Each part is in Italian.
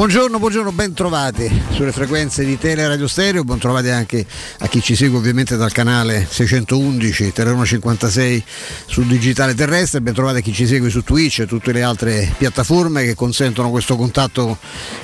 Buongiorno, buongiorno, ben trovati sulle frequenze di Tele Radio Stereo, ben trovati anche a chi ci segue ovviamente dal canale 611 Teleroma 56 sul digitale terrestre, ben trovati a chi ci segue su Twitch e tutte le altre piattaforme che consentono questo contatto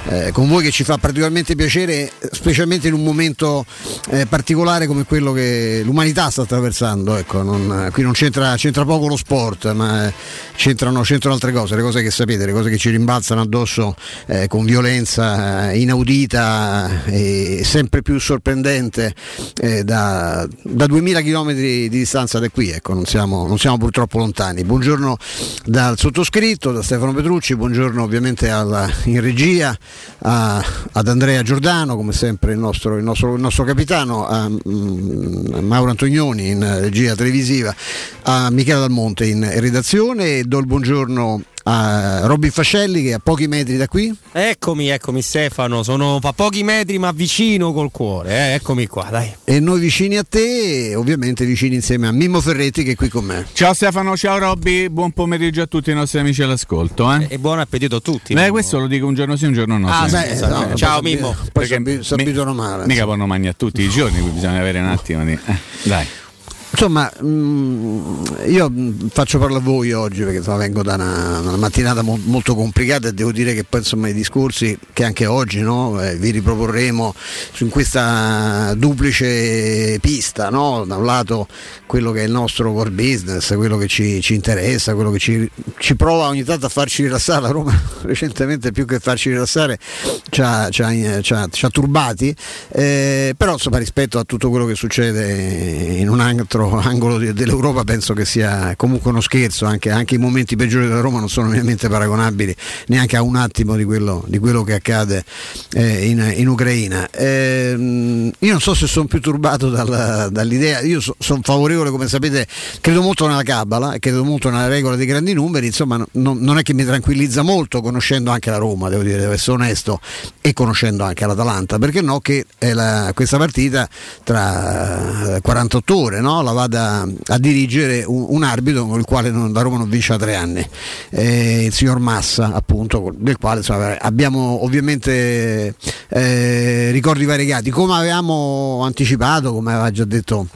eh, con voi che ci fa particolarmente piacere, specialmente in un momento eh, particolare come quello che l'umanità sta attraversando. Ecco, non, qui non c'entra, c'entra, poco lo sport, ma c'entrano, c'entrano, altre cose, le cose che sapete, le cose che ci rimbalzano addosso eh, con violenza eh, inaudita e sempre più sorprendente eh, da, da 2000 km di distanza da qui, ecco, non siamo, non siamo, purtroppo lontani. Buongiorno dal sottoscritto, da Stefano Petrucci, buongiorno ovviamente alla, in regia, a, ad Andrea Giordano, come sempre il nostro, il nostro, il nostro capitano, a, mm, a, Mauro Antonioni in regia televisiva, a Michele Dalmonte in redazione do il buongiorno a Robin Fascelli che è a pochi metri da qui. Eccomi, eccomi Stefano, sono a pochi metri ma vicino col cuore, eh? eccomi qua, dai. E noi vicini a te, ovviamente vicini insieme a Mimmo Ferretti che è qui con me. Ciao Stefano, ciao Robby, buon pomeriggio a tutti i nostri amici all'ascolto. Eh? E buon appetito a tutti. Beh, questo lo dico un giorno sì, un giorno no. Ah, beh, no, ciao Mimmo. Poi si abituano male. Mica possono mangiare tutti i giorni, bisogna avere un attimo di... Eh, dai. Insomma, mm, io faccio parlare a voi oggi perché insomma, vengo da una, una mattinata mo- molto complicata e devo dire che poi insomma, i discorsi che anche oggi no, eh, vi riproporremo in questa duplice pista, no? da un lato quello che è il nostro core business, quello che ci, ci interessa, quello che ci, ci, prova ogni tanto a farci rilassare, la Roma recentemente più che farci rilassare ci ha, ci ha, ci ha, ha turbati, eh, però insomma, rispetto a tutto quello che succede in un altro angolo dell'Europa penso che sia comunque uno scherzo, anche, anche, i momenti peggiori della Roma non sono ovviamente paragonabili neanche a un attimo di quello, di quello che accade eh, in, in, Ucraina. Eh, io non so se sono più turbato dal, dall'idea, io so, sono favorevole come sapete, credo molto nella Cabala credo molto nella regola dei grandi numeri, insomma non, non è che mi tranquillizza molto conoscendo anche la Roma, devo dire, devo essere onesto, e conoscendo anche l'Atalanta, perché no che la, questa partita tra 48 ore, no? la vada a dirigere un, un arbitro con il quale non, la Roma non vince da tre anni, eh, il signor Massa appunto, del quale insomma, abbiamo ovviamente eh, ricordi variegati, come avevamo anticipato, come aveva già detto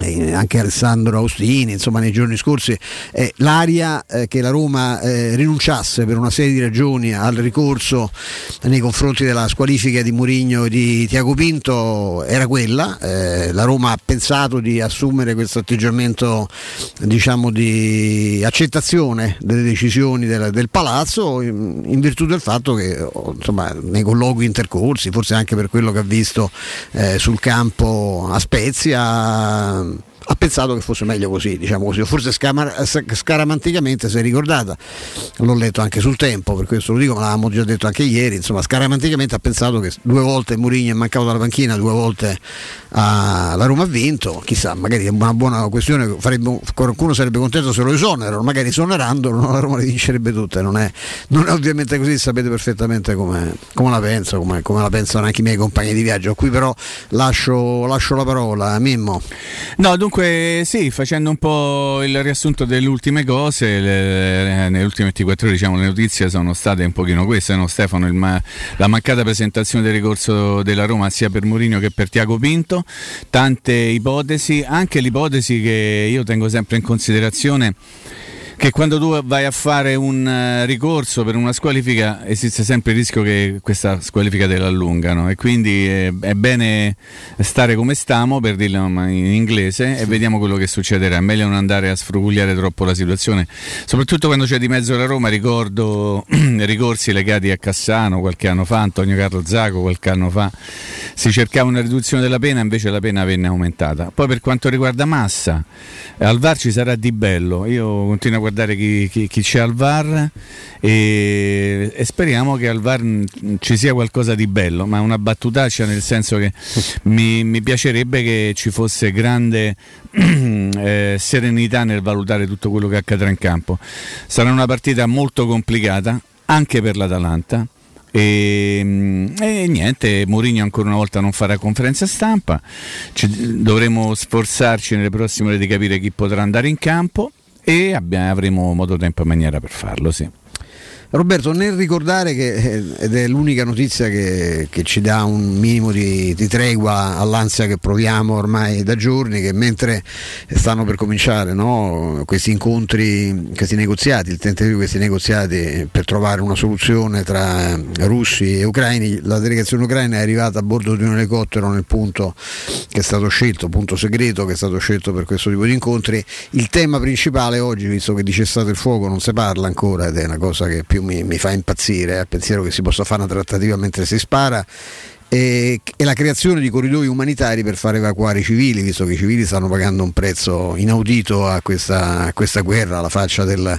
anche Alessandro Austini, insomma nei giorni scorsi, eh, l'aria eh, che la Roma eh, rinunciasse per una serie di ragioni al ricorso nei confronti della squalifica di Murigno e di Tiago Pinto era quella, eh, la Roma ha pensato di assumere questo atteggiamento diciamo di accettazione delle decisioni del, del Palazzo in, in, virtù del fatto che insomma, nei colloqui intercorsi, forse anche per quello che ha visto eh, sul campo a Spezia, ha pensato che fosse meglio così, diciamo così, forse scamar- scaramanticamente si è ricordata, l'ho letto anche sul tempo, per questo lo dico, ma l'avevamo già detto anche ieri, insomma scaramanticamente ha pensato che due volte Murigno è mancato dalla panchina, due volte ah, la Roma ha vinto, chissà, magari è una buona questione, farebbe, qualcuno sarebbe contento se lo esonerano, magari esonerandolo la Roma le vincerebbe tutte, non è, non è ovviamente così, sapete perfettamente come, come la penso, come, come, la pensano anche i miei compagni di viaggio, qui però lascio, lascio la parola, Mimmo. No, dunque Dunque, sì, facendo un po' il riassunto delle ultime cose, le, nelle ultime 24 ore diciamo, le notizie sono state un pochino queste, no? Stefano, ma, la mancata presentazione del ricorso della Roma sia per Mourinho che per Tiago Pinto, tante ipotesi, anche l'ipotesi che io tengo sempre in considerazione che quando tu vai a fare un uh, ricorso per una squalifica esiste sempre il rischio che questa squalifica te la allungano e quindi è, bene stare come stiamo per dirlo in inglese e vediamo quello che succederà. È meglio non andare a sfrugugliare troppo la situazione, soprattutto quando c'è di mezzo la Roma. Ricordo ricorsi legati a Cassano qualche anno fa, Antonio Carlo Zaco qualche anno fa. Si cercava una riduzione della pena, invece la pena venne aumentata. Poi per quanto riguarda Massa, al VAR ci sarà Di Bello. Io continuo a guardare chi, chi, chi c'è al VAR e, e, speriamo che al VAR ci sia qualcosa di bello, ma una battutaccia nel senso che mi, mi piacerebbe che ci fosse grande eh, serenità nel valutare tutto quello che accadrà in campo. Sarà una partita molto complicata anche per l'Atalanta. E, e, niente, Mourinho ancora una volta non farà conferenza stampa. Ci, dovremo sforzarci nelle prossime ore di capire chi potrà andare in campo e abbiamo, avremo modo, tempo e maniera per farlo, sì. Roberto, nel ricordare che, eh, ed è l'unica notizia che, che ci dà un minimo di, di, tregua all'ansia che proviamo ormai da giorni, che mentre stanno per cominciare no, questi incontri, questi negoziati, il tentativo di questi negoziati per trovare una soluzione tra russi e ucraini, la delegazione ucraina è arrivata a bordo di un elicottero nel punto che è stato scelto, punto segreto che è stato scelto per questo tipo di incontri. Il tema principale oggi, visto che di cessato il fuoco non si parla ancora ed è una cosa che più mi, mi fa impazzire, al pensiero che si possa fare una trattativa mentre si spara e, e, la creazione di corridoi umanitari per far evacuare i civili, visto che i civili stanno pagando un prezzo inaudito a questa, a questa guerra, alla faccia del,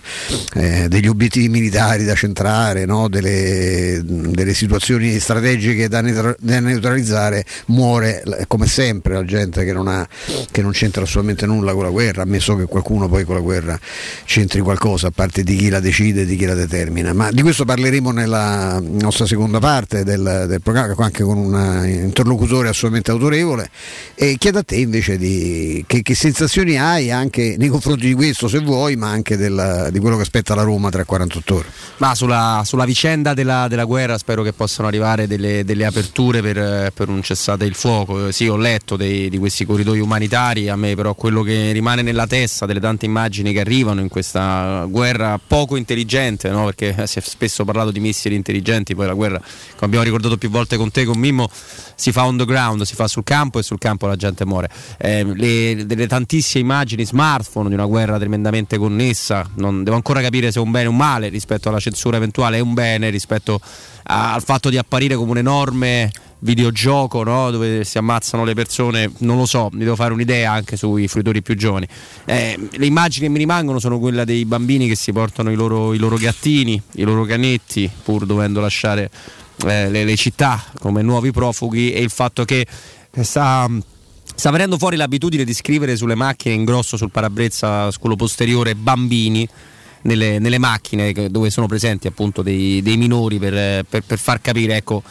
eh, degli obiettivi militari da centrare, no? delle, delle, situazioni strategiche da, neutralizzare, muore come sempre la gente che non, ha, che non c'entra assolutamente nulla con la guerra, ammesso che qualcuno poi con la guerra c'entri qualcosa, a parte di chi la decide e di chi la determina. Ma di questo parleremo nella nostra seconda parte del, del programma, anche con interlocutore assolutamente autorevole e chiedo a te invece di, che, che, sensazioni hai anche nei confronti di questo se vuoi ma anche del, di quello che aspetta la Roma tra 48 ore ma sulla, sulla vicenda della, della, guerra spero che possano arrivare delle, delle aperture per, per, un cessate il fuoco sì ho letto dei, di questi corridoi umanitari a me però quello che rimane nella testa delle tante immagini che arrivano in questa guerra poco intelligente no? perché si è spesso parlato di missili intelligenti poi la guerra come abbiamo ricordato più volte con te con me Mimmo si fa on the ground, si fa sul campo e sul campo la gente muore. Eh, le, delle tantissime immagini smartphone di una guerra tremendamente connessa, non, devo ancora capire se è un bene o un male rispetto alla censura eventuale, è un bene rispetto a, al fatto di apparire come un enorme videogioco no? dove si ammazzano le persone, non lo so, mi devo fare un'idea anche sui fruitori più giovani. Eh, le immagini che mi rimangono sono quelle dei bambini che si portano i loro, i loro gattini, i loro canetti, pur dovendo lasciare eh, le, le, città come nuovi profughi e il fatto che sta, sta venendo fuori l'abitudine di scrivere sulle macchine in grosso sul parabrezza scolo posteriore bambini nelle, nelle, macchine dove sono presenti appunto dei, dei minori per, per, per far capire ecco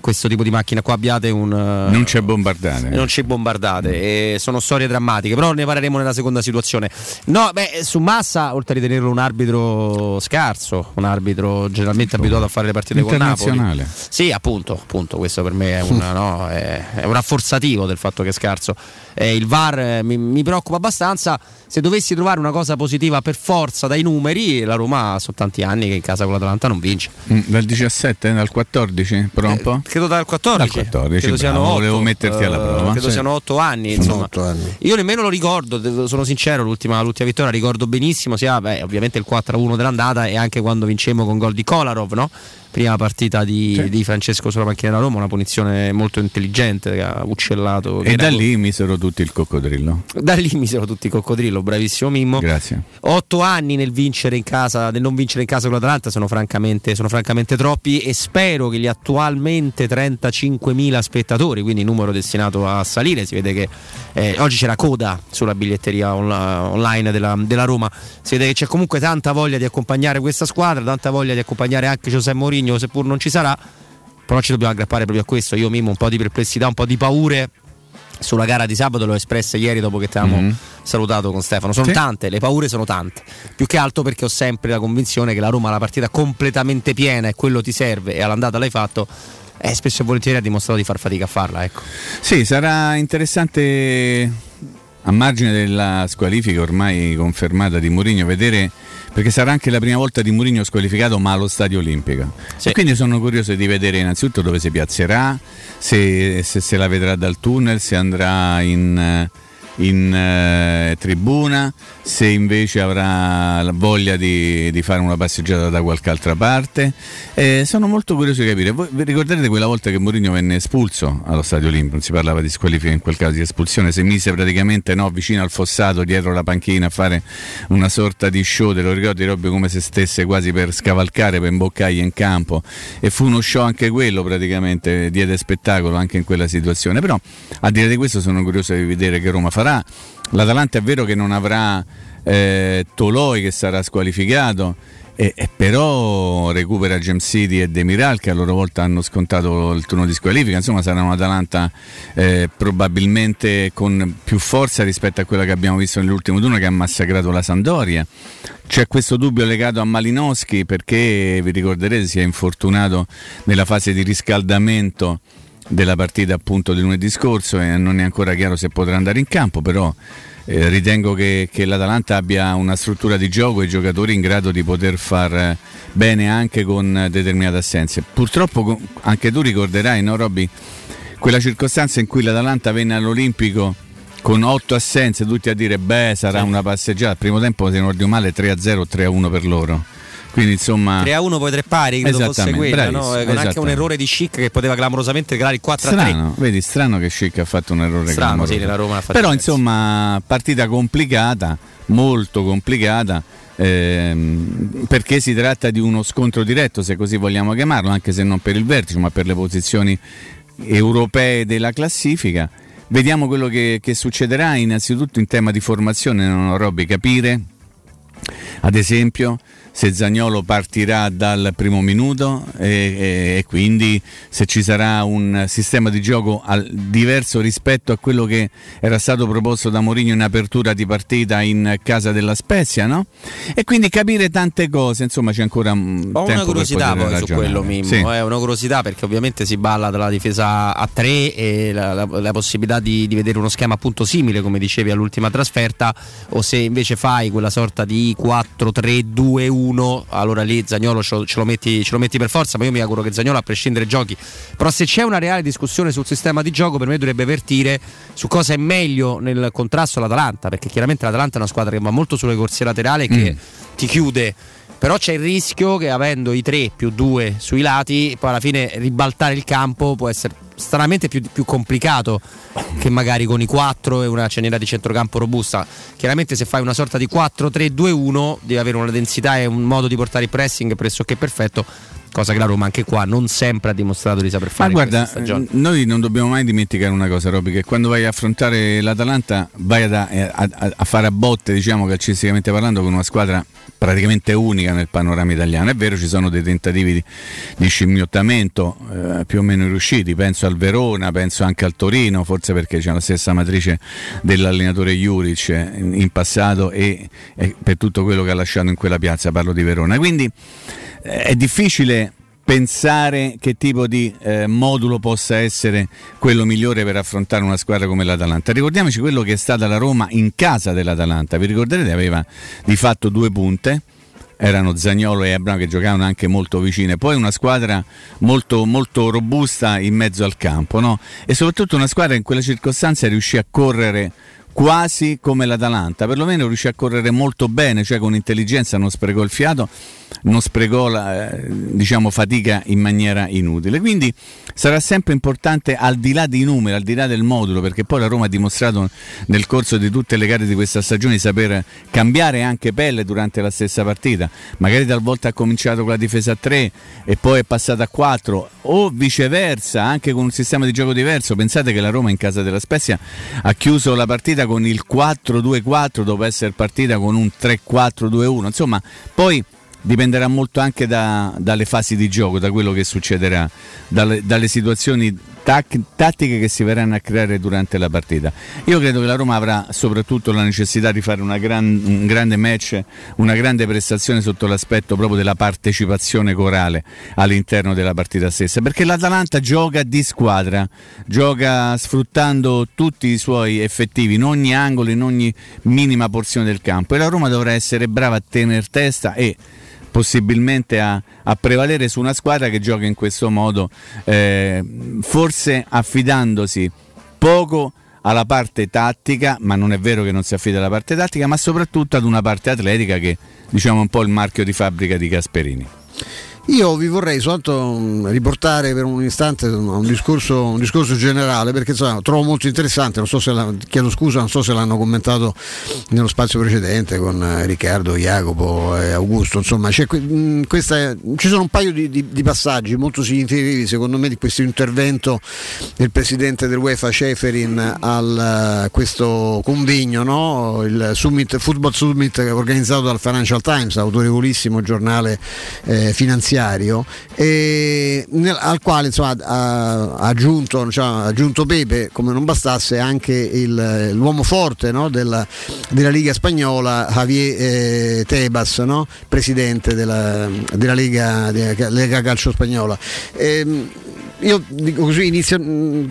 questo tipo di macchina qua abbiate un eh, non c'è bombardate. non c'è bombardate e sono storie drammatiche però ne parleremo nella seconda situazione. No beh su Massa oltre a ritenerlo un arbitro scarso un arbitro generalmente abituato a fare le partite con Napoli. Sì appunto, appunto questo per me è, una, no, è, è un rafforzativo del fatto che è scarso. Eh, il VAR eh, mi, mi, preoccupa abbastanza. Se dovessi trovare una cosa positiva per forza dai numeri, la Roma sono tanti anni che in casa con l'Atalanta non vince. Mm, dal 17, dal 14, però un po'? Eh, credo dal 14. Dal 14 credo siano 8, volevo metterti alla prova. Uh, credo sì. siano 8 anni, insomma. 8 anni. Io nemmeno lo ricordo, sono sincero, l'ultima, l'ultima vittoria ricordo benissimo, sia beh, ovviamente il 4-1 dell'andata e anche quando vincemmo con gol di Kolarov, no? Prima partita di, sì. di, Francesco sulla macchina della Roma, una punizione molto intelligente che ha uccellato. E da lì misero tutti il coccodrillo. Da lì misero tutti il coccodrillo, bravissimo Mimmo. Grazie. Otto anni nel, vincere in casa, nel non vincere in casa con l'Atalanta sono francamente, sono francamente troppi e spero che gli attualmente 35.000 spettatori, quindi numero destinato a salire, si vede che eh, oggi c'è la coda sulla biglietteria on- online della, della Roma, si vede che c'è comunque tanta voglia di accompagnare questa squadra, tanta voglia di accompagnare anche Giuseppe Mourinho Mourinho, seppur non ci sarà, però ci dobbiamo aggrappare proprio a questo. Io Mimo un po' di perplessità, un po' di paure sulla gara di sabato l'ho espressa ieri dopo che ti avevamo mm-hmm. salutato con Stefano. Sono sì. tante, le paure sono tante. Più che altro perché ho sempre la convinzione che la Roma ha la partita completamente piena e quello ti serve e all'andata l'hai fatto. E spesso e volentieri ha dimostrato di far fatica a farla. Ecco. Sì, sarà interessante a margine della squalifica ormai confermata di Mourinho vedere perché sarà anche la prima volta di Mourinho squalificato ma allo stadio olimpico sì. e quindi sono curioso di vedere innanzitutto dove si piazzerà se, se, se la vedrà dal tunnel se andrà in in eh, tribuna, se invece avrà voglia di, di, fare una passeggiata da qualche altra parte. Eh, sono molto curioso di capire. Voi vi ricordate quella volta che Mourinho venne espulso allo Stadio Olimpico? Non si parlava di squalifica in quel caso di espulsione, si mise praticamente no, vicino al fossato, dietro la panchina a fare una sorta di show, te lo ricordi Robby come se stesse quasi per scavalcare, per imboccargli in campo e fu uno show anche quello praticamente, diede spettacolo anche in quella situazione. Però a dire di questo sono curioso di vedere che Roma farà. L'Atalanta è vero che non avrà eh, Toloi che sarà squalificato E, e però recupera Gem City e Demiral che a loro volta hanno scontato il turno di squalifica, insomma sarà un'Atalanta eh, probabilmente con più forza rispetto a quella che abbiamo visto nell'ultimo turno che ha massacrato la Sandoria. C'è questo dubbio legato a Malinowski perché vi ricorderete si è infortunato nella fase di riscaldamento della partita appunto di lunedì scorso e non è ancora chiaro se potrà andare in campo, però eh, ritengo che, che, l'Atalanta abbia una struttura di gioco e giocatori in grado di poter far bene anche con determinate assenze. Purtroppo anche tu ricorderai, no Robby, quella circostanza in cui l'Atalanta venne all'Olimpico con otto assenze, tutti a dire beh sarà una passeggiata, al primo tempo se non ricordo male 3-0 3-1 per loro. Quindi insomma 3 a 1 poi tre pari, credo fosse quella, no? con anche un errore di Schick che poteva clamorosamente creare il 4 strano, a 3. Vedi, strano che Schick ha fatto un errore strano, sì, nella Roma Però insomma, partita complicata, molto complicata. Ehm, perché si tratta di uno scontro diretto, se così vogliamo chiamarlo, anche se non per il vertice, ma per le posizioni europee della classifica. Vediamo quello che, che succederà innanzitutto in tema di formazione, non Robby, capire ad esempio se Zagnolo partirà dal primo minuto e, e, e, quindi se ci sarà un sistema di gioco al, diverso rispetto a quello che era stato proposto da Mourinho in apertura di partita in casa della Spezia, no? E quindi capire tante cose, insomma c'è ancora un Ho una curiosità poi ragionare. su quello Mimmo, sì. eh, una curiosità perché ovviamente si balla dalla difesa a tre e la, la, la possibilità di, di, vedere uno schema appunto simile come dicevi all'ultima trasferta o se invece fai quella sorta di 4-3-2-1 1 allora lì Zagnolo ce lo, metti, ce lo, metti, per forza ma io mi auguro che Zagnolo a prescindere giochi però se c'è una reale discussione sul sistema di gioco per me dovrebbe vertire su cosa è meglio nel contrasto all'Atalanta perché chiaramente l'Atalanta è una squadra che va molto sulle corsie laterali e che mm. ti chiude però c'è il rischio che avendo i 3 più 2 sui lati poi alla fine ribaltare il campo può essere stranamente più, più, complicato che magari con i 4 e una ceniera di centrocampo robusta. Chiaramente se fai una sorta di 4-3-2-1 devi avere una densità e un modo di portare il pressing pressoché perfetto cosa che la Roma anche qua non sempre ha dimostrato di saper fare. Ma guarda, noi non dobbiamo mai dimenticare una cosa, Robby, che quando vai a affrontare l'Atalanta vai a, a, a fare a botte, diciamo calcisticamente parlando, con una squadra praticamente unica nel panorama italiano. È vero, ci sono dei tentativi di, di scimmiottamento eh, più o meno riusciti, penso al Verona, penso anche al Torino, forse perché c'è la stessa matrice dell'allenatore Juric in, in passato e, e per tutto quello che ha lasciato in quella piazza, parlo di Verona. Quindi eh, è difficile pensare che tipo di eh, modulo possa essere quello migliore per affrontare una squadra come l'Atalanta. Ricordiamoci quello che è stata la Roma in casa dell'Atalanta. Vi ricorderete aveva di fatto due punte. Erano Zagnolo e Abramo che giocavano anche molto vicine, poi una squadra molto, molto robusta in mezzo al campo no? e soprattutto una squadra in quelle circostanze riuscì a correre quasi come l'Atalanta, perlomeno riuscì a correre molto bene, cioè con intelligenza non sprecò il fiato, non sprecò la eh, diciamo, fatica in maniera inutile. Quindi sarà sempre importante al di là dei numeri, al di là del modulo, perché poi la Roma ha dimostrato nel corso di tutte le gare di questa stagione di saper cambiare anche pelle durante la stessa partita. Magari talvolta ha cominciato con la difesa a 3 e poi è passata a 4 o viceversa, anche con un sistema di gioco diverso. Pensate che la Roma in casa della Spezia ha chiuso la partita con il 4-2-4 dopo essere partita con un 3-4-2-1. Insomma, poi dipenderà molto anche da, dalle fasi di gioco, da quello che succederà, dalle, dalle situazioni tac- tattiche che si verranno a creare durante la partita. Io credo che la Roma avrà soprattutto la necessità di fare gran, un grande match, una grande prestazione sotto l'aspetto proprio della partecipazione corale all'interno della partita stessa, perché l'Atalanta gioca di squadra, gioca sfruttando tutti i suoi effettivi in ogni angolo, in ogni minima porzione del campo e la Roma dovrà essere brava a tenere testa e possibilmente a, a, prevalere su una squadra che gioca in questo modo, eh, forse affidandosi poco alla parte tattica, ma non è vero che non si affida alla parte tattica, ma soprattutto ad una parte atletica che diciamo un po' il marchio di fabbrica di Gasperini. Io vi vorrei soltanto mm, riportare per un istante un discorso, un discorso generale perché insomma, trovo molto interessante, so la, chiedo scusa, non so se l'hanno commentato nello spazio precedente con eh, Riccardo, Jacopo e Augusto, insomma mm, questa, ci sono un paio di, di, di, passaggi molto significativi secondo me di questo intervento del presidente del UEFA Ceferin a eh, questo convegno, no? il Summit, Football Summit organizzato dal Financial Times, autorevolissimo giornale eh, finanziario finanziario nel, al quale insomma, ha, ha, aggiunto, diciamo, ha, aggiunto, Pepe come non bastasse anche il, l'uomo forte no, della, della, Liga Spagnola Javier eh, Tebas no, presidente della, della, Lega, della, Lega, Calcio Spagnola. E, io dico così, inizio,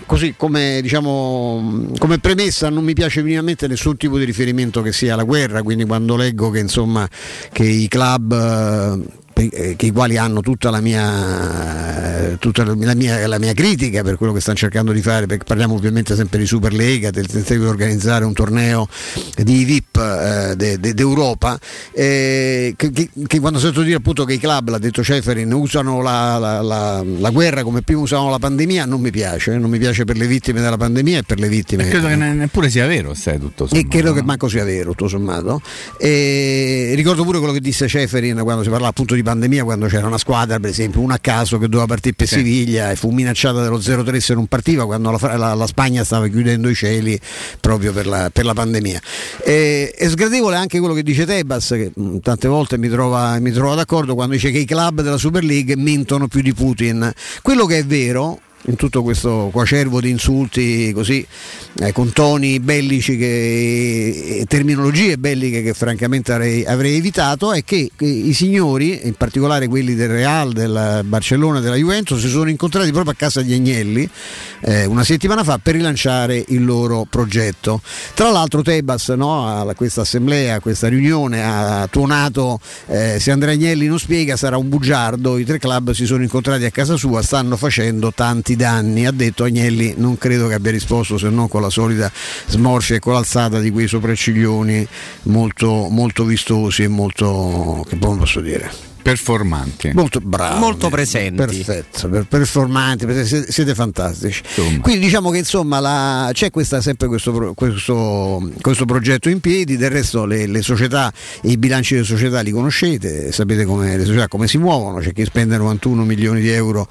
così come, diciamo, come, premessa non mi piace minimamente nessun tipo di riferimento che sia alla guerra, quindi quando leggo che, insomma, che i club eh, che i quali hanno tutta, la mia, tutta la, mia, la mia, critica per quello che stanno cercando di fare, perché parliamo ovviamente sempre di Superlega, del tentativo di organizzare un torneo di VIP eh, de, de, d'Europa, eh, che, che, che, quando sento dire appunto che i club, l'ha detto Ceferin, usano la, la, la, guerra come prima usavano la pandemia, non mi piace, non mi piace per le vittime della pandemia e per le vittime... E credo che neppure sia vero, sai tutto sommato. E credo che manco sia vero, tutto sommato. E ricordo pure quello che disse Ceferin quando si parlava appunto di pandemia quando c'era una squadra, per esempio, una a caso che doveva partire per sì. Siviglia e fu minacciata dello 0-3 se non partiva quando la, la, la, Spagna stava chiudendo i cieli proprio per la, per la pandemia. E, è sgradevole anche quello che dice Tebas, che mh, tante volte mi trova, mi trova d'accordo quando dice che i club della Super League mentono più di Putin. Quello che è vero in tutto questo quacervo di insulti così eh, con toni bellici che, e terminologie belliche che francamente avrei, avrei evitato è che, che, i signori, in particolare quelli del Real, del Barcellona della Juventus, si sono incontrati proprio a casa di Agnelli eh, una settimana fa per rilanciare il loro progetto. Tra l'altro Tebas no, a questa assemblea, a questa riunione ha tuonato eh, se Andrea Agnelli non spiega sarà un bugiardo, i tre club si sono incontrati a casa sua, stanno facendo tanti tanti danni. Ha detto Agnelli, non credo che abbia risposto se non con la solita smorfia e con l'alzata di quei sopracciglioni molto, molto vistosi e molto, che posso dire, performanti. Molto bravi. Molto presenti. Perfetto, per, performanti, siete, siete fantastici. Insomma. Quindi diciamo che insomma la, c'è questa, sempre questo, questo, questo, progetto in piedi, del resto le, le, società i bilanci delle società li conoscete, sapete come le società come si muovono, c'è chi spende 91 milioni di euro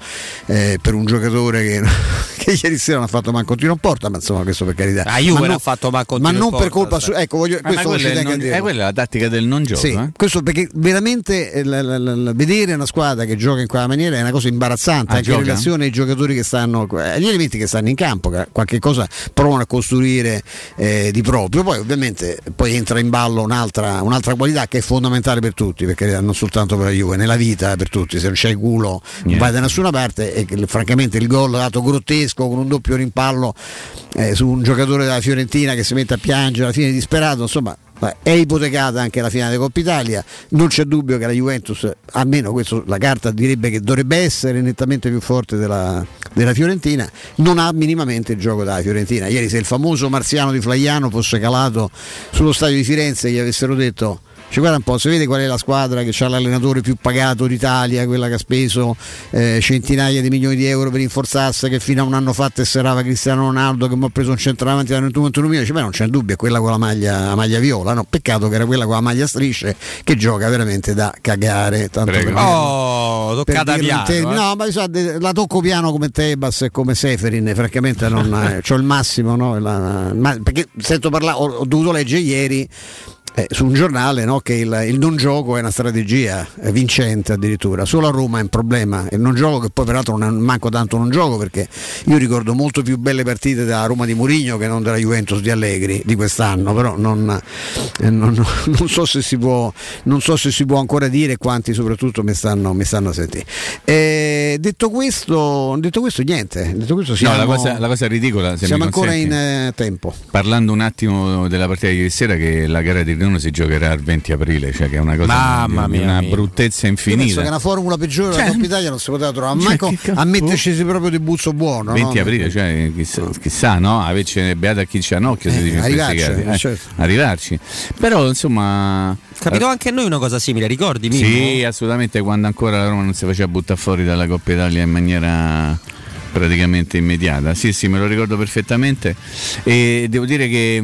eh, per un giocatore che, che, ieri sera non ha fatto manco tiro in porta, ma insomma questo per carità. Ah, Juve non fatto manco Ma non per colpa sua, ecco, voglio, ah, questo è, non, è quella la tattica del non gioco. Sì, eh? questo perché veramente eh, la, la, la, vedere una squadra che gioca in quella maniera è una cosa imbarazzante, ah, anche gioca? in relazione ai giocatori che stanno, agli elementi che stanno in campo, che qualche cosa provano a costruire eh, di proprio. Poi ovviamente poi entra in ballo un'altra, un'altra, qualità che è fondamentale per tutti, perché non soltanto per la Juve, nella vita per tutti, se non c'è il culo non vai da nessuna parte e francamente il gol dato grottesco con un doppio rimpallo eh, su un giocatore della Fiorentina che si mette a piangere alla fine disperato, insomma è ipotecata anche la finale Coppa Italia, non c'è dubbio che la Juventus, almeno questo, la carta direbbe che dovrebbe essere nettamente più forte della, della, Fiorentina, non ha minimamente il gioco della Fiorentina. Ieri se il famoso marziano di Flaiano fosse calato sullo stadio di Firenze e gli avessero detto cioè, guarda un po', si vede qual è la squadra che ha l'allenatore più pagato d'Italia, quella che ha speso eh, centinaia di milioni di euro per rinforzarsi, che fino a un anno fa tesserava Cristiano Ronaldo, che mi ha preso un centravanti da 21 milioni. Dice, beh, non c'è dubbio, è quella con la maglia, la maglia viola. No, peccato che era quella con la maglia strisce che gioca veramente da cagare. Tanto per oh, toccata piano. Eh. No, ma so, la tocco piano come Tebas e come Seferin, francamente non eh, ho il massimo, no? la, ma, perché sento parlare, ho, ho dovuto leggere ieri eh, su un giornale no, che il, il, non gioco è una strategia è vincente addirittura. Solo a Roma è un problema. Il non gioco, che poi peraltro non è manco tanto non gioco, perché io ricordo molto più belle partite della Roma di Murigno che non della Juventus di Allegri di quest'anno, però non, eh, non, non, so, se si può, non so se si può ancora dire quanti soprattutto mi stanno, mi stanno a sentire. Eh, detto, questo, detto questo, niente. Detto questo siamo, no, la, cosa, la cosa ridicola. siamo ancora in eh, tempo. Parlando un attimo della partita di ieri sera, che la gara di uno si giocherà il 20 aprile, cioè che è una cosa Mamma di, mia, una mia. bruttezza Io infinita. penso che una formula peggiore Cioè, della Coppa Italia non si poteva trovare, cioè, manco a metterci proprio di buzzo buono. 20 no? aprile, cioè chissà, chissà no? Averci beata chi c'ha un occhio si Eh, dice in questi arrivarci, casi. certo. arrivarci. Però insomma Capitò anche a noi una cosa simile, ricordi? Mimmo? Sì, assolutamente quando ancora la Roma non si faceva buttare fuori dalla Coppa Italia in maniera praticamente immediata. Sì, sì, me lo ricordo perfettamente e devo dire che,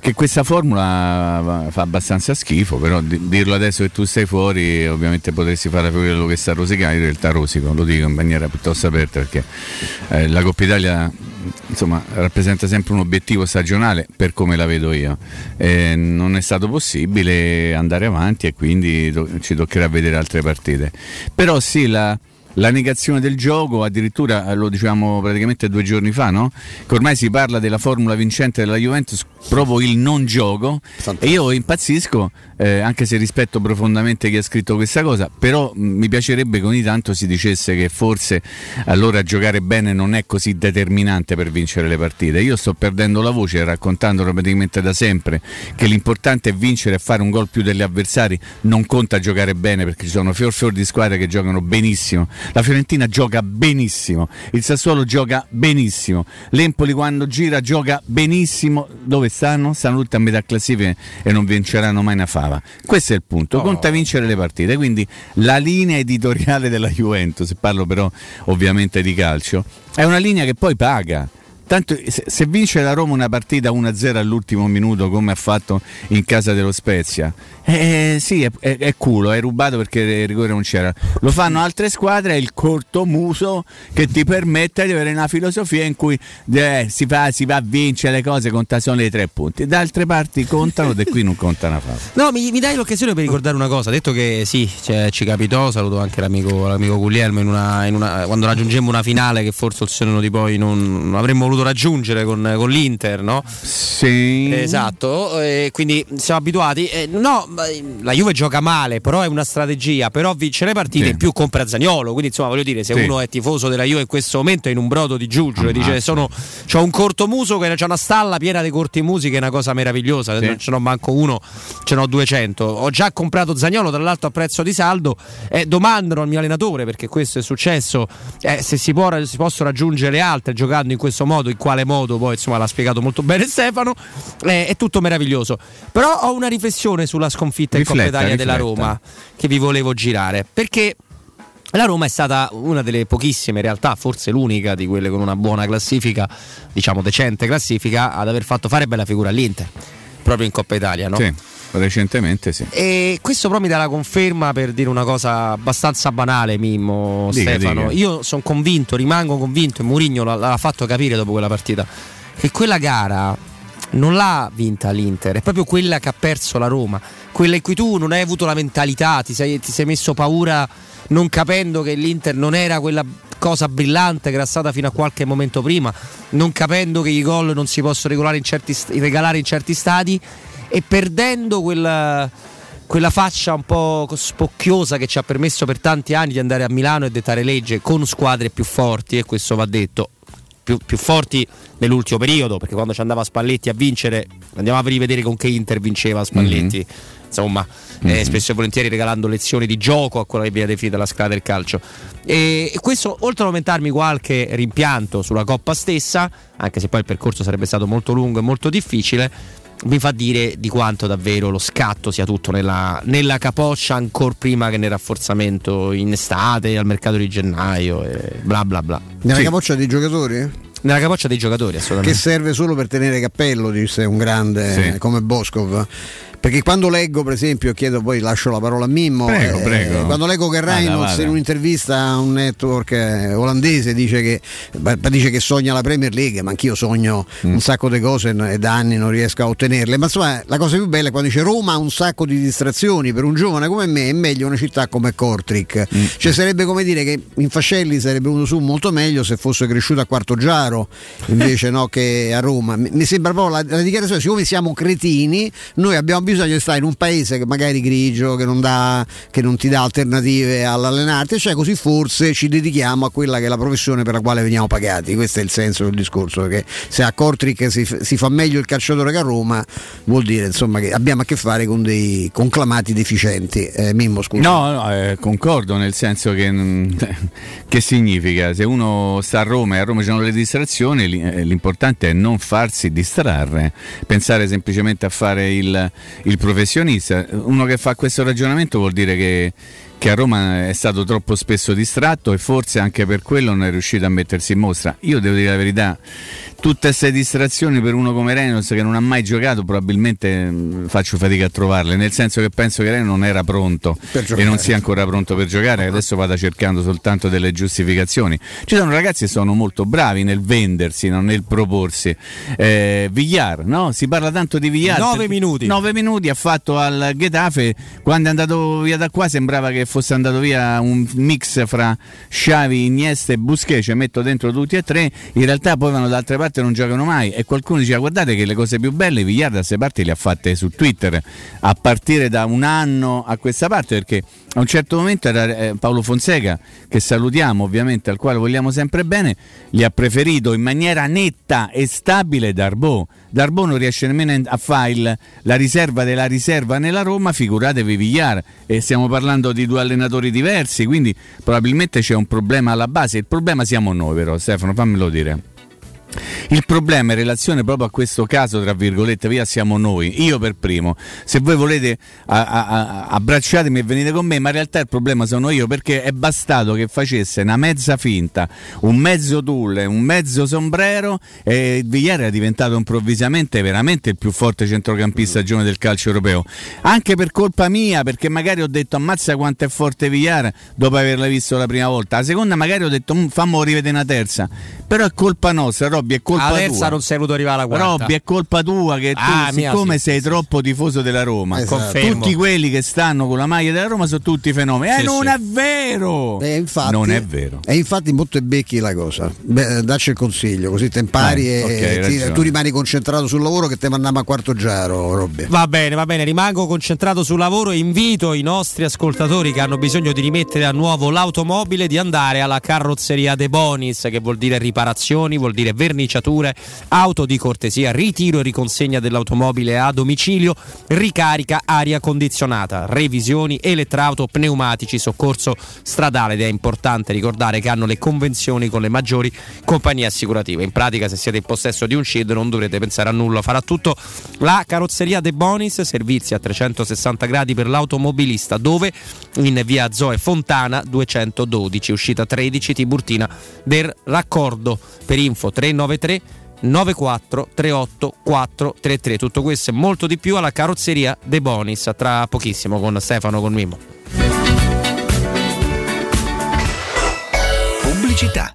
che questa formula fa abbastanza schifo, però di- dirlo adesso che tu sei fuori ovviamente potresti fare quello che sta rosicando, in realtà rosico, lo dico in maniera piuttosto aperta perché eh, la Coppa Italia insomma, rappresenta sempre un obiettivo stagionale per come la vedo io. Eh, non è stato possibile andare avanti e quindi to- ci toccherà vedere altre partite. Però sì, la, la negazione del gioco, addirittura eh, lo diciamo praticamente due giorni fa, no? Che ormai si parla della formula vincente della Juventus, proprio il non gioco. E io impazzisco, eh, anche se rispetto profondamente chi ha scritto questa cosa, però mh, mi piacerebbe che ogni tanto si dicesse che forse allora giocare bene non è così determinante per vincere le partite. Io sto perdendo la voce raccontandolo praticamente da sempre che l'importante è vincere e fare un gol più degli avversari, non conta giocare bene perché ci sono fior fior di squadre che giocano benissimo. La Fiorentina gioca benissimo, il Sassuolo gioca benissimo, l'Empoli quando gira gioca benissimo. Dove stanno? Stanno tutti a metà classifica e non vinceranno mai una fava. Questo è il punto, conta vincere le partite. Quindi la linea editoriale della Juventus, parlo però ovviamente di calcio, è una linea che poi paga. Tanto se, vince la Roma una partita 1-0 all'ultimo minuto come ha fatto in casa dello Spezia, eh, sì, è, è- è culo, è rubato perché il rigore non c'era. Lo fanno altre squadre, è il corto muso che ti permette di avere una filosofia in cui eh, si, fa, si va a vincere le cose, conta solo i tre punti. Da altre parti contano e qui non conta una fava. No, mi, mi dai l'occasione per ricordare una cosa. Detto che sì, cioè, ci capitò, saluto anche l'amico, l'amico Guglielmo in una, in una- quando raggiungemmo una finale che forse il senno di poi non, non avremmo voluto raggiungere con, con l'Inter, no? Sì. Esatto, e quindi siamo abituati. Eh, no, la Juve gioca male, però è una strategia. Però vincere partite Sì. in più compra Zagnolo. Quindi, insomma, voglio dire, se Sì. uno è tifoso della Juve in questo momento è in un brodo di giugno e dice: sono, C'ho un cortomuso, che c'è una stalla piena di cortimusi, che è una cosa meravigliosa. Sì. Non ce n'ho manco uno, ce n'ho 200. Ho già comprato Zagnolo, tra l'altro a prezzo di saldo. Eh, domandano al mio allenatore perché questo è successo. eh, se si, può, si possono raggiungere le altre giocando in questo modo, in quale modo, poi insomma l'ha spiegato molto bene Stefano. Eh, è tutto meraviglioso. Però ho una riflessione sulla sconfitta in Coppa Rifletta, Italia della rifletta. Roma che vi volevo girare. Perché la Roma è stata una delle pochissime, in realtà forse l'unica di quelle con una buona classifica, diciamo decente classifica, ad aver fatto fare bella figura all'Inter, proprio in Coppa Italia. No? Sì, recentemente sì. E questo però mi dà la conferma per dire una cosa abbastanza banale, Mimmo, Dica, Stefano. dica. Io sono convinto, rimango convinto, e Mourinho l'ha, l'ha fatto capire dopo quella partita, che quella gara non l'ha vinta l'Inter, è proprio quella che ha perso la Roma, quella in cui tu non hai avuto la mentalità, ti sei, ti sei messo paura non capendo che l'Inter non era quella cosa brillante che era stata fino a qualche momento prima, non capendo che i gol non si possono in certi, regalare in certi stadi e perdendo quella, quella faccia un po' spocchiosa che ci ha permesso per tanti anni di andare a Milano e dettare legge con squadre più forti e questo va detto più, più forti nell'ultimo periodo perché quando ci andava Spalletti a vincere andiamo a rivedere con che Inter vinceva Spalletti insomma eh, spesso e volentieri regalando lezioni di gioco a quella che viene definita la scala del calcio e, questo oltre ad aumentarmi qualche rimpianto sulla Coppa stessa anche se poi il percorso sarebbe stato molto lungo e molto difficile mi fa dire di quanto davvero lo scatto sia tutto nella, nella capoccia ancora prima che nel rafforzamento in estate, al mercato di gennaio e bla bla bla. Nella Sì. capoccia dei giocatori? Nella capoccia dei giocatori Che assolutamente. serve solo per tenere cappello, disse un grande Sì. come Boscov. Perché quando leggo, per esempio, chiedo poi lascio la parola a Mimmo. Prego, eh, prego. Quando leggo che Reynolds in un'intervista a un network eh, olandese dice che, beh, dice che sogna la Premier League, ma anch'io sogno Mm. un sacco di cose e da anni non riesco a ottenerle. Ma insomma, la cosa più bella è quando dice Roma ha un sacco di distrazioni. Per un giovane come me è meglio una città come Kortrijk. Mm. Cioè sarebbe come dire che in Fascelli sarebbe venuto su molto meglio se fosse cresciuto a Quarto Giaro invece no che a Roma. Mi mi sembra proprio la, la dichiarazione, siccome siamo cretini, noi abbiamo bisogno di stare in un paese che magari grigio, che non, dà, che non ti dà alternative all'allenarti, cioè così forse ci dedichiamo a quella che è la professione per la quale veniamo pagati. Questo è il senso del discorso, perché se a Kortrijk si, si fa meglio il calciatore che a Roma, vuol dire insomma, che abbiamo a che fare con dei conclamati deficienti. Eh, Mimmo, scusa. No, no eh, concordo nel senso che, mm, che significa se uno sta a Roma e a Roma ci sono le distrazioni, eh, l'importante è non farsi distrarre, pensare semplicemente a fare il, il professionista. Uno che fa questo ragionamento vuol dire che che a Roma è stato troppo spesso distratto e forse anche per quello non è riuscito a mettersi in mostra. Io devo dire la verità, tutte queste distrazioni per uno come Reynolds che non ha mai giocato probabilmente mm, faccio fatica a trovarle nel senso che penso che Reynolds non era pronto e non sia ancora pronto per giocare. Adesso vada cercando soltanto delle giustificazioni. Ci sono ragazzi che sono molto bravi nel vendersi no? nel proporsi. Eh, Villar no? si parla tanto di Villar. 9 minuti. 9 minuti ha fatto al Getafe. Quando è andato via da qua sembrava che fosse andato via un mix fra Sciavi, Iniesta e Busquets. Ci metto dentro tutti e tre. In realtà poi vanno da altre parti parte non giocano mai e qualcuno diceva guardate che le cose più belle Vigliarda a queste parti le ha fatte su Twitter a partire da un anno a questa parte perché a un certo momento era eh, Paolo Fonseca che salutiamo ovviamente al quale vogliamo sempre bene li ha preferito in maniera netta e stabile Darbo. Darbo non riesce nemmeno a fare il, la riserva della riserva nella Roma figuratevi Vigliar e stiamo parlando di due allenatori diversi quindi probabilmente c'è un problema alla base. Il problema siamo noi però Stefano fammelo dire il problema in relazione proprio a questo caso, tra virgolette, via siamo noi, io per primo. Se voi volete a, a, a, abbracciatemi e venite con me, ma in realtà il problema sono io perché è bastato che facesse una mezza finta, un mezzo tulle, un mezzo sombrero e Vigliere era diventato improvvisamente veramente il più forte centrocampista giovane del calcio europeo. Anche per colpa mia, perché magari ho detto ammazza quanto è forte Vigliare dopo averla visto la prima volta. La seconda magari ho detto mm, fammo rivedere una terza. Però è colpa nostra, Robby, è colpa la terza tua. non sei voluto arrivare alla quarta. Robby, è colpa tua che tu, ah, siccome sì, sei sì, troppo sì. tifoso della Roma, esatto. tutti quelli che stanno con la maglia della Roma sono tutti fenomeni. Eh, non è vero! E infatti, non è vero. E infatti molto è becchi la cosa. Beh, dacci il consiglio, così te impari eh, e okay, ti, tu rimani concentrato sul lavoro che te mandiamo a quarto giaro, Robby. Va bene, va bene, rimango concentrato sul lavoro e invito i nostri ascoltatori che hanno bisogno di rimettere a nuovo l'automobile di andare alla carrozzeria De Bonis, che vuol dire riparazioni, vuol dire verniciature, auto di cortesia, ritiro e riconsegna dell'automobile a domicilio, ricarica aria condizionata, revisioni, elettrauto, pneumatici, soccorso stradale ed è importante ricordare che hanno le convenzioni con le maggiori compagnie assicurative. In pratica se siete in possesso di un SHID non dovrete pensare a nulla, farà tutto la carrozzeria De Bonis, servizi a 360 gradi per l'automobilista dove? In via Zoe Fontana 212, uscita 13 Tiburtina del raccordo. Per info 393 94 38 433 tutto questo e molto di più alla carrozzeria De Bonis. Tra pochissimo con Stefano con Mimo pubblicità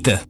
Rita.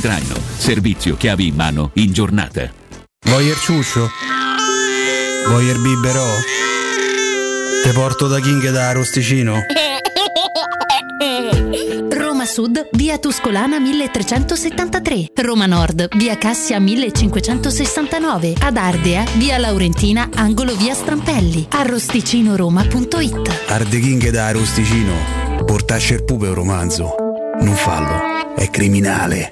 traino. Servizio chiavi in mano in giornata. Voyer ciuscio? Voyer biberò? Te porto da King da Arosticino? Roma Sud, via Tuscolana 1373. Roma Nord, via Cassia 1569. Ad Ardea, via Laurentina, angolo via Strampelli. Arrosticinoroma.it Arde King da Arosticino. Portasce il pupe un romanzo. Non fallo, è criminale.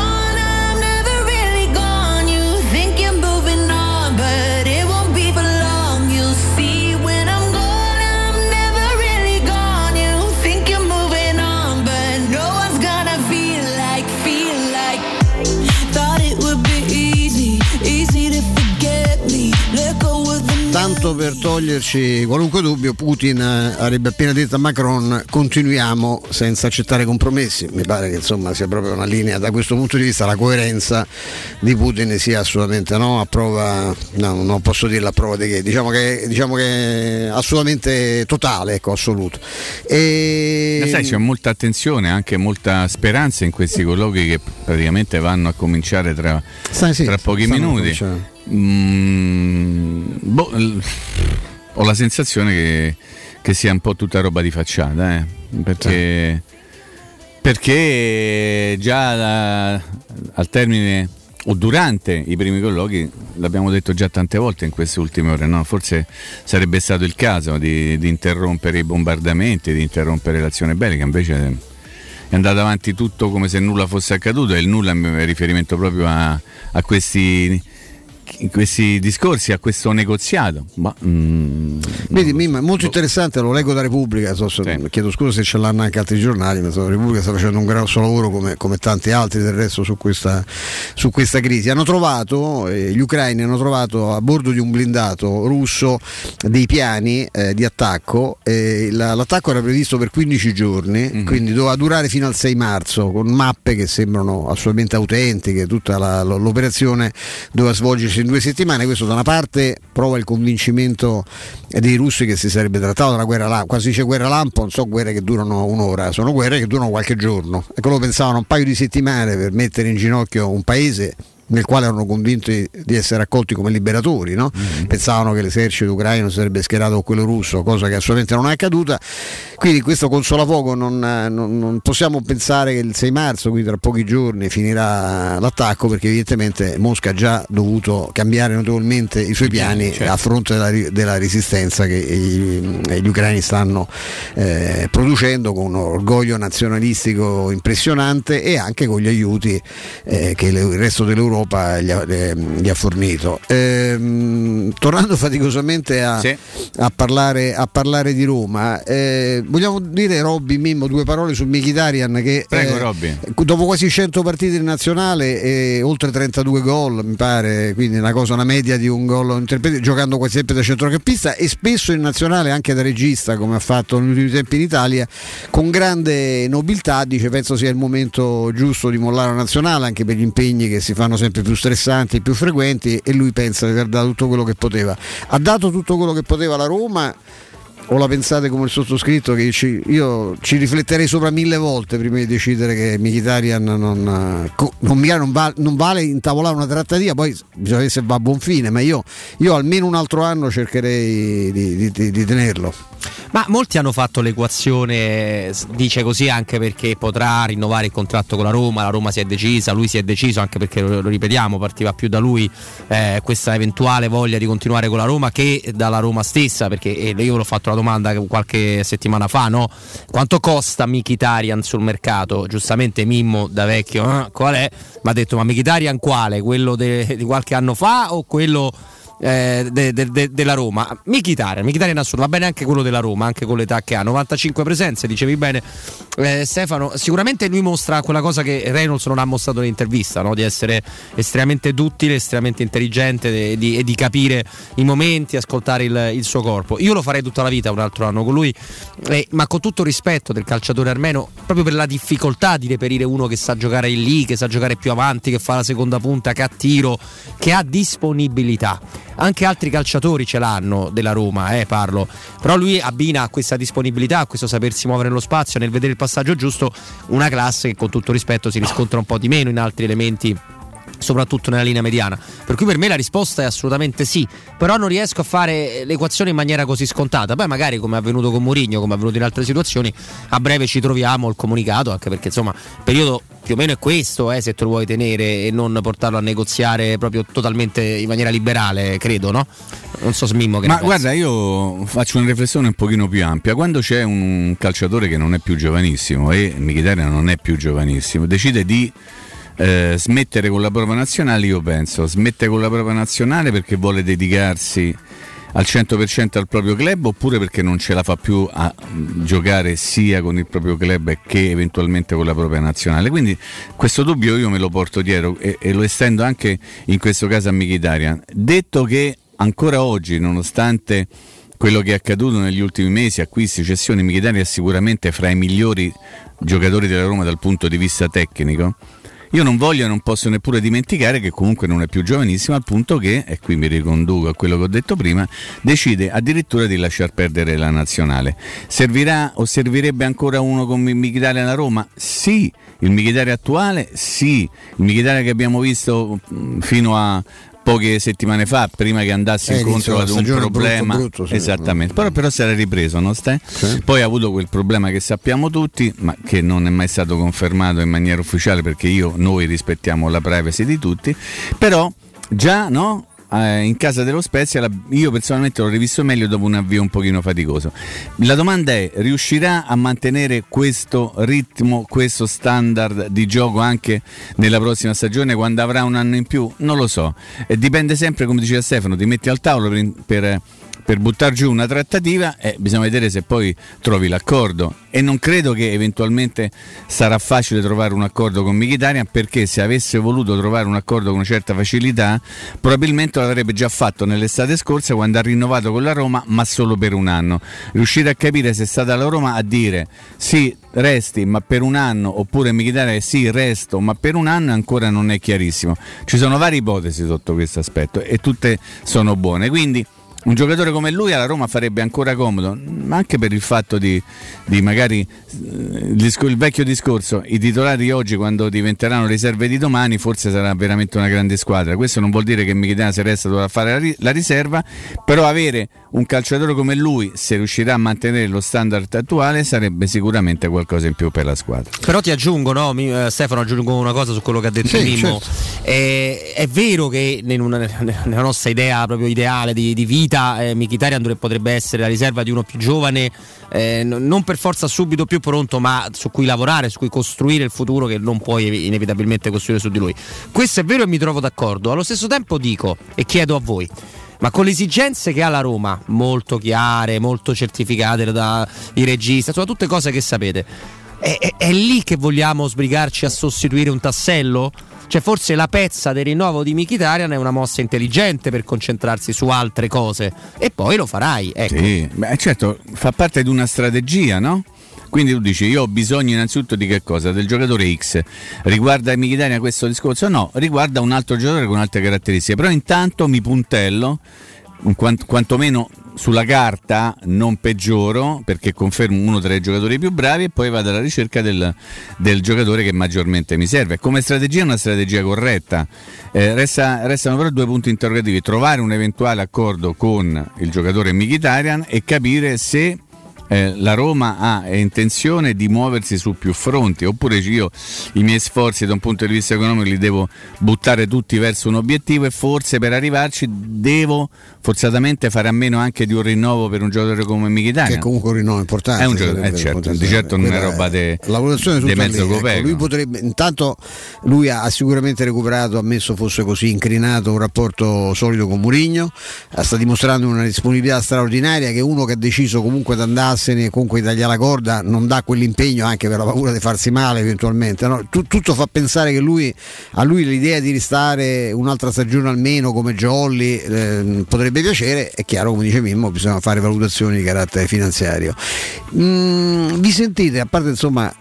Tanto per toglierci qualunque dubbio, Putin eh, avrebbe appena detto a Macron continuiamo senza accettare compromessi. Mi pare che insomma sia proprio una linea da questo punto di vista, la coerenza di Putin sia assolutamente no, a prova, no, non posso dirla a prova di che, diciamo che, diciamo che è assolutamente totale, ecco, assoluto. E... sai, c'è molta attenzione, anche molta speranza in questi colloqui che praticamente vanno a cominciare tra, sì, tra pochi minuti. Mm, boh, ho la sensazione che, che sia un po' tutta roba di facciata, eh, perché, perché già la- al termine o durante i primi colloqui, l'abbiamo detto già tante volte in queste ultime ore, no? forse sarebbe stato il caso di, di interrompere i bombardamenti, di interrompere l'azione bellica, invece è andato avanti tutto come se nulla fosse accaduto e il nulla è riferimento proprio a, a questi questi discorsi, a questo negoziato. Ma, mm, Vedi, Mimma, è molto interessante, lo leggo da Repubblica, so, so, chiedo scusa se ce l'hanno anche altri giornali, ma so, Repubblica sta facendo un grosso lavoro come, come tanti altri del resto su questa, su questa crisi. Hanno trovato, eh, gli ucraini hanno trovato a bordo di un blindato russo dei piani eh, di attacco, eh, la, l'attacco era previsto per 15 giorni, Mhm. quindi doveva durare fino al 6 marzo, con mappe che sembrano assolutamente autentiche, tutta la- l'operazione doveva svolgersi in due settimane, questo da una parte prova il convincimento dei russi che si sarebbe trattato una guerra lampo, quando si dice guerra lampo non so guerre che durano un'ora, sono guerre che durano qualche giorno. Ecco, loro pensavano un paio di settimane per mettere in ginocchio un paese nel quale erano convinti di essere accolti come liberatori, no? pensavano che l'esercito ucraino si sarebbe schierato con quello russo, cosa che assolutamente non è accaduta. Quindi questo consolapoco non, non, non possiamo pensare che il 6 marzo, quindi tra pochi giorni, finirà l'attacco perché evidentemente Mosca ha già dovuto cambiare notevolmente i suoi piani a fronte della, della resistenza che i- gli ucraini stanno eh, producendo con un orgoglio nazionalistico impressionante e anche con gli aiuti eh, che il resto dell'Europa gli ha, eh, gli ha fornito. Ehm, tornando faticosamente a, a parlare, a parlare di Roma, eh, vogliamo dire Robby Mimmo due parole su Mkhitaryan che Prego, eh, dopo quasi 100 partite in nazionale e oltre 32 gol mi pare quindi una cosa una media di un gol giocando quasi sempre da centrocampista e spesso in nazionale anche da regista come ha fatto negli ultimi tempi in Italia con grande nobiltà dice penso sia il momento giusto di mollare la nazionale anche per gli impegni che si fanno sempre più stressanti più frequenti e lui pensa di aver dato tutto quello che poteva. Ha dato tutto quello che poteva la Roma o la pensate come il sottoscritto che ci- io ci rifletterei sopra mille volte prima di decidere che Mkhitaryan non, non, non va- non vale intavolare una trattativa poi bisogna vedere se va a buon fine ma io, io almeno un altro anno cercherei di, di- di- di tenerlo. Ma molti hanno fatto l'equazione, dice così anche perché potrà rinnovare il contratto con la Roma, la Roma si è decisa, lui si è deciso anche perché lo, lo ripetiamo, partiva più da lui eh, questa eventuale voglia di continuare con la Roma che dalla Roma stessa, perché io l'ho fatto la domanda qualche settimana fa, no? quanto costa Mkhitaryan sul mercato? Giustamente Mimmo da vecchio, "Ah, qual è? Mi ha detto ma Mkhitaryan quale? Quello de- di qualche anno fa o quello eh, de- de- de- della Roma. Mkhitaryan, Mkhitaryan assoluto, va bene anche quello della Roma, anche con l'età che ha, 95 presenze, dicevi bene eh, Stefano, sicuramente lui mostra quella cosa che Reynolds non ha mostrato nell'intervista, no? di essere estremamente duttile, estremamente intelligente e di, e di capire i momenti, ascoltare il, il suo corpo. Io lo farei tutta la vita un altro anno con lui, eh, ma con tutto rispetto del calciatore armeno, proprio per la difficoltà di reperire uno che sa giocare lì, che sa giocare più avanti, che fa la seconda punta, che ha tiro, che ha disponibilità. Anche altri calciatori ce l'hanno della Roma, eh, parlo. Però lui abbina a questa disponibilità, a questo sapersi muovere nello spazio, nel vedere il passaggio giusto, una classe che con tutto rispetto si riscontra un po' di meno in altri elementi soprattutto nella linea mediana. Per cui per me la risposta è assolutamente sì, però non riesco a fare l'equazione in maniera così scontata. Poi magari come è avvenuto con Mourinho, come è avvenuto in altre situazioni, a breve ci troviamo il comunicato, anche perché insomma il periodo più o meno è questo, eh, se te lo vuoi tenere e non portarlo a negoziare proprio totalmente in maniera liberale, credo, no? Non so Smimmo che Ma guarda, io faccio una riflessione un pochino più ampia. Quando c'è un calciatore che non è più giovanissimo e Mkhitaryan non è più giovanissimo, decide di eh, smettere con la prova nazionale, io penso, smette con la prova nazionale perché vuole dedicarsi al 100% al proprio club oppure perché non ce la fa più a giocare sia con il proprio club che eventualmente con la propria nazionale. Quindi questo dubbio io me lo porto dietro e, e lo estendo anche in questo caso a Mkhitaryan. Detto che ancora oggi, nonostante quello che è accaduto negli ultimi mesi, acquisti, cessioni, Mkhitaryan è sicuramente fra i migliori giocatori della Roma dal punto di vista tecnico. Io non voglio e non posso neppure dimenticare che comunque non è più giovanissimo al punto che, e qui mi riconduco a quello che ho detto prima, decide addirittura di lasciar perdere la nazionale. Servirà o servirebbe ancora uno come Mkhitaryan a Roma? Sì, il Mkhitaryan attuale sì, il Mkhitaryan che abbiamo visto fino a poche settimane fa, prima che andassi Eh, incontro ad un problema. brutto, brutto, sì. Esattamente, però, però si era ripreso, no, Ste? Poi ha avuto quel problema che sappiamo tutti, ma che non è mai stato confermato in maniera ufficiale perché io, noi rispettiamo la privacy di tutti, però già no? Eh, in casa dello Spezia la- io personalmente l'ho rivisto meglio dopo un avvio un pochino faticoso. La domanda è, riuscirà a mantenere questo ritmo, questo standard di gioco anche nella prossima stagione quando avrà un anno in più? Non lo so. Eh, dipende sempre, come diceva Stefano, ti metti al tavolo per, per per buttare giù una trattativa eh, bisogna vedere se poi trovi l'accordo. E non credo che eventualmente sarà facile trovare un accordo con Mkhitaryan perché se avesse voluto trovare un accordo con una certa facilità probabilmente l'avrebbe già fatto nell'estate scorsa quando ha rinnovato con la Roma ma solo per un anno. Riuscire a capire se è stata la Roma a dire sì resti ma per un anno oppure Mkhitaryan sì resto ma per un anno ancora non è chiarissimo. Ci sono varie ipotesi sotto questo aspetto e tutte sono buone. Quindi un giocatore come lui alla Roma farebbe ancora comodo, ma anche per il fatto di, di magari eh, il, discor- il vecchio discorso, i titolari oggi quando diventeranno riserve di domani forse sarà veramente una grande squadra. Questo non vuol dire che Mkhitaryan se resta dovrà fare la, ri- la riserva, però avere un calciatore come lui, se riuscirà a mantenere lo standard attuale, sarebbe sicuramente qualcosa in più per la squadra. Però ti aggiungo, no, mi- eh, Stefano, aggiungo una cosa su quello che ha detto Sì, Mimmo. certo. Eh, è vero che in una- nella nostra idea proprio ideale di, di vita, eh, Mkhitaryan dovrebbe- potrebbe essere la riserva di uno più giovane, eh, non per forza subito più pronto, ma su cui lavorare, su cui costruire il futuro che non puoi inevitabilmente costruire su di lui. Questo è vero e mi trovo d'accordo. Allo stesso tempo dico e chiedo a voi. Ma con le esigenze che ha la Roma, molto chiare, molto certificate dai registi, sono tutte cose che sapete. È, è- è lì che vogliamo sbrigarci a sostituire un tassello? Cioè forse la pezza del rinnovo di Mkhitaryan è una mossa intelligente per concentrarsi su altre cose e poi lo farai, ecco. Sì, beh, certo, fa parte di una strategia, no? Quindi tu dici, io ho bisogno innanzitutto di che cosa? Del giocatore X. Riguarda Mkhitaryan questo discorso? No, riguarda un altro giocatore con altre caratteristiche. Però intanto mi puntello, un quant- quantomeno sulla carta non peggioro, perché confermo uno tra i giocatori più bravi e poi vado alla ricerca del, del giocatore che maggiormente mi serve. Come strategia è una strategia corretta. Eh, resta- restano però due punti interrogativi. Trovare un eventuale accordo con il giocatore Mkhitaryan e capire se eh, la Roma ha intenzione di muoversi su più fronti oppure io i miei sforzi da un punto di vista economico li devo buttare tutti verso un obiettivo e forse per arrivarci devo forzatamente fare a meno anche di un rinnovo per un giocatore come Mkhitaryan che è comunque un rinnovo importante è un giocatore, sarebbe eh, certo, di certo non è roba de, la valutazione è de tutta mezzo lì, ecco. lui potrebbe intanto lui ha, sicuramente recuperato ammesso fosse così incrinato un rapporto solido con Murigno sta dimostrando una disponibilità straordinaria che uno che ha deciso comunque di andarsene comunque di tagliare la corda non dà quell'impegno anche per la paura di farsi male eventualmente no? Tu- tutto fa pensare che lui a lui l'idea di restare un'altra stagione almeno come Jolly eh, potrebbe piacere è chiaro come dice Mimmo bisogna fare valutazioni di carattere finanziario Mm, vi sentite a parte insomma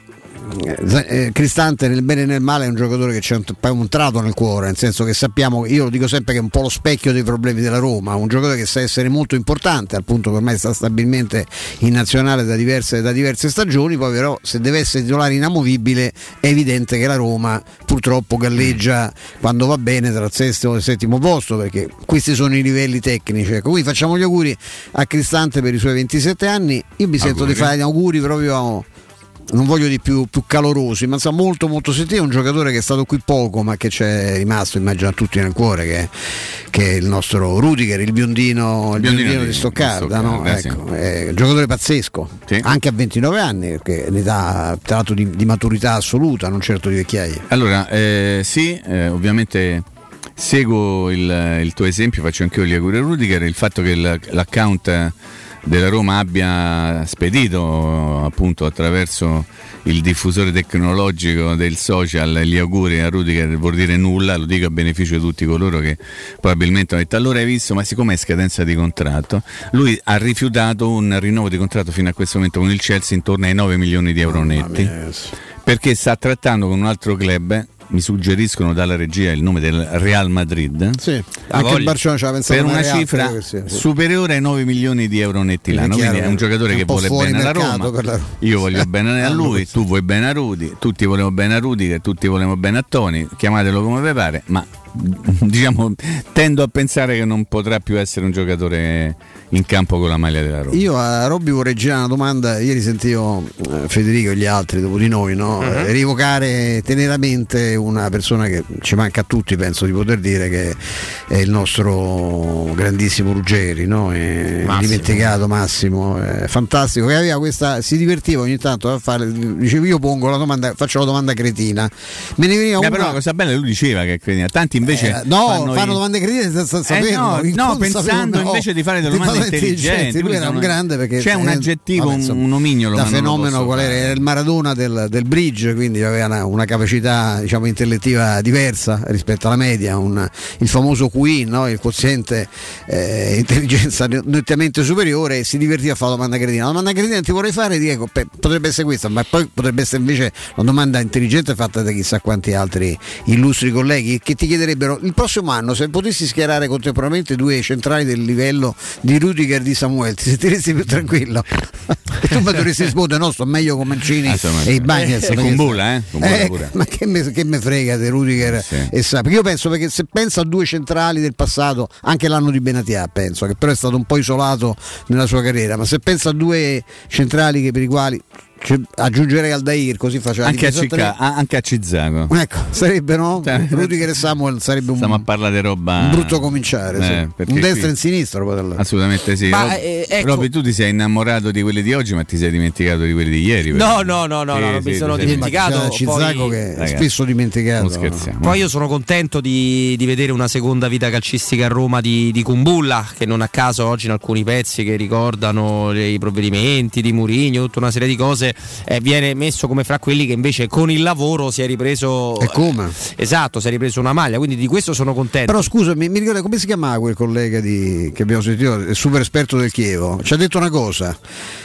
eh, eh, Cristante nel bene e nel male è un giocatore che c'è un, un trato nel cuore, nel senso che sappiamo, io lo dico sempre che è un po' lo specchio dei problemi della Roma, un giocatore che sa essere molto importante, al punto che ormai sta stabilmente in nazionale da diverse, da diverse stagioni, poi però se deve essere titolare inamovibile è evidente che la Roma purtroppo galleggia quando va bene tra il sesto e il settimo posto, perché questi sono i livelli tecnici. Ecco, quindi facciamo gli auguri a Cristante per i suoi 27 anni, io mi sento di Auguri. fare gli auguri proprio non voglio di più, più calorosi, ma insomma molto molto sentito, un giocatore che è stato qui poco ma che c'è rimasto, immagino a tutti nel cuore, che, che è il nostro Rudiger, il biondino, il Biondino biondino di- di Stoccarda, di no? Stoccarda, sì. Ecco, è un giocatore pazzesco, Sì. anche a 29 anni, perché è un'età tra l'altro di, di maturità assoluta, non certo di vecchiaia. Allora, eh, sì, eh, ovviamente seguo il, il tuo esempio, faccio anche io gli auguri a Rudiger, il fatto che l'account della Roma abbia spedito appunto attraverso il diffusore tecnologico del social gli auguri a Rudiger vuol dire nulla, lo dico a beneficio di tutti coloro che probabilmente hanno detto allora hai visto ma siccome è scadenza di contratto lui ha rifiutato un rinnovo di contratto fino a questo momento con il Chelsea intorno ai 9 milioni di euro netti perché sta trattando con un altro club mi suggeriscono dalla regia il nome del Real Madrid. Sì, anche il Barcellona ci aveva pensato per una Real, cifra sì. superiore ai 9 milioni di euro netti l'anno quindi è un giocatore è un che vuole bene alla Roma. la io voglio bene a lui tu vuoi bene a Rudi tutti volevo bene a Rudi che tutti volevamo bene a Toni chiamatelo come vi pare ma diciamo tendo a pensare che non potrà più essere un giocatore in campo con la maglia della Roma. Io a Robby vorrei girare una domanda, ieri sentivo eh, Federico e gli altri dopo di noi, no? Mhm. Eh, rievocare teneramente una persona che ci manca a tutti, penso di poter dire che è il nostro grandissimo Ruggeri, no? È Massimo. dimenticato Massimo, è fantastico, che aveva questa, si divertiva ogni tanto a fare, dicevo io pongo la domanda, faccio la domanda cretina, me ne veniva Beh, una... però la cosa bella lui diceva che cretina, tanti invece Eh, no, fanno, fanno, i- domande cretine senza Eh, saperlo. no, no, pensando invece di fare delle domande intelligenti. Lui era un grande perché c'è un aggettivo, vabbè, un- insomma, un nomignolo, da fenomeno qual era? Era il Maradona del, del bridge, quindi aveva una, una capacità diciamo, intellettiva diversa rispetto alla media, un- il famoso QI, no? il quoziente eh, intelligenza nettamente superiore e si divertiva a fare la domanda cretina. La domanda cretina ti vorrei fare, dico, beh, potrebbe essere questa, ma poi potrebbe essere invece una domanda intelligente fatta da chissà quanti altri illustri colleghi che ti chiederebbero il prossimo anno se potessi schierare contemporaneamente due centrali del livello di Rudiger di Samuel, ti sentiresti più tranquillo? e tu mi dovresti rispondere, no, sto meglio con Mancini Ah, e i Bagnets. e con Bula, eh? Con Bula Eh, pure. ma che me, che me frega di Rudiger Sì. e Sa? Perché io penso perché se penso a due centrali del passato, anche l'anno di Benatia penso, che però è stato un po' isolato nella sua carriera, ma se penso a due centrali che per i quali aggiungerei Aldair così faceva anche, a anche a Cizzago. Ecco, sarebbe no? Cioè, Rudiger e Samuel sarebbe un, Stiamo a parlare di roba. un brutto cominciare, sì. Eh, perché un destra qui- e un sinistro. Assolutamente sì. Ma, Rob- eh, ecco- Robby, tu ti sei innamorato di quelli di oggi, ma ti sei dimenticato di quelli di ieri. No, no, no, no, Sì, no, sì, mi sono dimenticato. Cizzago poi- che è Ragazzi, spesso dimenticato. Non scherziamo. Poi io sono contento di, di vedere una seconda vita calcistica a Roma di, di Kumbulla, che non a caso oggi in alcuni pezzi che ricordano i provvedimenti di Murigno, tutta una serie di cose, eh, viene messo come fra quelli che invece con il lavoro si è ripreso. E come? Esatto, si è ripreso una maglia, quindi di questo sono contento. Però scusami, mi ricordo come si chiamava quel collega di- che abbiamo sentito, il super esperto del Chievo? Ci ha detto una cosa.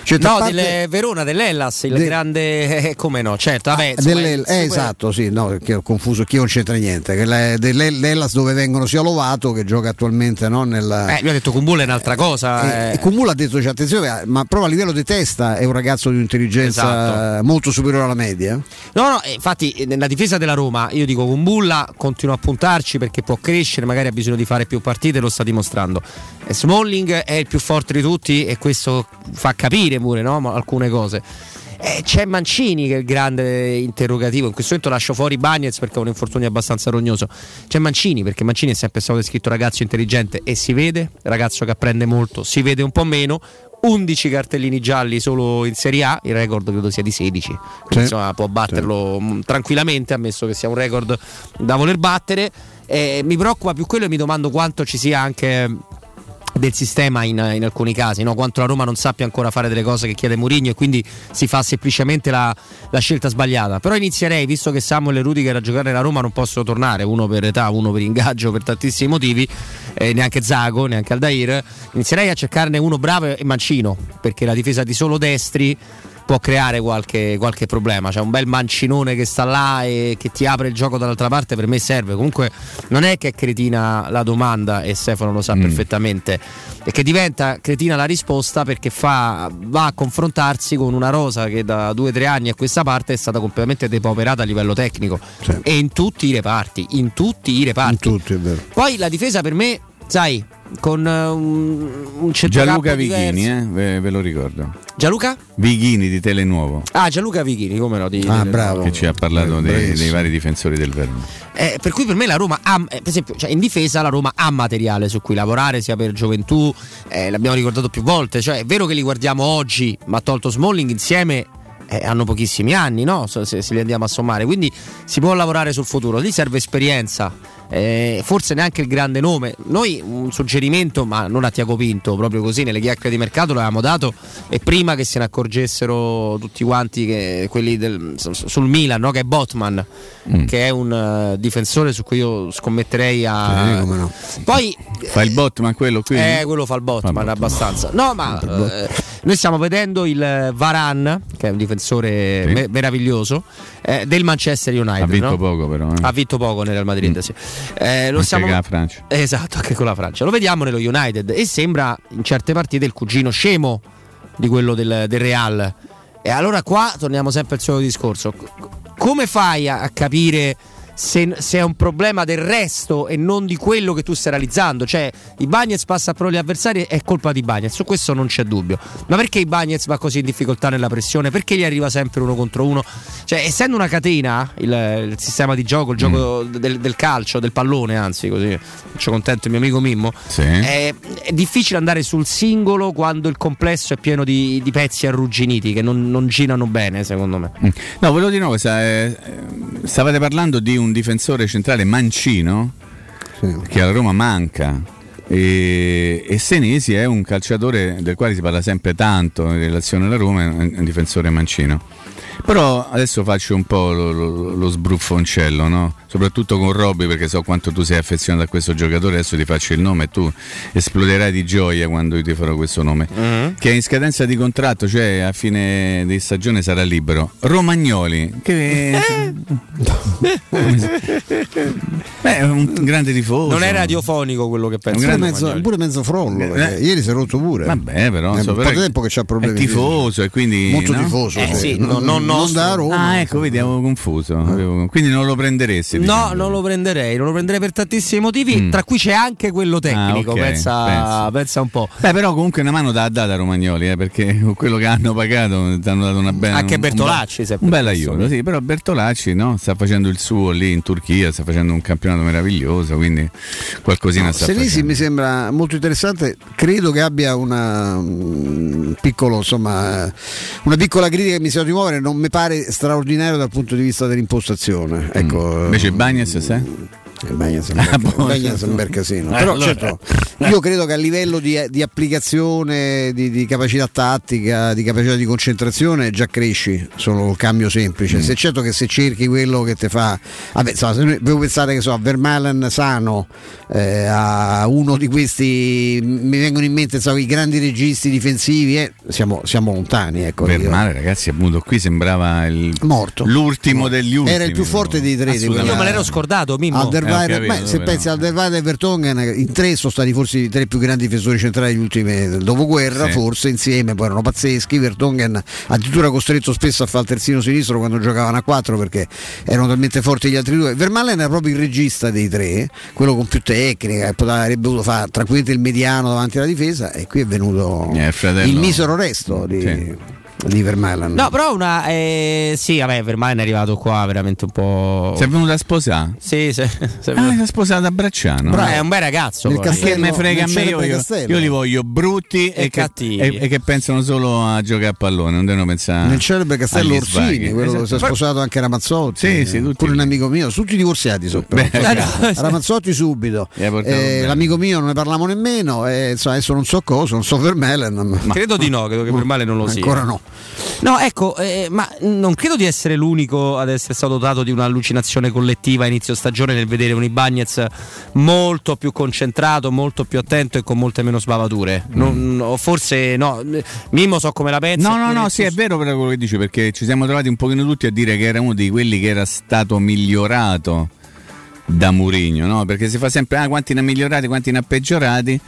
Cioè, no, parte- del Verona, dell'Ellas, il De- grande. eh, come no, certo, vabbè. insomma, Delle- il eh, super- esatto, sì, no, che ho confuso, chi non c'entra niente. La- dell'Ellas dove vengono sia Lovato che gioca attualmente no, nella. Eh, lui ha detto Kumbulla è un'altra cosa. Eh. e Cumula ha detto, cioè, attenzione, ma proprio a livello di testa è un ragazzo di un'intelligenza Esatto. molto superiore alla media. No, no, eh, infatti eh, nella difesa della Roma io dico con Bulla continua a puntarci perché può crescere, magari ha bisogno di fare più partite, lo sta dimostrando. E Smalling è il più forte di tutti e questo fa capire pure no, alcune cose. Eh, c'è Mancini che è il grande interrogativo. In questo momento lascio fuori Bagnets perché è un infortunio abbastanza rognoso. C'è Mancini perché Mancini è sempre stato descritto ragazzo intelligente e si vede, ragazzo che apprende molto, si vede un po' meno. 11 cartellini gialli solo in Serie A, il record credo sia di 16, quindi Sì. insomma può batterlo mh, tranquillamente, ammesso che sia un record da voler battere. Eh, mi preoccupa più quello e mi domando quanto ci sia anche del sistema in, in alcuni casi, no? quanto la Roma non sappia ancora fare delle cose che chiede Mourinho e quindi si fa semplicemente la, la scelta sbagliata. Però inizierei, visto che Samuel e Rudiger a giocare nella Roma non possono tornare, uno per età, uno per ingaggio, per tantissimi motivi, eh, neanche Zago, neanche Aldair, inizierei a cercarne uno bravo e mancino, perché la difesa di solo destri può creare qualche, qualche problema. C'è un bel mancinone che sta là e che ti apre il gioco dall'altra parte, per me serve. Comunque non è che è cretina la domanda e Stefano lo sa Mm. perfettamente, è che diventa cretina la risposta perché fa, va a confrontarsi con una rosa che da due o tre anni a questa parte è stata completamente depauperata a livello tecnico Sì. e in tutti i reparti, in tutti i In reparti. tutti, è vero. Poi la difesa per me, sai, con eh, un, un centrocampo Gianluca Vighini, eh? ve, ve lo ricordo. Gianluca? Vighini di Telenuovo, Ah, Gianluca Vighini, come no? Di, Ah, di- bravo. che ci ha parlato Eh, dei, dei vari difensori del Verona. Eh, per cui per me la Roma ha, eh, per esempio, cioè in difesa la Roma ha materiale su cui lavorare, sia per gioventù, eh, l'abbiamo ricordato più volte, cioè è vero che li guardiamo oggi, ma tolto Smalling insieme eh, hanno pochissimi anni, no? Se, se- li andiamo a sommare, quindi si può lavorare sul futuro, lì serve esperienza, eh, forse neanche il grande nome. Noi un suggerimento, ma non a Tiago Pinto, proprio così nelle chiacchiere di mercato l'avevamo dato e prima che se ne accorgessero tutti quanti che, quelli del- su- sul Milan, no? che è Botman, Mm. che è un eh, difensore su cui io scommetterei a... Come no. Poi Fa il bot, ma quello qui? eh, quello fa il Botman Fa il Botman. abbastanza. No, ma eh, noi stiamo vedendo il eh, Varan, che è un difensore Sì. me- meraviglioso, eh, del Manchester United. ha vinto no? poco però. Eh. Ha vinto poco nel Real Madrid, Mm. sì. Eh, lo Anche stiamo... con la Francia. Esatto, anche con la Francia. Lo vediamo nello United e sembra in certe partite il cugino scemo di quello del, del Real. E allora qua torniamo sempre al solito discorso. Come fai a, a capire se, se, è un problema del resto e non di quello che tu stai realizzando. Cioè, i Bagnets passa a pro gli avversari è colpa di Bagnets, su questo non c'è dubbio. Ma perché i Bagnets va così in difficoltà nella pressione? Perché gli arriva sempre uno contro uno? Cioè, essendo una catena, il, il sistema di gioco, il gioco mm. del, del, calcio, del pallone, anzi, così faccio contento il mio amico Mimmo. Sì. È, è, difficile andare sul singolo quando il complesso è pieno di, di pezzi arrugginiti che non, non, girano bene, secondo me. Mm. No, volevo dire una cosa. Eh, stavate parlando di un difensore centrale mancino sì. che alla Roma manca. E, e, Senesi è un calciatore del quale si parla sempre tanto in relazione alla Roma, è un difensore mancino. Però adesso faccio un po' lo, lo, lo sbruffoncello, no? soprattutto con Robby perché so quanto tu sei affezionato a questo giocatore, adesso ti faccio il nome e tu esploderai di gioia quando io ti farò questo nome, mm-hmm. che è in scadenza di contratto, cioè a fine di stagione sarà libero. Romagnoli, che Beh, è un grande tifoso. Non è radiofonico quello che penso. Pure mezzo, pure mezzo frollo, eh. ieri si è rotto pure. Vabbè, però è un po' di tempo che c'ha problemi. È tifoso e quindi molto no? tifoso. Eh, sì, no, no, non da Roma. Ah, ecco, vedi, avevo confuso. Avevo... Quindi non lo prenderesti. No, non lo prenderei, non lo prenderei per tantissimi motivi, mm. tra cui c'è anche quello tecnico, ah, okay. pensa, pensa, un po'. Beh, però comunque una mano da data Romagnoli, eh, perché con quello che hanno pagato ti hanno dato una bella Anche Bertolacci, un, un bel aiuto, sì, però Bertolacci no, sta facendo il suo lì in Turchia, sta facendo un campionato meraviglioso, quindi qualcosina no, sta Senesi facendo. mi sembra molto interessante, credo che abbia una um, piccolo, insomma, una piccola critica che mi sento di muovere, non mi pare straordinario dal punto di vista dell'impostazione. Ecco, mm. Invece Bagnas, sai? Bagnas è un bel casino. Però allora. certo, io credo che a livello di, di applicazione, di, di, capacità tattica, di capacità di concentrazione già cresci, solo il cambio semplice. Mm. Se certo che se cerchi quello che ti fa. Vabbè, insomma, se devo pensare che so, a Vermalen sano, eh, a uno di questi mi vengono in mente so, i grandi registi difensivi, eh, siamo, siamo, lontani. Ecco, Vermalen, ragazzi, appunto qui sembrava il, morto. l'ultimo degli ultimi. Era il più forte dei tre. Io me l'ero scordato, Mimmo. Eh, capito, se pensi al Alderweireld e Vertonghen, in tre sono stati forse i tre più grandi difensori centrali degli ultimi del dopoguerra, sì. forse insieme, poi erano pazzeschi. Vertonghen addirittura costretto spesso a fare il terzino sinistro quando giocavano a quattro perché erano talmente forti gli altri due. Vermalen era proprio il regista dei tre, quello con più tecnica, avrebbe dovuto fare tranquillamente il mediano davanti alla difesa e qui è venuto eh, il, il misero resto di... Sì di Vermaelen. No, però una. Eh, sì, vabbè, Vermaelen è arrivato qua veramente un po'. Si è venuto a sposare? Sì, sì. Si è ah, è sposato a Bracciano. Però è un bel ragazzo. Nel che me frega a me, io, io, io, li voglio brutti e, e cattivi. Che, e, e, che pensano solo a giocare a pallone, non devono pensare. Nel celebre castello Orsini, quello esatto. che si è sposato anche Ramazzotti. Sì, sì, tutti. Pure un amico mio, tutti divorziati so, Beh, Ramazzotti subito. Eh, l'amico mio non ne parliamo nemmeno. Eh, insomma, adesso non so cosa, non so Vermelen. Ma... Credo di no, credo che Vermelen non lo sia. Ancora no. No, ecco, eh, ma non credo di essere l'unico ad essere stato dotato di un'allucinazione collettiva a inizio stagione nel vedere un Ibagnez molto più concentrato, molto più attento e con molte meno sbavature. Mm. Non, forse no, Mimmo so come la pensa. No, no, no, sì, è vero quello che dici perché ci siamo trovati un pochino tutti a dire che era uno di quelli che era stato migliorato da Murigno, no? perché si fa sempre ah, quanti ne ha migliorati, quanti ne ha peggiorati.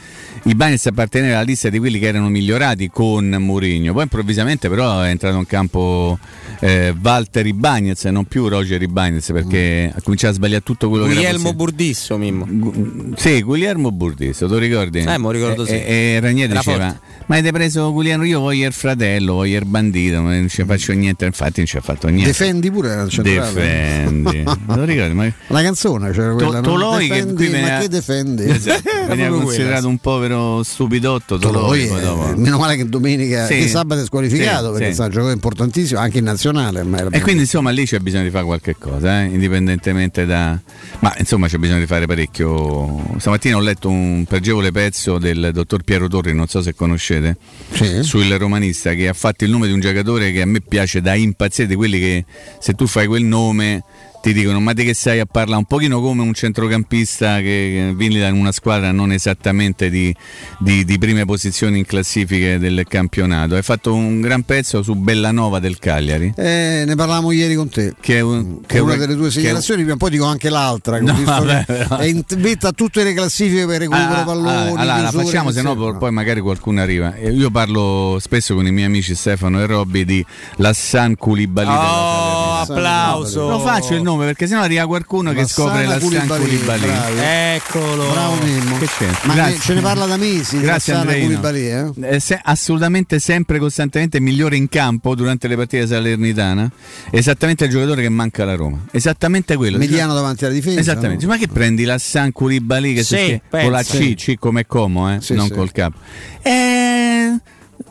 Il Bagnets apparteneva alla lista di quelli che erano migliorati con Murigno, poi improvvisamente però è entrato in campo eh, Walter Ibagnez e non più Roger Ibagnez perché mm. ha cominciato a sbagliare tutto quello Guglielmo che era Guglielmo Burdisso Mimmo. Gu- sì, Guglielmo Burdisso, tu ricordi? Eh, mo ricordo sì. E, e Ranieri diceva forte. ma avete preso Guglielmo, io voglio il fratello, voglio il bandito, ma non ci faccio niente, infatti non ci ha fatto niente. Defendi pure la centrale. Defendi. lo ricordi? Ma... La canzone c'era quella, to- Toloi che qui veniva... ma che defendi? Esatto, veniva considerato un povero stupidotto Toloi, Toloi eh, meno male che domenica sì. che sabato è squalificato sì, perché sì. un giocatore importantissimo anche in nazionale e quindi insomma lì c'è bisogno di fare qualche cosa, eh? indipendentemente da... Ma insomma c'è bisogno di fare parecchio. Stamattina ho letto un pregevole pezzo del dottor Piero Torri, non so se conoscete, sì. sul romanista, che ha fatto il nome di un giocatore che a me piace da impazzire, quelli che se tu fai quel nome ti dicono ma di che sai a parlare? Un pochino come un centrocampista che milita in una squadra non esattamente di, di, di, prime posizioni in classifiche del campionato. Hai fatto un gran pezzo su Bellanova del Cagliari. Eh, ne parlavamo ieri con te. Che è, un, che è una delle tue segnalazioni prima poi dico anche l'altra no, vabbè, è in vetta a tutte le classifiche per recupero ah, palloni ah, allora la facciamo se no poi magari qualcuno arriva. Io parlo spesso con i miei amici Stefano e Robby di Lassan Koulibaly oh, applauso. Lo faccio il nome perché sennò arriva qualcuno che scopre la San bravi. Eccolo. Bravo Mimmo. Che? Ma Grazie. ce ne parla da mesi. Grazie Bassana Andreino. Koulibaly, eh? Eh, se- assolutamente sempre costantemente migliore in campo durante le partite salernitana esattamente il giocatore che manca alla Roma esattamente quello Mediano davanti alla difesa. esattamente no? ma che prendi la San Koulibaly che Sì, si- con la. C, C come Como eh? Sì, non sì. col capo eh,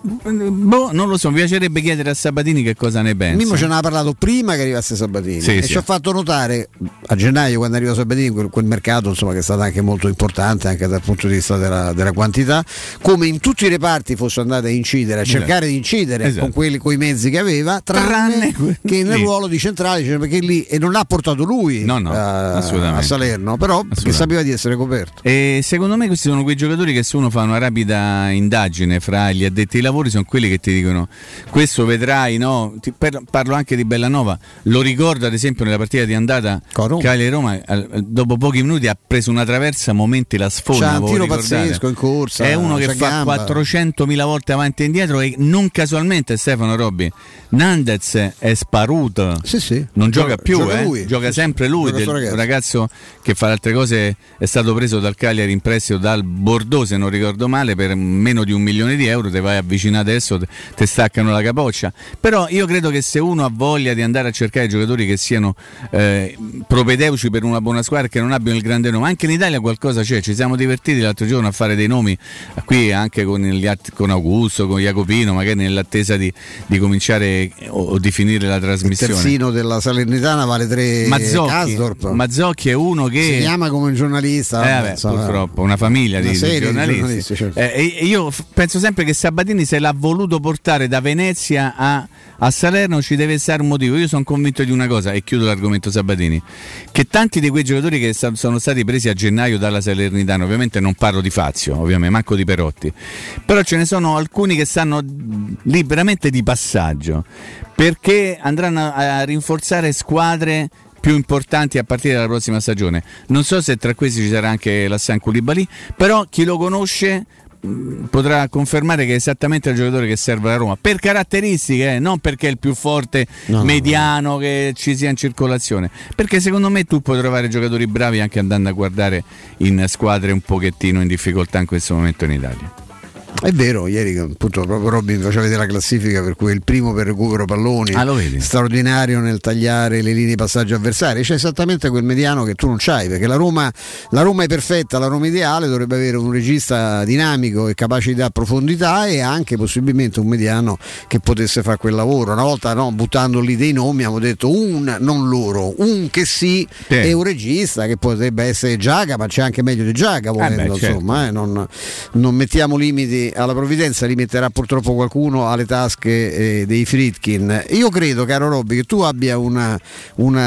boh, non lo so mi piacerebbe chiedere a Sabatini che cosa ne pensa Mimmo ce ne ha parlato prima che arrivasse Sabatini Sì, e sì. ci ha fatto notare a gennaio quando arriva Sabatini quel, quel mercato insomma, che è stato anche molto importante anche dal punto di vista della, della quantità come in tutti i reparti fosse andato a incidere a Esatto. cercare di incidere Esatto. con quelli con i mezzi che aveva tranne, che nel lì. ruolo di centrale cioè, perché lì e non l'ha portato lui No, no, a, a Salerno però che sapeva di essere coperto E secondo me questi sono quei giocatori che se uno fa una rapida indagine fra gli addetti ai lavori sono quelli che ti dicono questo vedrai, no? Ti- per- parlo anche di Bellanova, lo ricordo ad esempio nella partita di andata Con Roma. Dopo pochi minuti ha preso una traversa, momenti la sfonda. C'ha un tiro pazzesco in corsa, È uno che fa gamba. 400.000 volte avanti e indietro e non casualmente Stefano Robbi, Nandez è sparuto. sì sì Non gioca più, Gioca eh? lui. gioca sempre lui, Gioca del- sto un ragazzo. ragazzo che fa altre cose, è stato preso dal Cagliari in prestito dal Bordeaux, se non ricordo male, per meno di un milione di euro, te vai a avvicinare adesso, te, te staccano la capoccia. Però io credo che se uno ha voglia di andare a cercare giocatori che siano eh, propedeutici per una buona squadra che non abbiano il grande nome, anche in Italia qualcosa c'è, ci siamo divertiti l'altro giorno a fare dei nomi qui anche con, gli con Augusto, con Jacopino, magari nell'attesa di, di cominciare o, o di finire la il trasmissione. terzino della Salernitana vale 3 Mazzocchi, Kasdorp Mazzocchi è uno che si chiama come un giornalista eh, vabbè, insomma, purtroppo una famiglia una di, di serie di giornalisti, giornalisti, certo. Eh, io f- penso sempre che Sabatini se l'ha voluto portare da Venezia a, a Salerno ci deve essere un motivo io sono convinto di una cosa e chiudo l'argomento Sabatini che tanti di quei giocatori che sono stati presi a gennaio dalla Salernitana ovviamente non parlo di Fazio ovviamente manco di Perotti però ce ne sono alcuni che stanno lì veramente di passaggio perché andranno a, rinforzare squadre più importanti a partire dalla prossima stagione. Non so se tra questi ci sarà anche la San Koulibaly, però chi lo conosce potrà confermare che è esattamente il giocatore che serve alla Roma. Per caratteristiche, eh, non perché è il più forte No, no, mediano che ci sia in circolazione, perché secondo me tu puoi trovare giocatori bravi anche andando a guardare in squadre un pochettino in difficoltà in questo momento in Italia. È vero, ieri appunto proprio Robin faceva vedere la classifica per cui è il primo per recupero palloni, Ah, straordinario nel tagliare le linee di passaggio avversarie, c'è esattamente quel mediano che tu non c'hai, perché la Roma, la Roma è perfetta, la Roma ideale dovrebbe avere un regista dinamico e capace di dare profondità e anche possibilmente un mediano che potesse fare quel lavoro. Una volta no, buttando lì dei nomi abbiamo detto un, non loro, un che sì, Sì. e un regista che potrebbe essere Giaga, ma c'è anche meglio di Giaga volendo, beh, certo. insomma, eh, non, non mettiamo limiti alla provvidenza, li metterà purtroppo qualcuno alle tasche eh, dei Fritkin. Io credo, caro Robby, che tu abbia un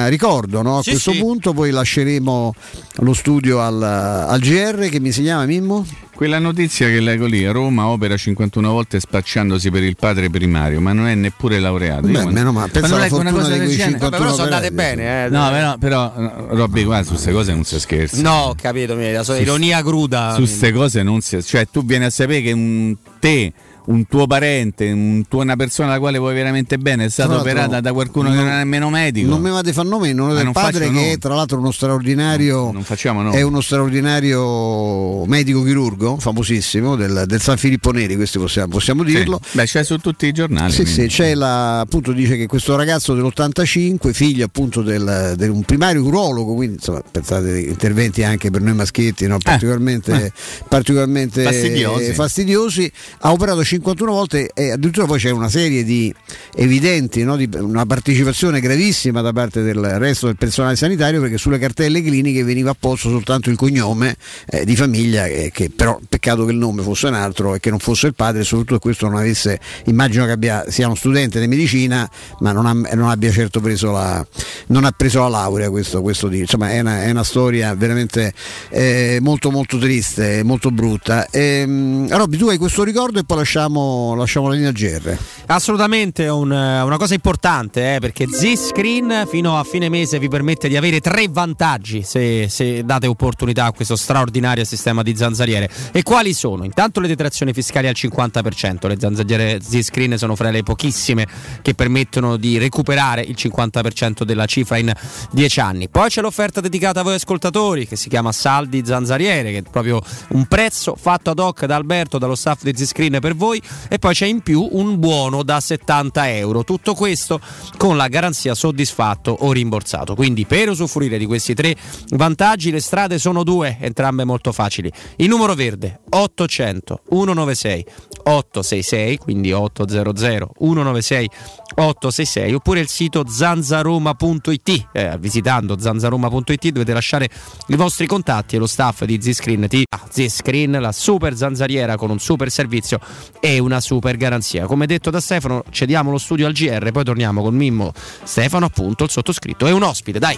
ricordo no? a Sì, questo sì. punto, poi lasceremo lo studio al, al GR che mi si chiama Mimmo. Quella notizia che leggo lì, Roma opera 51 volte spacciandosi per il padre primario, ma non è neppure laureato. Io Beh, quando- meno male, pensa quando alla leggo una cosa del genere- 50 Vabbè, però sono andate bene, eh. No, però, però no, Robby, guarda, su queste cose non si scherza. No, ho capito, mi- la sua ironia cruda. Su queste cose non si Cioè, tu vieni a sapere che un te, un tuo parente, un tuo- una persona alla quale vuoi veramente bene è stata operata da qualcuno che non- non è nemmeno medico. Non mi di far nome Ma del non padre faccio che è tra l'altro uno straordinario non facciamo nomi. è uno straordinario medico chirurgo famosissimo del, del San Filippo Neri questo possiamo, possiamo Sì. dirlo Beh, c'è su tutti i giornali. Sì, quindi. sì, c'è la, appunto dice che questo ragazzo dell'85, figlio appunto del, del- un primario urologo, quindi insomma pensate interventi anche per noi maschietti no? particolarmente, eh. particolarmente Fastidiosi. eh, fastidiosi, ha operato 51 volte e addirittura poi c'è una serie di evidenti, no? di una partecipazione gravissima da parte del resto del personale sanitario perché sulle cartelle cliniche veniva apposto soltanto il cognome eh, di famiglia, eh, che però peccato che il nome fosse un altro e che non fosse il padre e soprattutto questo non avesse, immagino che abbia, sia uno studente di medicina ma non, ha- non abbia certo preso la, preso la laurea questo, questo di- insomma è una, è una storia veramente eh, molto molto triste, molto brutta. Ehm, Robby tu hai questo ricordo e poi lasciamo lasciamo, lasciamo la linea GR. Assolutamente un, una cosa importante eh, perché Z-Screen fino a fine mese vi permette di avere tre vantaggi se, se, date opportunità a questo straordinario sistema di zanzariere. E quali sono? Intanto le detrazioni fiscali al 50%, le zanzariere Z-Screen sono fra le pochissime che permettono di recuperare il 50% della cifra in 10 anni. Poi c'è l'offerta dedicata a voi ascoltatori che si chiama Saldi Zanzariere, che è proprio un prezzo fatto ad hoc da Alberto, dallo staff di Z-Screen per voi e poi c'è in più un buono da 70 euro. Tutto questo con la garanzia soddisfatto o rimborsato. Quindi per usufruire di questi tre vantaggi le strade sono due, entrambe molto facili. Il numero verde 800 196 866, quindi 800 196 866 oppure il sito zanzaroma.it. Eh, visitando zanzaroma.it dovete lasciare i vostri contatti e lo staff di Z-Screen ti Z-Screen, la super zanzariera con un super servizio e una super garanzia. Come detto da Stefano, cediamo lo studio al GR, poi torniamo con Mimmo Stefano, appunto, il sottoscritto è un ospite, dai.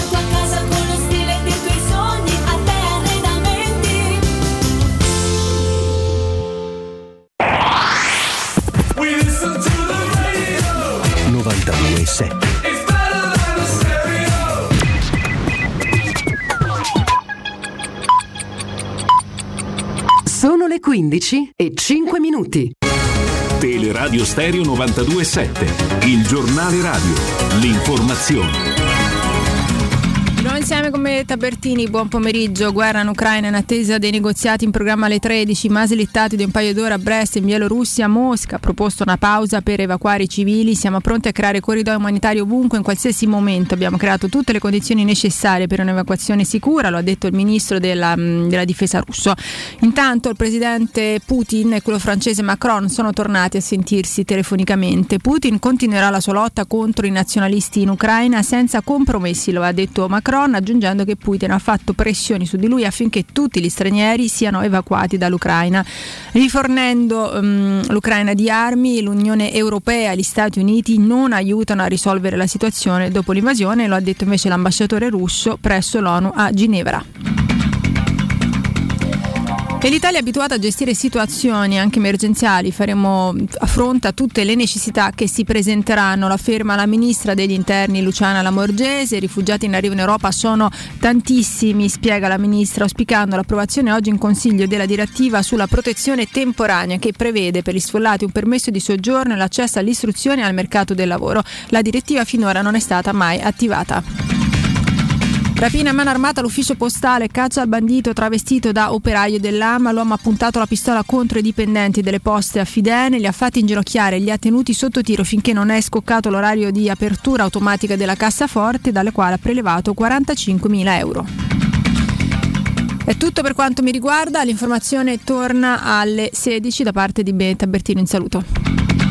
92.7 Sono le 15 e 5 minuti. Teleradio Stereo 92.7, il giornale radio, l'informazione. Insieme con me Tabertini, buon pomeriggio. Guerra in Ucraina in attesa dei negoziati in programma alle 13, ma slittati di un paio d'ore a Brest in Bielorussia. Mosca ha proposto una pausa per evacuare i civili. Siamo pronti a creare corridoi umanitari ovunque, in qualsiasi momento. Abbiamo creato tutte le condizioni necessarie per un'evacuazione sicura, lo ha detto il ministro della, della difesa russo. Intanto il presidente Putin e quello francese Macron sono tornati a sentirsi telefonicamente. Putin continuerà la sua lotta contro i nazionalisti in Ucraina senza compromessi, lo ha detto Macron, aggiungendo che Putin ha fatto pressioni su di lui affinché tutti gli stranieri siano evacuati dall'Ucraina. Rifornendo um, l'Ucraina di armi, l'Unione Europea e gli Stati Uniti non aiutano a risolvere la situazione dopo l'invasione, lo ha detto invece l'ambasciatore russo presso l'ONU a Ginevra. E l'Italia è abituata a gestire situazioni anche emergenziali, faremo affronta a tutte le necessità che si presenteranno, lo afferma la ministra degli interni Luciana Lamorgese, i rifugiati in arrivo in Europa sono tantissimi, spiega la ministra, auspicando l'approvazione oggi in Consiglio della direttiva sulla protezione temporanea che prevede per gli sfollati un permesso di soggiorno e l'accesso all'istruzione e al mercato del lavoro. La direttiva finora non è stata mai attivata. Rapina a mano armata all'ufficio postale, caccia al bandito travestito da operaio dell'AMA, l'uomo ha puntato la pistola contro i dipendenti delle poste a Fidene, li ha fatti inginocchiare e li ha tenuti sotto tiro finché non è scoccato l'orario di apertura automatica della cassaforte dalle quali ha prelevato 45.000 euro. È tutto per quanto mi riguarda, l'informazione torna alle 16 da parte di Benetta Bertino in saluto.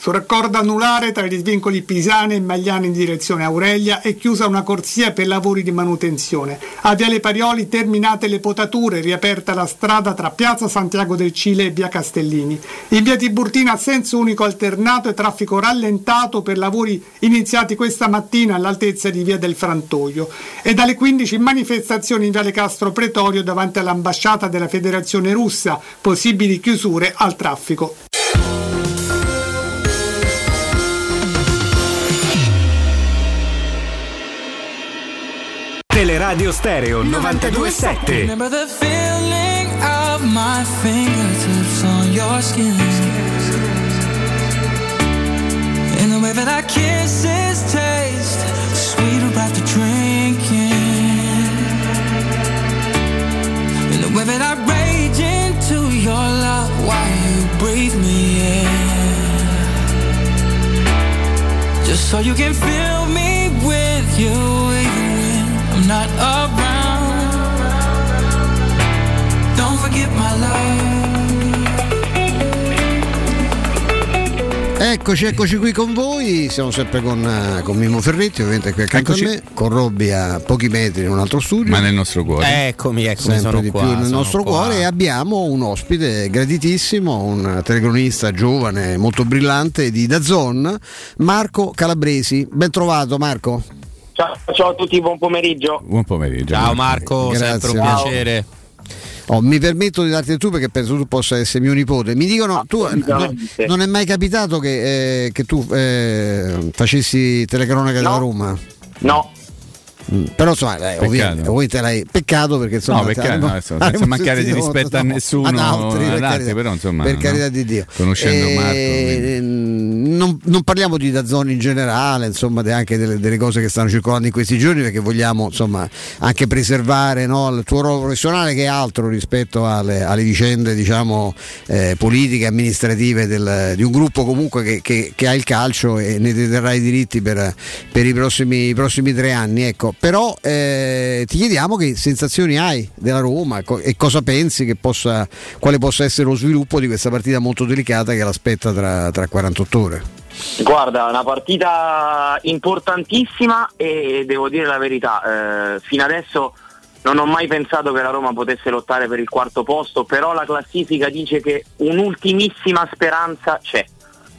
Sul raccordo anulare tra gli svincoli Pisane e Magliano in direzione Aurelia è chiusa una corsia per lavori di manutenzione. A Viale Parioli terminate le potature, riaperta la strada tra Piazza Santiago del Cile e Via Castellini. In Via Tiburtina senso unico alternato e traffico rallentato per lavori iniziati questa mattina all'altezza di Via del Frantoio. E dalle 15 manifestazioni in Viale Castro Pretorio davanti all'ambasciata della Federazione Russa, possibili chiusure al traffico. Teleradio Stereo 927. Remember the feeling of my fingertips on your skin. And the way that our kisses taste sweeter after drinking. And the way that I rage into your love while you breathe me in. Just so you can fill me Eccoci, eccoci qui con voi, siamo sempre con, eh, con Mimmo Ferretti, ovviamente qui accanto Eccoci. a me, con Robby a pochi metri in un altro studio. Ma nel nostro cuore. Eccomi, eccomi, sempre sono di qua, più nel sono nostro qua. cuore e abbiamo un ospite graditissimo, un telecronista giovane, molto brillante di Dazon, Marco Calabresi. Ben trovato Marco. Ciao, ciao a tutti, buon pomeriggio. Buon pomeriggio. Ciao Marco, Grazie. sempre un Ciao. Oh, mi permetto di darti tu perché penso tu possa essere mio nipote. Mi dicono, tu no- non è mai capitato che, eh, che tu eh, facessi telecronaca della Roma? No. Mm, Però insomma, eh, ovviamente, ovviamente l'hai peccato perché insomma No, peccato, no, adesso, senza mancare di rispetto a no, nessuno, ad altri, per ad altri, carità, però, insomma, per no? carità di Dio. Conoscendo Marco, Eh, non, non parliamo di Dazzoni in generale, insomma, de- anche delle, delle cose che stanno circolando in questi giorni perché vogliamo insomma anche preservare no, il tuo ruolo professionale che è altro rispetto alle, alle vicende diciamo eh, politiche amministrative del- di un gruppo comunque che, che- che ha il calcio e ne deterrà i diritti per, per i, prossimi, i prossimi tre anni ecco. Però eh, ti chiediamo che sensazioni hai della Roma e cosa pensi che possa quale possa essere lo sviluppo di questa partita molto delicata che l'aspetta tra, tra 48 ore Guarda, una partita importantissima e devo dire la verità, eh, fino adesso non ho mai pensato che la Roma potesse lottare per il quarto posto, però la classifica dice che un'ultimissima speranza c'è.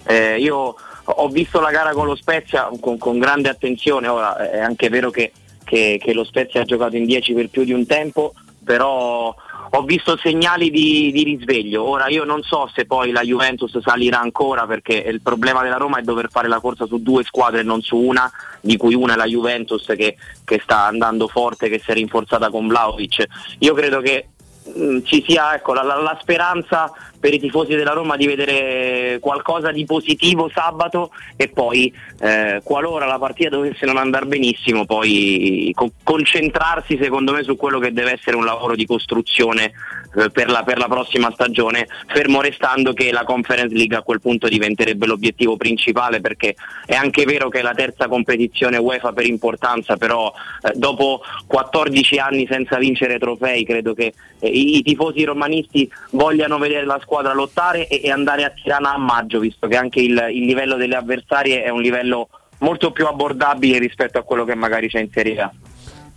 Eh, io ho visto la gara con lo Spezia con, con grande attenzione, ora è anche vero che, che- che lo Spezia ha giocato in 10 per più di un tempo, però ho visto segnali di, di risveglio. Ora io non so se poi la Juventus salirà ancora perché il problema della Roma è dover fare la corsa su due squadre e non su una, di cui una è la Juventus che, che sta andando forte, che si è rinforzata con Vlaovic. Io credo che mh, ci sia ecco, la, la- la speranza per i tifosi della Roma di vedere qualcosa di positivo sabato e poi eh, qualora la partita dovesse non andare benissimo poi co- concentrarsi secondo me su quello che deve essere un lavoro di costruzione eh, per, la, per la prossima stagione fermo restando che la Conference League a quel punto diventerebbe l'obiettivo principale perché è anche vero che è la terza competizione UEFA per importanza però eh, dopo 14 anni senza vincere trofei credo che eh, i, i tifosi romanisti vogliano vedere la squadra lottare e, e andare a Tirana a maggio visto che anche il, il livello delle avversarie è un livello molto più abbordabile rispetto a quello che magari c'è in Serie A.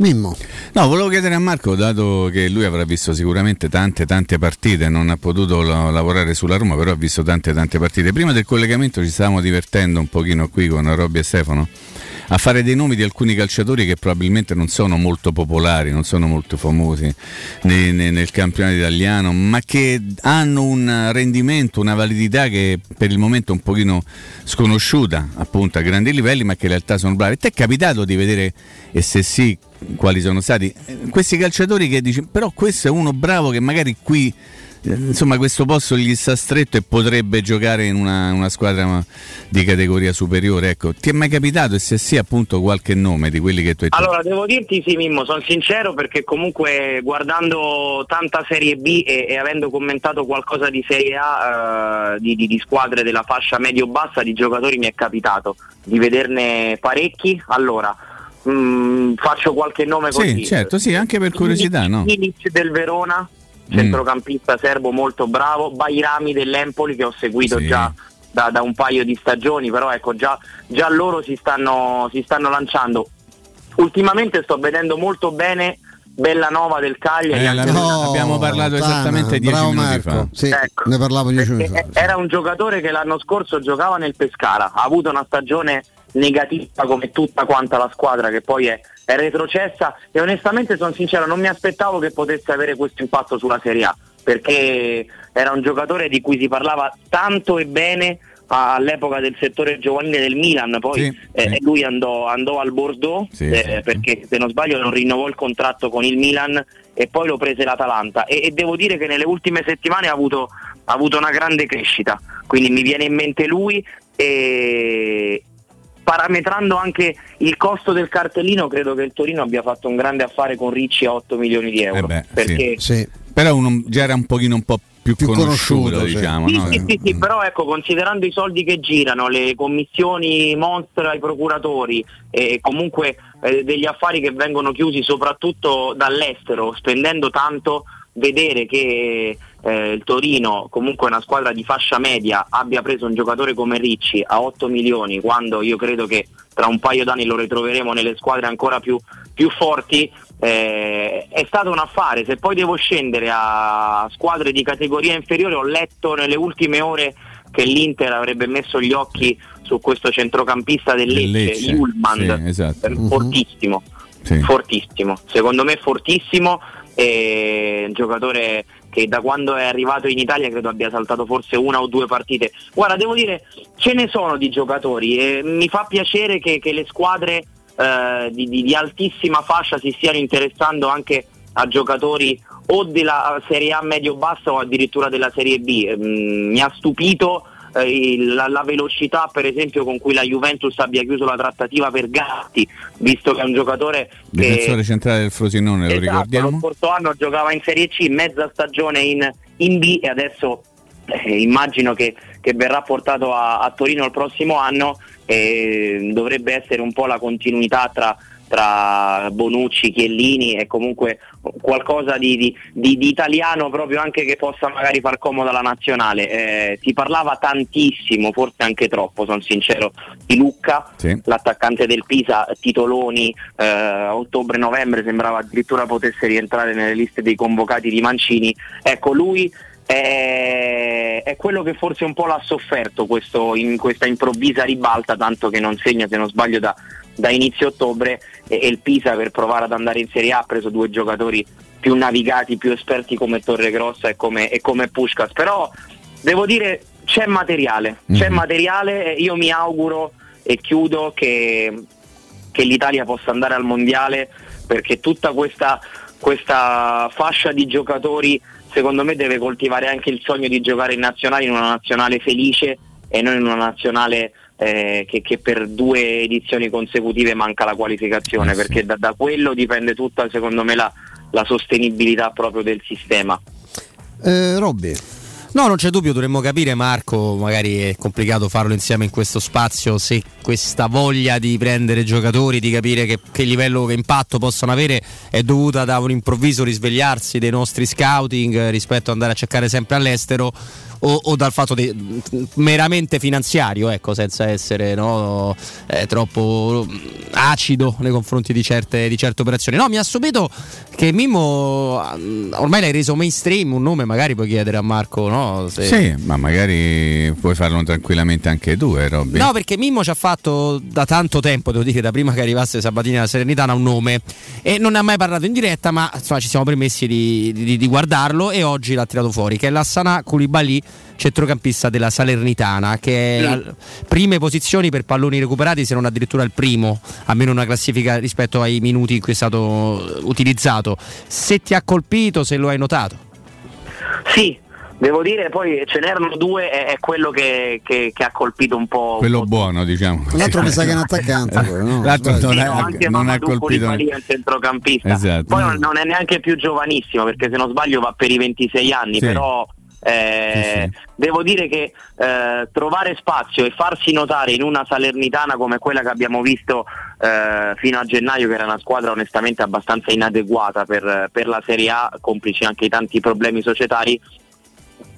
Mimmo. No, volevo chiedere a Marco, dato che lui avrà visto sicuramente tante tante partite, non ha potuto la- lavorare sulla Roma, però ha visto tante tante partite. Prima del collegamento ci stavamo divertendo un pochino qui con Robby e Stefano a fare dei nomi di alcuni calciatori che probabilmente non sono molto popolari, non sono molto famosi ne- ne- nel campionato italiano, ma che hanno un rendimento, una validità che per il momento è un pochino sconosciuta, appunto a grandi livelli, ma che in realtà sono bravi. Ti è capitato di vedere, e se sì, quali sono stati questi calciatori che dici, però questo è uno bravo che magari qui eh, insomma questo posto gli sta stretto e potrebbe giocare in una, una squadra di categoria superiore. Ecco ti è mai capitato? E se sì appunto qualche nome di quelli che tu hai detto Allora, devo dirti sì Mimmo, sono sincero perché comunque guardando tanta Serie B e, e avendo commentato qualcosa di Serie A, eh, di, di- di squadre della fascia medio-bassa, di giocatori mi è capitato di vederne parecchi. Allora, mh, faccio qualche nome così. sì certo sì anche per curiosità no Milic del Verona, centrocampista serbo molto bravo, Bairami dell'Empoli che ho seguito Sì. già da, da un paio di stagioni, però ecco già, già loro si stanno, si stanno lanciando. Ultimamente sto vedendo molto bene Bellanova del Cagliari. Eh, perché- abbiamo parlato Tana, esattamente dieci bravo minuti Marco. fa. Sì, Ecco. ne parlavo dieci minuti fa. Perché Era un giocatore che l'anno scorso giocava nel Pescara, ha avuto una stagione negativa come tutta quanta la squadra che poi è, è retrocessa. E onestamente sono sincero non mi aspettavo che potesse avere questo impatto sulla Serie A perché era un giocatore di cui si parlava tanto e bene all'epoca del settore giovanile del Milan. Poi Sì, eh, sì. lui andò, andò al Bordeaux Sì, eh, perché se non sbaglio non rinnovò il contratto con il Milan e poi lo prese l'Atalanta. E, e devo dire che nelle ultime settimane ha avuto, ha avuto una grande crescita. Quindi mi viene in mente lui e parametrando anche il costo del cartellino credo che il Torino abbia fatto un grande affare con Ricci a 8 milioni di euro Eh beh, perché sì. però uno, già era un pochino un po' più, Più conosciuto, conosciuto, sì. diciamo Sì, no? sì, sì, sì, però ecco, considerando i soldi che girano, le commissioni monster ai procuratori e comunque eh, degli affari che vengono chiusi soprattutto dall'estero, spendendo tanto, vedere che eh, il Torino, comunque una squadra di fascia media, abbia preso un giocatore come Ricci a 8 milioni, quando io credo che tra un paio d'anni lo ritroveremo nelle squadre ancora più, più forti, eh, è stato un affare. Se poi devo scendere a squadre di categoria inferiore, ho letto nelle ultime ore che l'Inter avrebbe messo gli occhi su questo centrocampista del Lecce, Lecce, Ullman, sì, esatto. Eh, fortissimo, Sì. fortissimo, secondo me fortissimo, e un giocatore che da quando è arrivato in Italia credo abbia saltato forse una o due partite. Guarda, devo dire, ce ne sono di giocatori e mi fa piacere che, che le squadre eh, di, di- di altissima fascia si stiano interessando anche a giocatori o della Serie A medio-bassa o addirittura della Serie B. Mm, mi ha stupito eh, la, la velocità per esempio con cui la Juventus abbia chiuso la trattativa per Gatti, visto che è un giocatore che Difensore centrale del Frosinone, lo Esatto, Lo ricordiamo? scorso anno giocava in Serie C, mezza stagione in, in B e adesso eh, immagino che, che verrà portato a, a Torino il prossimo anno e dovrebbe essere un po' la continuità tra, tra Bonucci, Chiellini e comunque qualcosa di, di- di- di italiano proprio anche che possa magari far comodo alla nazionale. Eh, si parlava tantissimo, forse anche troppo, sono sincero, di Lucca, Sì. l'attaccante del Pisa, titoloni, eh, ottobre-novembre sembrava addirittura potesse rientrare nelle liste dei convocati di Mancini. Ecco, lui è, è quello che forse un po' l'ha sofferto questo- in questa improvvisa ribalta, tanto che non segna, se non sbaglio, da, da inizio ottobre e, il Pisa per provare ad andare in Serie A ha preso due giocatori più navigati, più esperti come Torregrossa e come, e come Pushkas. Però devo dire c'è materiale, c'è materiale, io mi auguro e chiudo che, che l'Italia possa andare al mondiale perché tutta questa, questa fascia di giocatori secondo me deve coltivare anche il sogno di giocare in nazionale, in una nazionale felice e non in una nazionale eh, che, che per due edizioni consecutive manca la qualificazione, perché da, da quello dipende tutta secondo me la, la sostenibilità proprio del sistema. Eh, Robby. No, non c'è dubbio, dovremmo capire Marco, magari è complicato farlo insieme in questo spazio, se questa voglia di prendere giocatori, di capire che, che livello, che impatto possono avere è dovuta da un improvviso risvegliarsi dei nostri scouting eh, rispetto ad andare a cercare sempre all'estero o, o dal fatto di, meramente finanziario, ecco, senza essere no, eh, troppo acido nei confronti di certe, di certe operazioni. No, mi ha stupito che Mimmo mm, ormai l'hai reso mainstream, un nome magari puoi chiedere a Marco, no? Se- Sì, ma magari puoi farlo tranquillamente anche tu, eh, Robby. No, perché Mimmo ci ha fatto da tanto tempo, devo dire, da prima che arrivasse Sabatini alla Serenitana, un nome e non ne ha mai parlato in diretta, ma insomma ci siamo permessi di, di- di guardarlo e oggi l'ha tirato fuori, che è l'Assana Koulibaly, centrocampista della Salernitana, che è Sì. prime posizioni per palloni recuperati, se non addirittura il primo, almeno una classifica rispetto ai minuti in cui è stato utilizzato. Se ti ha colpito, se lo hai notato. Sì, devo dire poi ce n'erano due, è, è quello che, che- che ha colpito un po'. Quello buono, diciamo. L'altro mi sa che è un attaccante. no? L'altro non, Sì, ha, no, non ha colpito. È il centrocampista. Esatto. Poi non, non è neanche più giovanissimo perché se non sbaglio va per i 26 anni, Sì. però eh, devo dire che eh, trovare spazio e farsi notare in una Salernitana come quella che abbiamo visto eh, fino a gennaio, che era una squadra onestamente abbastanza inadeguata per, per la Serie A, complici anche i tanti problemi societari,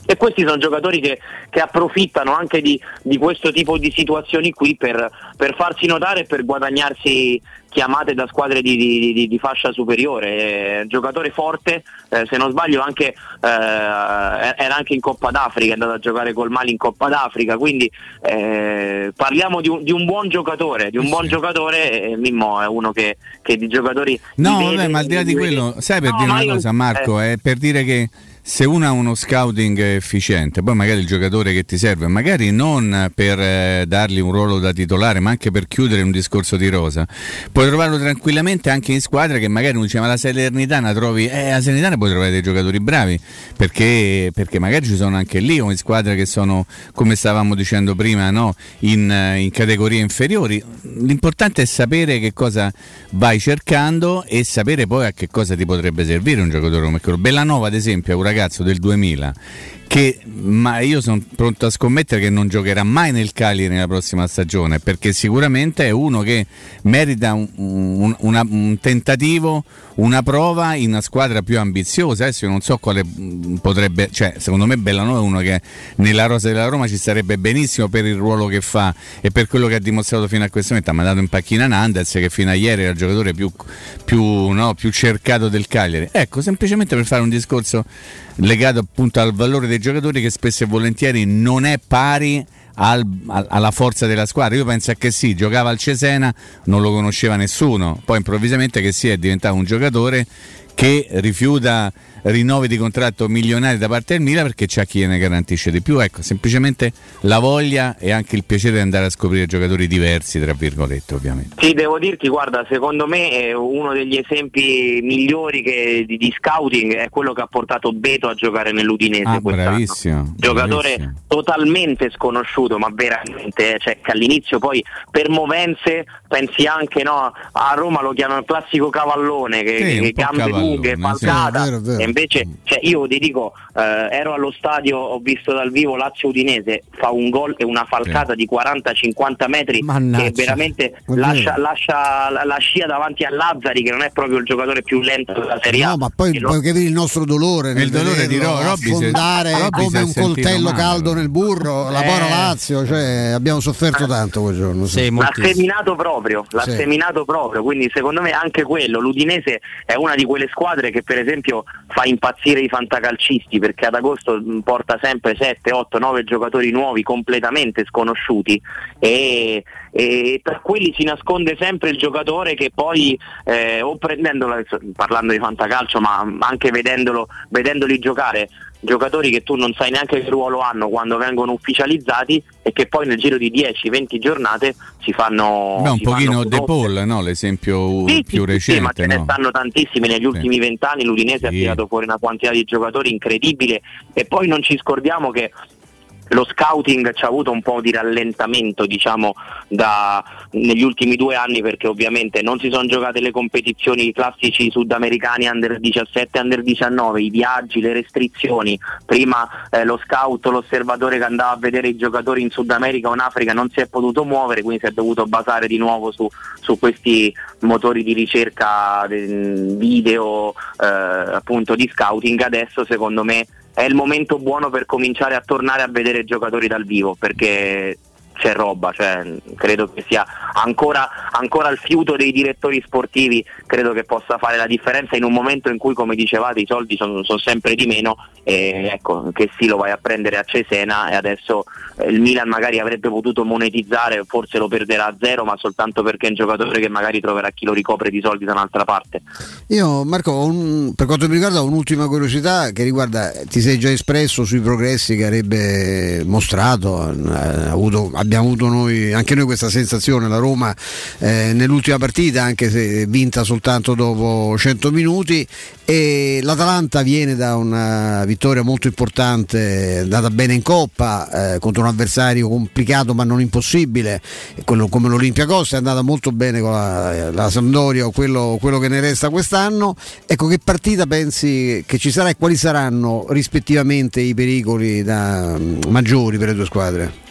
e questi sono giocatori che, che approfittano anche di, di questo tipo di situazioni qui per, per farsi notare e per guadagnarsi chiamate da squadre di, di- di- di fascia superiore. Eh, giocatore forte, eh, se non sbaglio anche, eh, era anche in Coppa d'Africa, è andato a giocare col Mali in Coppa d'Africa, quindi eh, parliamo di un, di un buon giocatore, di un buon giocatore e Mimmo è uno che, che di giocatori... No, li vede- vabbè, ma al di là di quello, sai per No, dire una cosa, Marco, eh. è per dire che se uno ha uno scouting efficiente, poi magari il giocatore che ti serve, magari non per eh, dargli un ruolo da titolare, ma anche per chiudere un discorso di rosa, puoi trovarlo tranquillamente anche in squadra che magari uno dice ma la Salernitana trovi, eh, la Salernitana puoi trovare dei giocatori bravi, perché, perché magari ci sono anche lì o in squadre che sono, come stavamo dicendo prima, no? in, in categorie inferiori. L'importante è sapere che cosa vai cercando e sapere poi a che cosa ti potrebbe servire un giocatore come quello. Bellanova, ad esempio, è ragazzo del 2000 che ma io sono pronto a scommettere che non giocherà mai nel Cagliari nella prossima stagione perché sicuramente è uno che merita un, un- una- un tentativo, una prova in una squadra più ambiziosa. Adesso io non so quale mh, potrebbe, cioè secondo me Bellanova è uno che nella rosa della Roma ci sarebbe benissimo per il ruolo che fa e per quello che ha dimostrato fino a questo momento. Ha mandato in panchina Nandez che fino a ieri era il giocatore più, più, no, più cercato del Cagliari. Ecco, semplicemente per fare un discorso legato appunto al valore dei giocatori che spesso e volentieri non è pari al- al- alla forza della squadra. Io penso che sì, giocava al Cesena, non lo conosceva nessuno, poi improvvisamente che sì è diventato un giocatore che rifiuta rinnovi di contratto milionari da parte del Milan perché c'è chi ne garantisce di più. Ecco, semplicemente la voglia e anche il piacere di andare a scoprire giocatori diversi, tra virgolette, ovviamente. Sì, devo dirti, guarda, secondo me è uno degli esempi migliori che- di, di scouting è quello che ha portato Beto a giocare nell'Udinese Ah, quest'anno. bravissimo. Giocatore bravissimo. totalmente sconosciuto, ma veramente, cioè che all'inizio poi per movenze pensi anche no, a Roma lo chiamano il classico cavallone, che, Sì, che gambe cavallone, lunghe, sì. falcata, Vero, vero. Invece cioè, io ti dico, eh, ero allo stadio, ho visto dal vivo Lazio Udinese, fa un gol e una falcata di 40-50 metri Mannaggia. che veramente lascia, lascia la, la scia davanti a Lazzari che non è proprio il giocatore più lento della Serie A. No, ma poi puoi capire il nostro dolore nel Il dolore di Ro- Robby affondare Robby si come un coltello male. caldo nel burro, la Eh. povera Lazio, cioè abbiamo sofferto tanto quel giorno. sì. L'ha seminato proprio, l'ha Sì. seminato proprio, quindi secondo me anche quello, l'Udinese è una di quelle squadre che per esempio fa impazzire i fantacalcisti perché ad agosto mh, porta sempre 7, 8, 9 giocatori nuovi completamente sconosciuti. E, e tra quelli si nasconde sempre il giocatore che poi eh, o prendendolo, parlando di fantacalcio ma anche vedendolo, vedendoli giocare giocatori che tu non sai neanche che ruolo hanno quando vengono ufficializzati e che poi nel giro di 10-20 giornate si fanno Beh, un pochino De. Paul, no? l'esempio Sì, più sì, sì, sì, ma recente. ce ne no? stanno tantissimi negli ultimi vent'anni l'Udinese ha tirato fuori una quantità di giocatori incredibile e poi non ci scordiamo che lo scouting ci ha avuto un po' di rallentamento diciamo da- negli ultimi due anni perché ovviamente non si sono giocate le competizioni classici sudamericani under 17 under 19 i viaggi, le restrizioni. Prima eh, lo scout, l'osservatore che andava a vedere i giocatori in Sud America o in Africa non si è potuto muovere quindi si è dovuto basare di nuovo su, su questi motori di ricerca de- video eh, appunto di scouting. Adesso secondo me è il momento buono per cominciare a tornare a vedere giocatori dal vivo perché c'è roba, cioè, credo che sia ancora, ancora il fiuto dei direttori sportivi, credo che possa fare la differenza in un momento in cui come dicevate i soldi sono, sono sempre di meno e ecco che sì lo vai a prendere a Cesena e adesso il Milan magari avrebbe potuto monetizzare, forse lo perderà a zero ma soltanto perché è un giocatore che magari troverà chi lo ricopre di soldi da un'altra parte. Io Marco, un- per quanto mi riguarda ho un'ultima curiosità che riguarda, ti sei già espresso sui progressi che avrebbe mostrato, eh, avuto- abbiamo avuto noi, anche noi questa sensazione, la Roma eh, nell'ultima partita, anche se vinta soltanto dopo 100 minuti e l'Atalanta viene da una vittoria molto importante, andata bene in Coppa eh, contro un avversario complicato ma non impossibile, quello come l'Olimpia Costa è andata molto bene con la, la Sampdoria o quello, quello che ne resta quest'anno. Ecco che partita pensi che ci sarà e quali saranno rispettivamente i pericoli da- maggiori per le due squadre?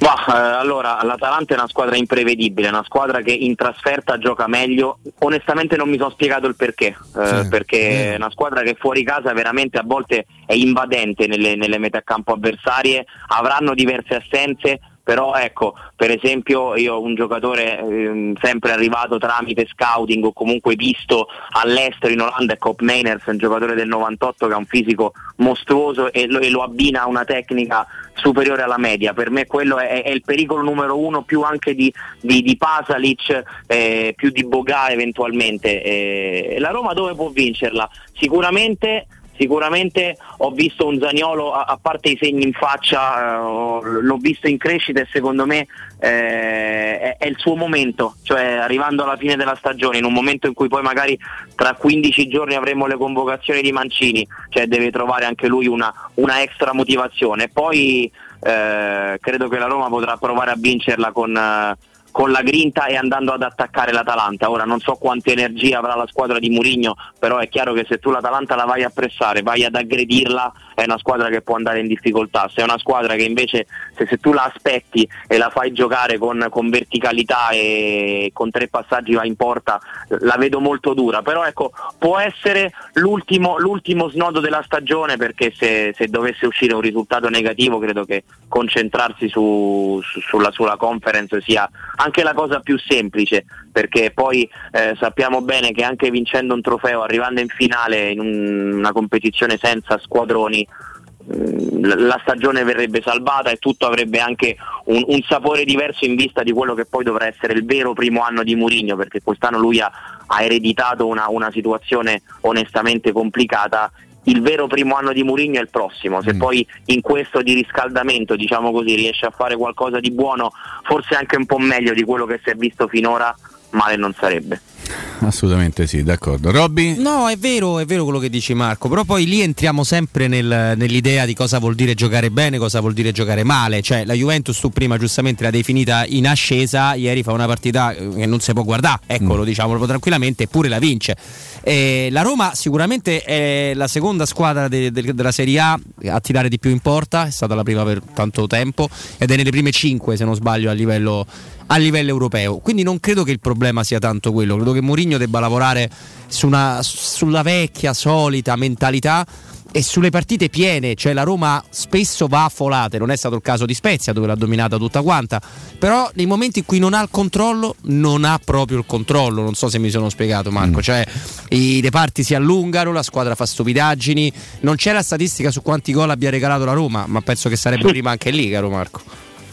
Ma eh, allora l'Atalanta è una squadra imprevedibile, una squadra che in trasferta gioca meglio. Onestamente non mi sono spiegato il perché, eh, perché è una squadra che fuori casa veramente a volte è invadente nelle, nelle metà campo avversarie, avranno diverse assenze, però ecco, per esempio io un giocatore ehm, sempre arrivato tramite scouting o comunque visto all'estero in Olanda è Cop Mainers, un giocatore del 98 che ha un fisico mostruoso e lo, e lo abbina a una tecnica superiore alla media, per me quello è, è il pericolo numero uno più anche di, di, di Pasalic, eh, più di Boga eventualmente. Eh, la Roma dove può vincerla? Sicuramente Sicuramente ho visto un Zaniolo, a, a parte i segni in faccia, eh, ho- l'ho visto in crescita e secondo me eh, è, è il suo momento, cioè arrivando alla fine della stagione, in un momento in cui poi magari tra 15 giorni avremo le convocazioni di Mancini, cioè deve trovare anche lui una, una extra motivazione. Poi eh, credo che la Roma potrà provare a vincerla con... con la grinta e andando ad attaccare l'Atalanta. Ora non so quante energia avrà la squadra di Murigno, però è chiaro che se tu l'Atalanta la vai a pressare, vai ad aggredirla, è una squadra che può andare in difficoltà. Se è una squadra che invece se, se tu la aspetti e la fai giocare con, con verticalità e con tre passaggi va in porta, la vedo molto dura. Però ecco, può essere l'ultimo, l'ultimo snodo della stagione perché se, se dovesse uscire un risultato negativo credo che concentrarsi su- su- sulla, sulla conference sia anche la cosa più semplice, perché poi eh, sappiamo bene che anche vincendo un trofeo, arrivando in finale in un- una competizione senza squadroni, mm, la- stagione verrebbe salvata e tutto avrebbe anche un, un sapore diverso in vista di quello che poi dovrà essere il vero primo anno di Mourinho, perché quest'anno lui ha, ha ereditato una, una situazione onestamente complicata. Il vero primo anno di Mourinho è il prossimo, se poi in questo di riscaldamento, diciamo così, riesce a fare qualcosa di buono, forse anche un po' meglio di quello che si è visto finora, male non sarebbe. Assolutamente sì, d'accordo. Robby? No, è vero, è vero quello che dici Marco, però poi lì entriamo sempre nel- nell'idea di cosa vuol dire giocare bene, cosa vuol dire giocare male, cioè la Juventus tu prima giustamente l'ha definita in ascesa, ieri fa una partita eh, che non si può guardare, ecco Mm. lo diciamo proprio tranquillamente, eppure la vince. Eh, la Roma sicuramente è la seconda squadra de- de- della Serie A a tirare di più in porta, è stata la prima per tanto tempo ed è nelle prime 5 se non sbaglio a livello, a livello europeo. Quindi non credo che il problema sia tanto quello, credo che Mourinho debba lavorare su una- sulla vecchia, solita mentalità e sulle partite piene, cioè la Roma spesso va a folate, non è stato il caso di Spezia dove l'ha dominata tutta quanta, però nei momenti in cui non ha il controllo non ha proprio il controllo, non so se mi sono spiegato Marco, cioè i reparti si allungano, la squadra fa stupidaggini, non c'è la statistica su quanti gol abbia regalato la Roma, ma penso che sarebbe prima anche lì, caro Marco.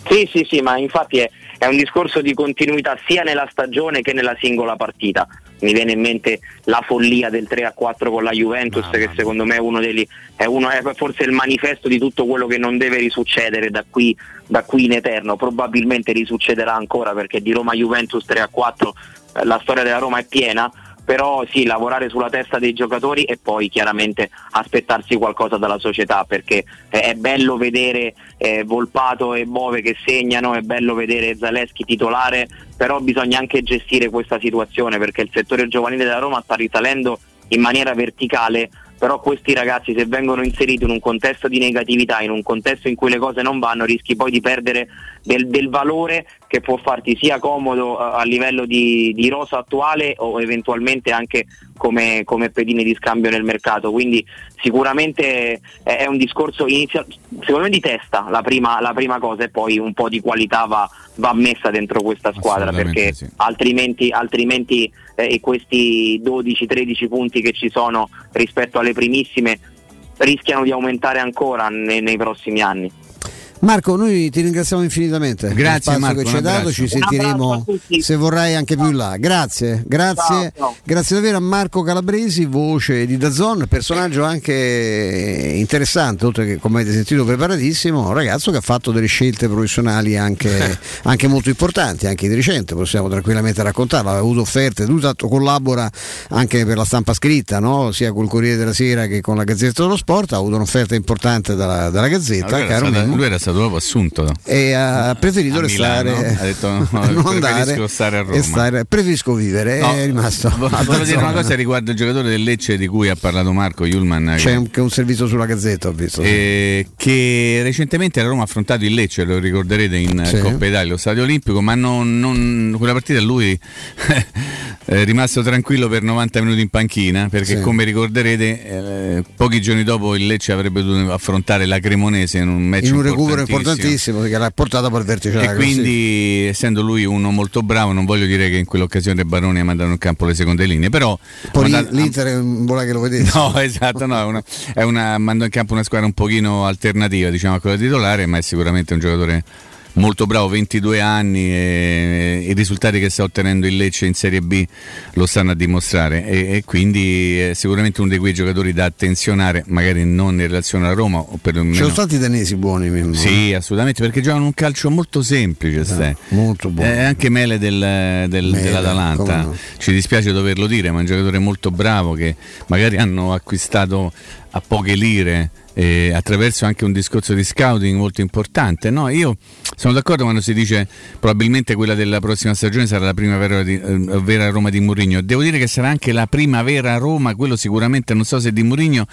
Sì, sì, sì, ma infatti è, è un discorso di continuità sia nella stagione che nella singola partita. Mi viene in mente la follia del 3 a 4 con la Juventus, che secondo me è uno degli, è, uno, è forse il manifesto di tutto quello che non deve risuccedere da qui, da qui in eterno. Probabilmente risuccederà ancora perché di Roma Juventus 3 a 4 eh, la storia della Roma è piena. Però sì, lavorare sulla testa dei giocatori e poi chiaramente aspettarsi qualcosa dalla società perché eh, è bello vedere eh, Volpato e Bove che segnano, è bello vedere Zaleschi titolare, però bisogna anche gestire questa situazione perché il settore giovanile della Roma sta risalendo in maniera verticale, però questi ragazzi se vengono inseriti in un contesto di negatività, in un contesto in cui le cose non vanno, rischi poi di perdere del, del valore che può farti sia comodo eh, a livello di, di rosa attuale o eventualmente anche come, come pedine di scambio nel mercato. Quindi sicuramente è, un discorso inizia- secondo me di testa la prima, la prima cosa e poi un po' di qualità va, va messa dentro questa squadra perché sì. altrimenti, altrimenti eh, questi 12-13 punti che ci sono rispetto alle primissime rischiano di aumentare ancora nei, nei prossimi anni. Marco, noi ti ringraziamo infinitamente. Grazie, Marco, che ci hai dato, ci sentiremo se vorrai anche più in là. Grazie, grazie, Ciao, ciao. grazie davvero a Marco Calabresi, voce di Dazon, personaggio anche interessante, oltre che come avete sentito preparatissimo, un ragazzo che ha fatto delle scelte professionali anche, anche molto importanti, anche di recente, possiamo tranquillamente raccontarlo, ha avuto offerte, lui tanto collabora anche per la stampa scritta, no? sia col Corriere della Sera che con la Gazzetta dello Sport, ha avuto un'offerta importante dalla, dalla Gazzetta, era, caro stato, lui era stato proprio assunto. e ha preferito A restare Milano. Ha detto, no, non preferisco andare stare a Roma. stare- preferisco vivere No, è rimasto Volevo dire una cosa riguardo il giocatore del Lecce di cui ha parlato Marco Julman. c'è anche un servizio sulla gazzetta ho visto eh, che recentemente la Roma ha affrontato il Lecce, lo ricorderete in Sì. Coppa Italia, allo Stadio Olimpico, ma non, non- quella partita lui è rimasto tranquillo per 90 minuti in panchina perché Sì. come ricorderete eh, pochi giorni dopo il Lecce avrebbe dovuto affrontare la Cremonese in un match in un recupero importantissimo. importantissimo perché l'ha portato poi al vertice E quindi, essendo lui uno molto bravo, non voglio dire che in quell'occasione Baroni ha mandato in campo le seconde linee, però poi mandato- l'Inter non vuole che lo vedete No, esatto, no, è una, è una, mandò in campo una squadra un pochino alternativa diciamo, a quella titolare, ma è sicuramente un giocatore molto bravo, 22 anni e i risultati che sta ottenendo il Lecce in Serie B lo stanno a dimostrare e, e quindi è sicuramente uno di quei giocatori da attenzionare, magari non in relazione alla Roma o ci perlomeno... sono stati danesi buoni Mimmo. Sì, assolutamente, perché giocano un calcio molto semplice. Ste. molto buono. Eh, anche Mele, del- del- Mele, dell'Atalanta. no. Ci dispiace doverlo dire, ma è un giocatore molto bravo che magari hanno acquistato a poche lire. eh, attraverso anche un discorso di scouting molto importante. No, io sono d'accordo quando si dice probabilmente quella della prossima stagione sarà la primavera di, eh, vera Roma di Mourinho. Devo dire che sarà anche la primavera Roma, quello sicuramente non so se di Mourinho,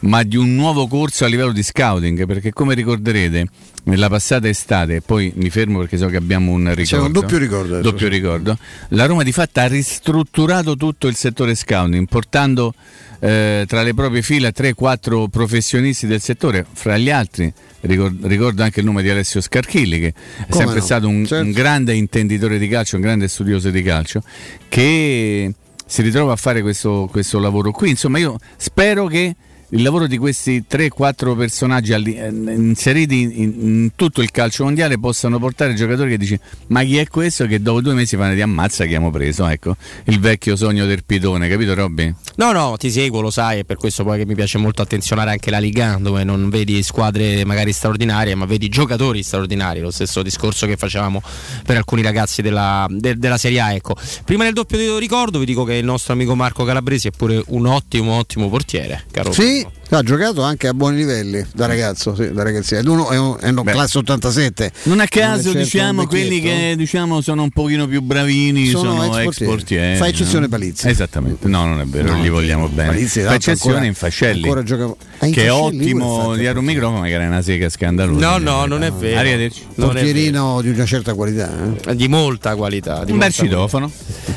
ma di un nuovo corso a livello di scouting, perché come ricorderete nella passata estate, poi mi fermo perché so che abbiamo un ricordo. C'è un doppio ricordo adesso, doppio sì. ricordo. La Roma di fatto ha ristrutturato tutto il settore scouting, portando eh, tra le proprie fila 3-4 professionisti del settore, fra gli altri ricor- ricordo anche il nome di Alessio Scarchilli, che è Come sempre no, stato un, certo. un grande intenditore di calcio, un grande studioso di calcio, che si ritrova a fare questo, questo lavoro qui. Insomma, io spero che il lavoro di questi 3-4 personaggi eh, inseriti in, in tutto il calcio mondiale possano portare giocatori che dici ma chi è questo che dopo due mesi fanno di ammazza che abbiamo preso ecco il vecchio sogno del pitone capito Robby? No, no, ti seguo, lo sai, è per questo poi che mi piace molto attenzionare anche la Liga, 1, dove non vedi squadre magari straordinarie, ma vedi giocatori straordinari, lo stesso discorso che facevamo per alcuni ragazzi della, de- della Serie A. Ecco. Prima del doppio ricordo vi dico che il nostro amico Marco Calabresi è pure un ottimo, ottimo portiere, caro. Sì, Sweet. Ha giocato anche a buoni livelli da ragazzo, sì, da ragazzino. Ed uno è un, è un classe 87. Non a è caso certo diciamo quelli che diciamo sono un pochino più bravini Sono sono, ex portieri. portieri. Fa eccezione no? Palizzi. Esattamente, no non è vero, No, li vogliamo bene. Palizzi, Fa tanto eccezione ancora- in Fascelli. ancora gioca- Ah, in che è ottimo fa- dietro un microfono che era una sega scandalosa. No, no, non è vero. Arrivederci. Non è Portierino di una certa qualità. eh. Di molta qualità. Di Un bel citofono.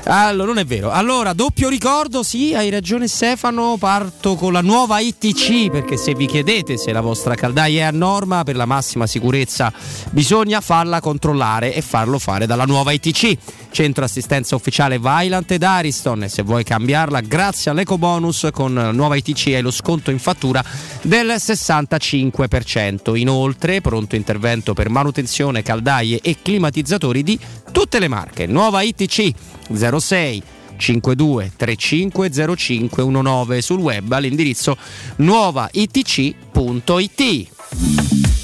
Allora, non è vero. Allora, doppio ricordo, sì, hai ragione Stefano, parto con la nuova ITC, perché se vi chiedete se la vostra caldaia è a norma, per la massima sicurezza bisogna farla controllare e farlo fare dalla nuova ITC. Centro assistenza ufficiale Vailant ed Ariston e se vuoi cambiarla grazie all'eco bonus con la nuova ITC hai lo sconto in fattura del 65%. Inoltre, pronto intervento per manutenzione, caldaie e climatizzatori di tutte le marche. Nuova ITC 06 52 35 0519 sul web all'indirizzo nuovaitc.it.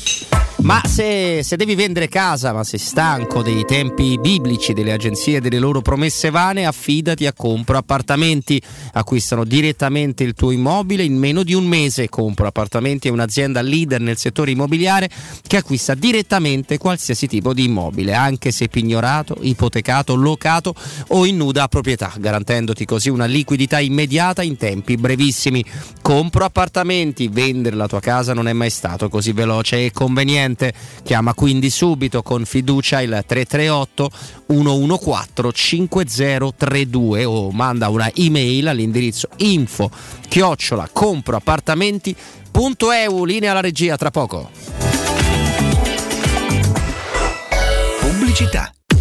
Ma se, se devi vendere casa, ma sei stanco dei tempi biblici delle agenzie e delle loro promesse vane, affidati a Compro Appartamenti. Acquistano direttamente il tuo immobile in meno di un mese. Compro Appartamenti è un'azienda leader nel settore immobiliare che acquista direttamente qualsiasi tipo di immobile, anche se pignorato, ipotecato, locato o in nuda proprietà, garantendoti così una liquidità immediata in tempi brevissimi. Compro Appartamenti, vendere la tua casa non è mai stato così veloce e conveniente. Chiama quindi subito con fiducia il 338 114 5032 o manda una email all'indirizzo info chiocciola comproappartamenti.eu linea alla regia tra poco. Pubblicità.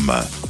www.radioplay.com.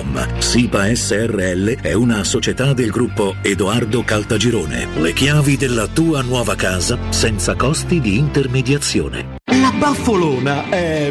www.keicalt.com. SIPA SRL è una società del gruppo Edoardo Caltagirone. Le chiavi della tua nuova casa senza costi di intermediazione. La baffolona è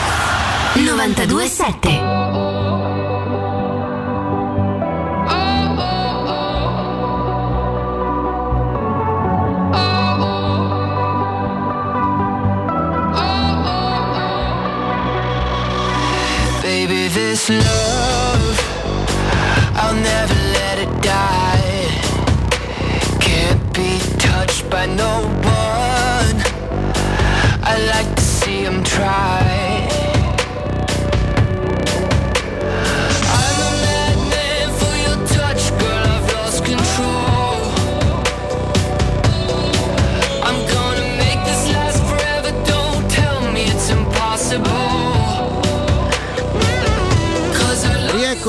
927 Baby, this love, I'll never let it die. Can't be touched by no one. I like to see him try.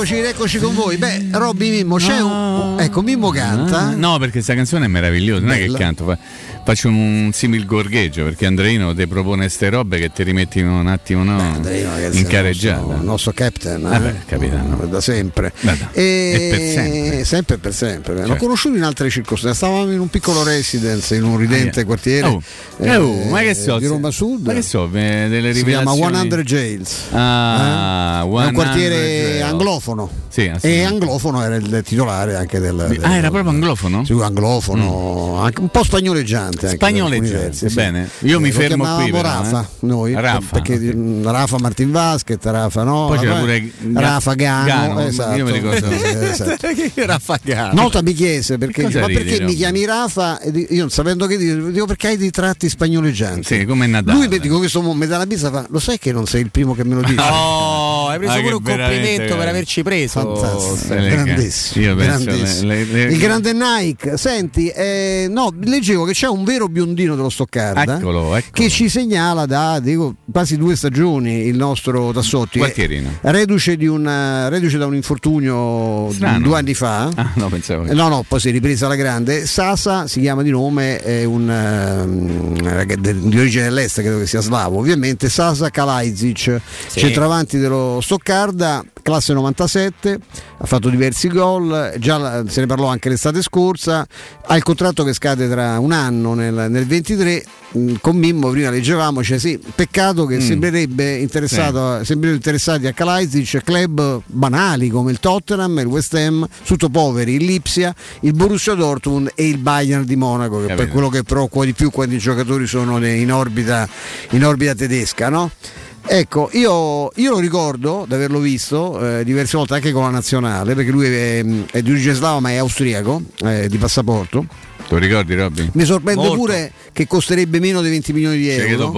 Rieccoci, rieccoci con voi. Beh, Robby Mimmo, c'è un. Ecco, Mimmo canta. No, perché questa canzone è meravigliosa, non è che canto, faccio un simil gorgheggio perché Andreino ti propone ste robe che ti rimettono un attimo no, ragazzi, in careggiata. Il nostro, nostro captain, Vabbè, eh? capitano. da sempre. E, E per sempre. sempre e per sempre. L'ho Certo. conosciuto in altre circostanze. Stavamo in un piccolo residence in un ridente Ah, quartiere Oh. Eh, oh, ma che so, di Roma Sud. Ma che so, eh, delle si chiama rivelazioni. 100 Jails. Ah, Eh? È 100 un quartiere anglofono. Sì, e anglofono era il titolare anche del. del- Ah, era proprio anglofono? Sì, anglofono, anche un po' spagnoleggiante. Anche Spagnoleggiante, sì. bene. Io mi lo fermo qui, però, Rafa, eh. noi, Rafa, perché mm, Rafa Martin Vasquez, Rafa no, Poi c'era Rafa- pure Rafa Gano, Gano, esatto. io mi ricordo. Eh, esatto. Rafa Gano. Nota mi chiese perché, ma ridi, perché mi Robby? chiami Rafa? Io non sapendo che dire, dico perché hai dei tratti spagnoleggianti. Sì, come Natale. Lui mi dico questo mi dà la bizza fa, lo sai che non sei il primo che me lo dice. Oh, hai preso Ah, pure che un complimento per averci preso. Fantastico, grandissimo, grandissimo. le- le- le- il grande Nike. Senti, eh, no, leggevo che c'è un vero biondino dello Stoccarda Eccolo, eccolo. che ci segnala da dico, quasi due stagioni il nostro Tassotti. Qualtierino. Eh, Reduce, di un, eh, reduce da un infortunio Strano. due anni fa. Ah, no, pensavo. Eh, No, no, poi si è ripresa alla grande. Sasa si chiama di nome, è un de- di origine dell'est, credo che sia slavo, ovviamente. Sasa Kalajdzic, Sì. centravanti dello Stoccarda, classe 97, ha fatto diversi gol, già se ne parlò anche l'estate scorsa, ha il contratto che scade tra un anno nel, nel 23. mh, Con Mimmo prima leggevamo, cioè sì, peccato che Mm. sembrerebbe interessato, sembrano interessati a Kalajdzic club banali come il Tottenham, il West Ham, tutto poveri, il Lipsia, il Borussia Dortmund e il Bayern di Monaco, che è per quello che preoccupa di più quando i giocatori sono in orbita, in orbita tedesca, no? Ecco, io, io lo ricordo di averlo visto eh, diverse volte anche con la nazionale, perché lui è, è di Jugoslava ma è austriaco, eh, di passaporto. Lo ricordi Robby? Mi sorprende Molto. pure che costerebbe meno di 20 milioni di euro.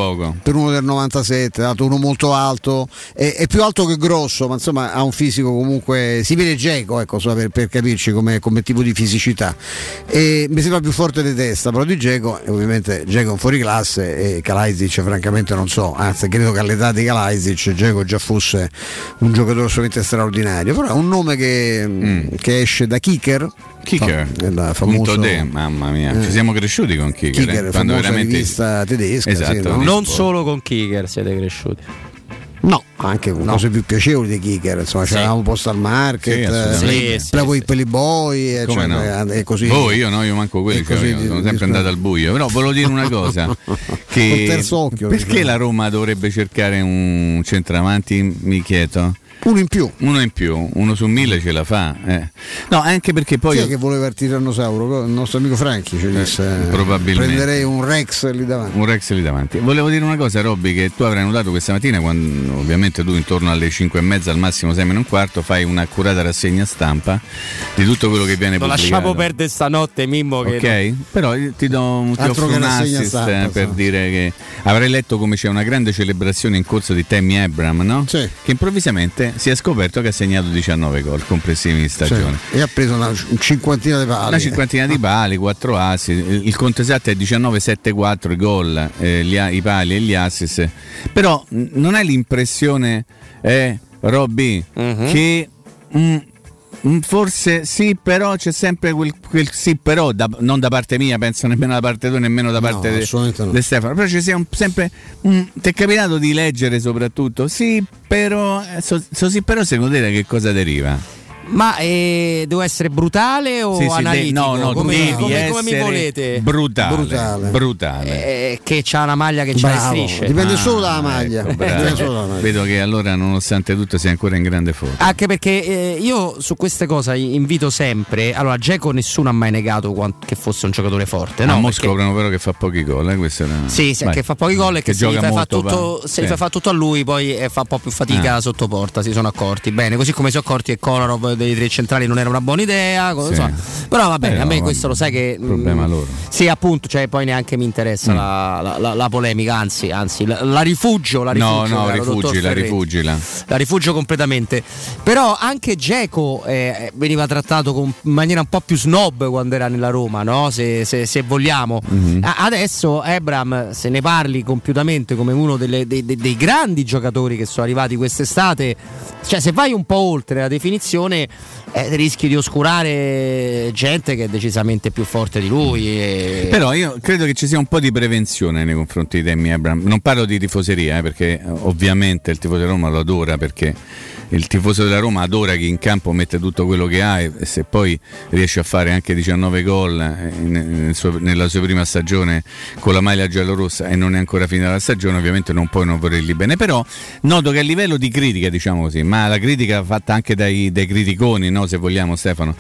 Per uno del 97, dato uno molto alto, è, è più alto che grosso, ma insomma ha un fisico comunque. Si vede Geco, ecco, insomma, per, per capirci come, come tipo di fisicità. E mi sembra più forte di testa, però di Geco, ovviamente Geco è un fuoriclasse e Kalajdzic francamente non so, anzi credo che all'età di Kalajdzic Geco già fosse un giocatore assolutamente straordinario, però è un nome che, che esce da Kicker. Kicker, famoso Punto de, mamma mia, Eh. ci siamo cresciuti con Kicker, Kicker, eh, quando veramente rivista tedesca, sì, esatto, no? Non solo con Kicker siete cresciuti. No, anche con cose più piacevoli di Kicker, insomma, Sì. c'eravamo Postal Sì, Market, assolutamente. eh, Sì, Playboy Playboy, eh, Come cioè, no? eh, e così. Voi, io no, io manco quelli, E cioè, così io di- sono di- sempre andato al buio. Però volevo dire una cosa: Col che terzo occhio, perché diciamo. la Roma dovrebbe cercare un centravanti? Mi chiedo. Uno in più. Uno in più, uno su mille ce la fa. eh. No, anche perché poi. Chi è che voleva il tirannosauro? Il nostro amico Franchi ci disse eh, probabilmente. prenderei un Rex lì davanti. Un Rex lì davanti. Volevo dire una cosa, Robby, che tu avrai notato questa mattina, quando ovviamente tu intorno alle 5 e mezza, al massimo 6 meno un quarto, fai un'accurata rassegna stampa di tutto quello che viene Lo pubblicato. lasciamo perdere stanotte, Mimmo. Che Ok, però io ti do un, ti Altro offro un assist stampa, eh, per insomma. dire che avrei letto come c'è una grande celebrazione in corso di Tammy Abram, no? Che improvvisamente si è scoperto che ha segnato 19 gol complessivi in stagione. Sì. E ha preso una cinquantina di pali. Una cinquantina di pali, 4 assi, il il conto esatto è 19-7-4 i gol, eh, i pali e gli assist. Però mh, non hai l'impressione, eh, Robby, Mhm. che mm, mm, forse sì, però c'è sempre quel, quel sì, però, da- non da parte mia, penso nemmeno da parte tua, nemmeno da parte di no. di Stefano. Però ci sia un- sempre. mm, ti è capitato di leggere soprattutto? Sì, però. eh, so- so sì, però secondo te da che cosa deriva? Ma eh, devo essere brutale o Sì, sì, de- analitico? no, no, come, devi come- come mi essere volete? brutale, Brutale. brutale. Eh, che c'ha una maglia che c'ha le strisce. dipende Ah, solo dalla maglia. ecco, bravo. Dipende solo dalla maglia. Vedo che allora, nonostante tutto, sei ancora in grande forma. Anche perché eh, io su queste cose invito sempre. Allora, Geco nessuno ha mai negato quant- che fosse un giocatore forte. No? Mo Perché- scoprono però che fa pochi gol. Eh? questo era- Sì, sì, che fa pochi gol e che, se, gli fa molto, tutto, se gli Sì. fai fa tutto a lui poi eh, fa un po' più fatica Ah. sotto porta, si sono accorti. Bene, così come si sono accorti che Kolarov dei tre centrali non era una buona idea. Sì. insomma. Però va bene, Eh, a me no, questo lo sai che... mm, Problema loro. Sì, appunto, cioè poi neanche mi interessa Mm. la, la- la- la polemica, anzi, anzi la, rifugio, la No, rifugio. no, caro dottor rifugila, rifugila. La rifugio completamente. Però anche Geco eh, veniva trattato con- in maniera un po' più snob quando era nella Roma, no? se, se- se vogliamo. Mhm. A- Adesso Ebram, se ne parli compiutamente come uno delle- dei, dei- dei grandi giocatori che sono arrivati quest'estate, cioè se vai un po' oltre la definizione eh, rischi di oscurare gente che è decisamente più forte di lui. e- Però io credo che ci sia un po' di prevenzione nei confronti di Demi Abram. Non parlo di tifoseria, eh, perché eh, ovviamente il tifoso di Roma lo adora perché il tifoso della Roma adora chi in campo mette tutto quello che ha e, se poi riesce a fare anche 19 gol eh, nella sua prima stagione con la maglia giallorossa e non è ancora finita la stagione, ovviamente non puoi non volergli bene. Però noto che a livello di critica, diciamo così, ma la critica fatta anche dai, dai criticoni, no, se vogliamo Stefano,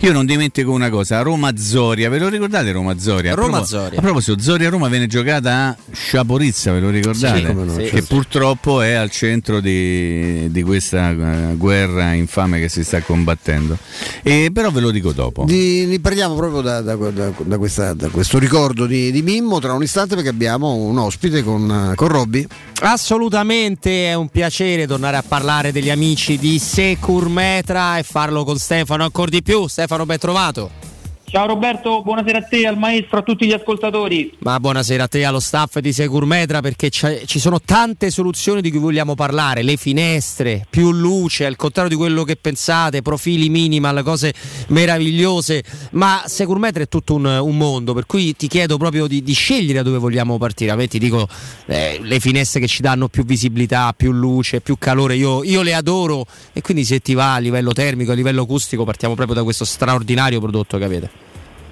io non dimentico una cosa, Roma-Zoria, ve lo ricordate Roma-Zoria? Roma-Zoria. A proposito, Zoria-Roma viene giocata a Sciaporizza, ve lo ricordate? Sì, come no, che certo. purtroppo è al centro di, di questa eh, guerra infame che si sta combattendo. E, però ve lo dico dopo. Di, ne parliamo proprio da, da- da- da questa- da questo ricordo di, di Mimmo tra un istante perché abbiamo un ospite con, con Robby. Assolutamente è un piacere tornare a parlare degli amici di Secur Metra e farlo con Stefano ancora di più. Stefano, ben trovato. Ciao Roberto, buonasera a te, al maestro, a tutti gli ascoltatori. Ma buonasera a te, allo staff di Securmetra, perché ci sono tante soluzioni di cui vogliamo parlare, le finestre, più luce, al contrario di quello che pensate, profili minimal, cose meravigliose, ma Securmetra è tutto un, un mondo, per cui ti chiedo proprio di, di scegliere da dove vogliamo partire. A me ti dico, eh, le finestre che ci danno più visibilità, più luce, più calore, io, io le adoro e quindi se ti va a livello termico, a livello acustico, partiamo proprio da questo straordinario prodotto che avete.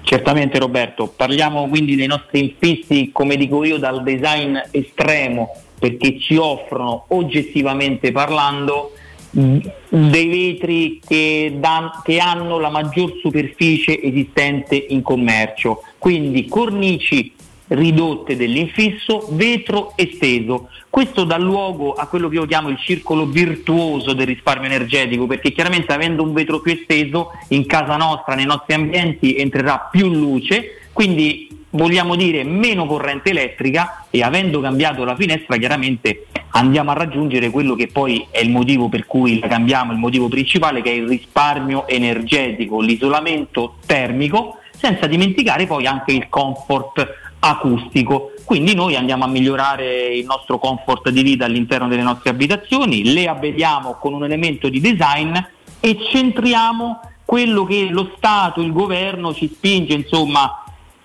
Certamente Roberto, parliamo quindi dei nostri infissi, come dico io, dal design estremo, perché ci offrono oggettivamente parlando dei vetri che, dan- che hanno la maggior superficie esistente in commercio, quindi cornici ridotte dell'infisso, vetro esteso. Questo dà luogo a quello che io chiamo il circolo virtuoso del risparmio energetico, perché chiaramente avendo un vetro più esteso in casa nostra, nei nostri ambienti, entrerà più luce, quindi vogliamo dire meno corrente elettrica e avendo cambiato la finestra chiaramente andiamo a raggiungere quello che poi è il motivo per cui la cambiamo, il motivo principale che è il risparmio energetico, l'isolamento termico, senza dimenticare poi anche il comfort acustico. Quindi noi andiamo a migliorare il nostro comfort di vita all'interno delle nostre abitazioni, le abbelliamo con un elemento di design e centriamo quello che lo Stato, il governo ci spinge insomma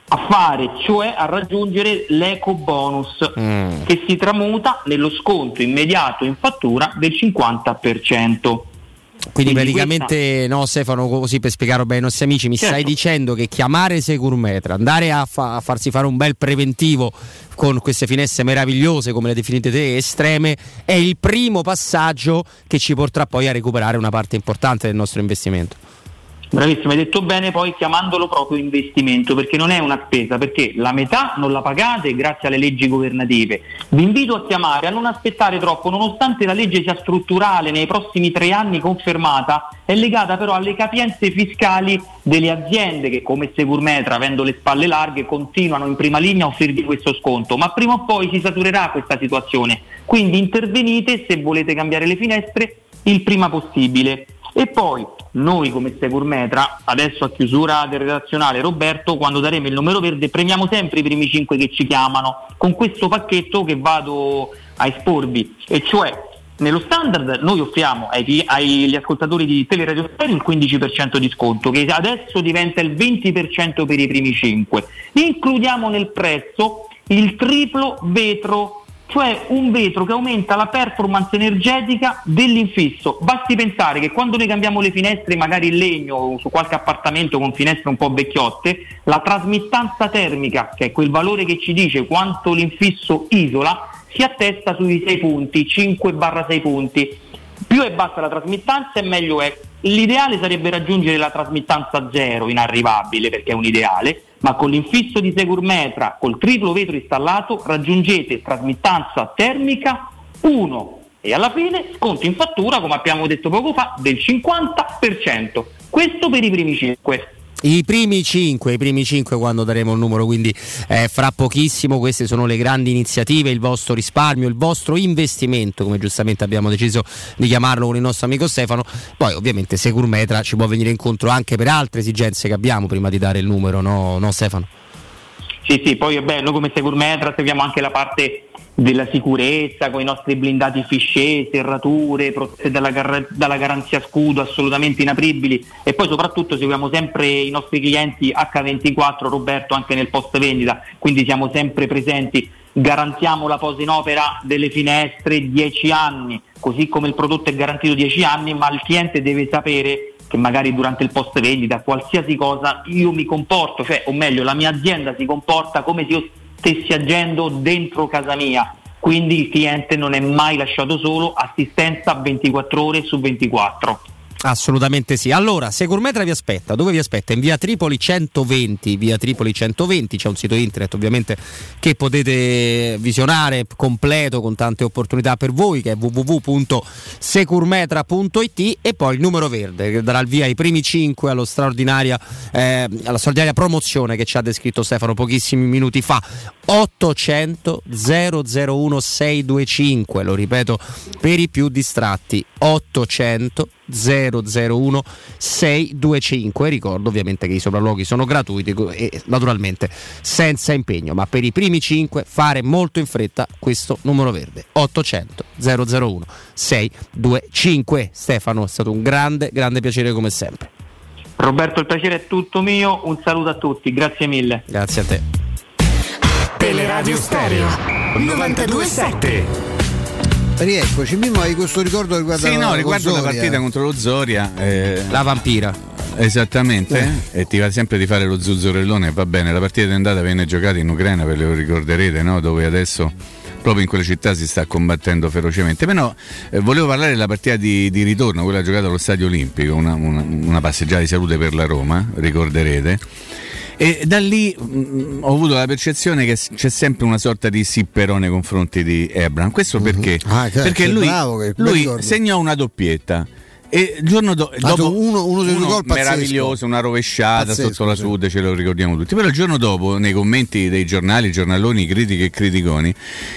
a fare, cioè a raggiungere l'eco bonus che si tramuta nello sconto immediato in fattura del 50%. Quindi, Quindi praticamente, no, Stefano, così per spiegare bene ai nostri amici, mi Certo. stai dicendo che chiamare Securmetra, andare a, fa- a farsi fare un bel preventivo con queste finestre meravigliose, come le definite te, estreme, è il primo passaggio che ci porterà poi a recuperare una parte importante del nostro investimento. Bravissimo, hai detto bene poi chiamandolo proprio investimento perché non è una spesa, perché la metà non la pagate grazie alle leggi governative. Vi invito a chiamare, a non aspettare troppo, nonostante la legge sia strutturale nei prossimi tre anni confermata, è legata però alle capienze fiscali delle aziende che come Securmetra, avendo le spalle larghe, continuano in prima linea a offrirvi questo sconto, ma prima o poi si saturerà questa situazione. Quindi intervenite se volete cambiare le finestre il prima possibile. E poi noi come Securmetra, adesso a chiusura del redazionale Roberto, quando daremo il numero verde premiamo sempre i primi 5 che ci chiamano con questo pacchetto che vado a esporvi, e cioè nello standard noi offriamo ai- agli ascoltatori di Teleradio Stereo il 15% di sconto, che adesso diventa il 20% per i primi 5. Includiamo nel prezzo il triplo vetro cioè un vetro che aumenta la performance energetica dell'infisso. Basti pensare che quando noi cambiamo le finestre, magari in legno o su qualche appartamento con finestre un po' vecchiotte, la trasmittanza termica, che è quel valore che ci dice quanto l'infisso isola, si attesta sui 6 punti, 5-6 punti. Più è bassa la trasmittanza e meglio è. L'ideale sarebbe raggiungere la trasmittanza zero, inarrivabile perché è un ideale, ma con l'infisso di Securmetra, col triplo vetro installato, raggiungete trasmittanza termica 1 e alla fine sconto in fattura, come abbiamo detto poco fa, del 50%. Questo per i primi 5. I primi 5, i primi 5 quando daremo il numero, quindi eh, fra pochissimo queste sono le grandi iniziative, il vostro risparmio, il vostro investimento, come giustamente abbiamo deciso di chiamarlo con il nostro amico Stefano. Poi ovviamente Securmetra ci può venire incontro anche per altre esigenze che abbiamo prima di dare il numero, no, no Stefano? Sì, sì, poi è bello come Securmetra seguiamo anche la parte della sicurezza con i nostri blindati fisce, serrature, protette dalla, gar- dalla garanzia scudo assolutamente inapribili. E poi soprattutto seguiamo sempre i nostri clienti H24 Roberto anche nel post vendita, quindi siamo sempre presenti, garantiamo la posa in opera delle finestre 10 anni, così come il prodotto è garantito 10 anni, ma il cliente deve sapere che magari durante il post vendita, qualsiasi cosa, io mi comporto, cioè, o meglio, la mia azienda si comporta come se io stessi agendo dentro casa mia. Quindi il cliente non è mai lasciato solo, assistenza 24 ore su 24. Assolutamente sì. Allora, Securmetra vi aspetta. Dove vi aspetta? In via Tripoli 120. Via Tripoli 120 c'è un sito internet ovviamente che potete visionare completo con tante opportunità per voi che è www.securmetra.it e poi il numero verde che darà il via ai primi 5 allo straordinaria, eh, alla straordinaria promozione che ci ha descritto Stefano pochissimi minuti fa. 800 001 625, lo ripeto per i più distratti. 800 001 625. Ricordo ovviamente che i sopralluoghi sono gratuiti e naturalmente senza impegno, ma per i primi 5 fare molto in fretta questo numero verde 800 001 625. Stefano, è stato un grande, grande piacere come sempre. Roberto, il piacere è tutto mio. Un saluto a tutti, grazie mille. Grazie a te. Teleradio Stereo 927. Rieccoci, Mimmo hai questo ricordo riguardo Sì, la- no, riguardo la partita contro lo Zoria. eh, La vampira. Esattamente, e ti va sempre di fare lo zuzzurellone, va bene, la partita di andata venne giocata in Ucraina, ve lo ricorderete, no? dove adesso proprio in quelle città si sta combattendo ferocemente. Però eh, volevo parlare della partita di, di ritorno, quella giocata allo Stadio Olimpico, una, una- una passeggiata di salute per la Roma, ricorderete. E da lì mh, ho avuto la percezione che c'è sempre una sorta di sì però nei confronti di Ebram. Questo perché? Ah, che- perché lui, bravo, lui segnò una doppietta. E il giorno do- Ha dopo uno- uno due gol meraviglioso, una rovesciata Pazzesco, sotto la sì. Sud, ce lo ricordiamo tutti. Però il giorno dopo, nei commenti dei giornali, giornaloni, critiche e criticoni,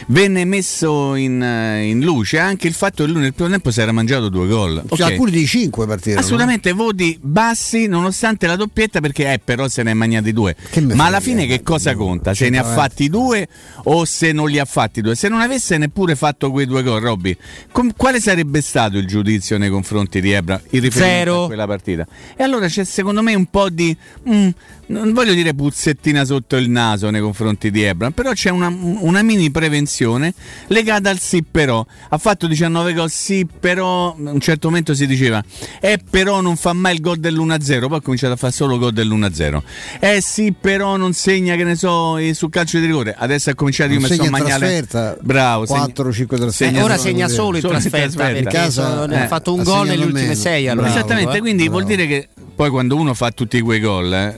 venne messo in, eh, in luce anche il fatto che lui nel primo tempo si era mangiato due gol. Cioè, Ok. alcuni di 5 partirono. Assolutamente voti bassi nonostante la doppietta perché eh, però se ne è mangiati due. Ma alla fine che cosa conta? Se ne ha eh. fatti due o se non li ha fatti due? Se non avesse neppure fatto quei due gol, Robby, com- quale sarebbe stato il giudizio nei confronti di Ebra in riferimento Zero. a quella partita? E allora c'è secondo me un po' di mm, non voglio dire puzzettina sotto il naso nei confronti di Ebram, però c'è una, una mini prevenzione legata al sì però. Ha fatto 19 gol, sì però, a un certo momento si diceva, eh però non fa mai il gol dell'1-0, poi ha cominciato a fare solo gol dell'1-0. Eh sì però non segna, che ne so, eh, sul calcio di rigore. Adesso ha cominciato io mi in magnale. trasferta, Bravo, 4 5 trasferte. Eh, ora segna solo in trasferta perché sono- ha fatto un gol nelle ultime sei allora. Esattamente, Eh? quindi vuol dire che poi quando uno fa tutti quei gol, eh,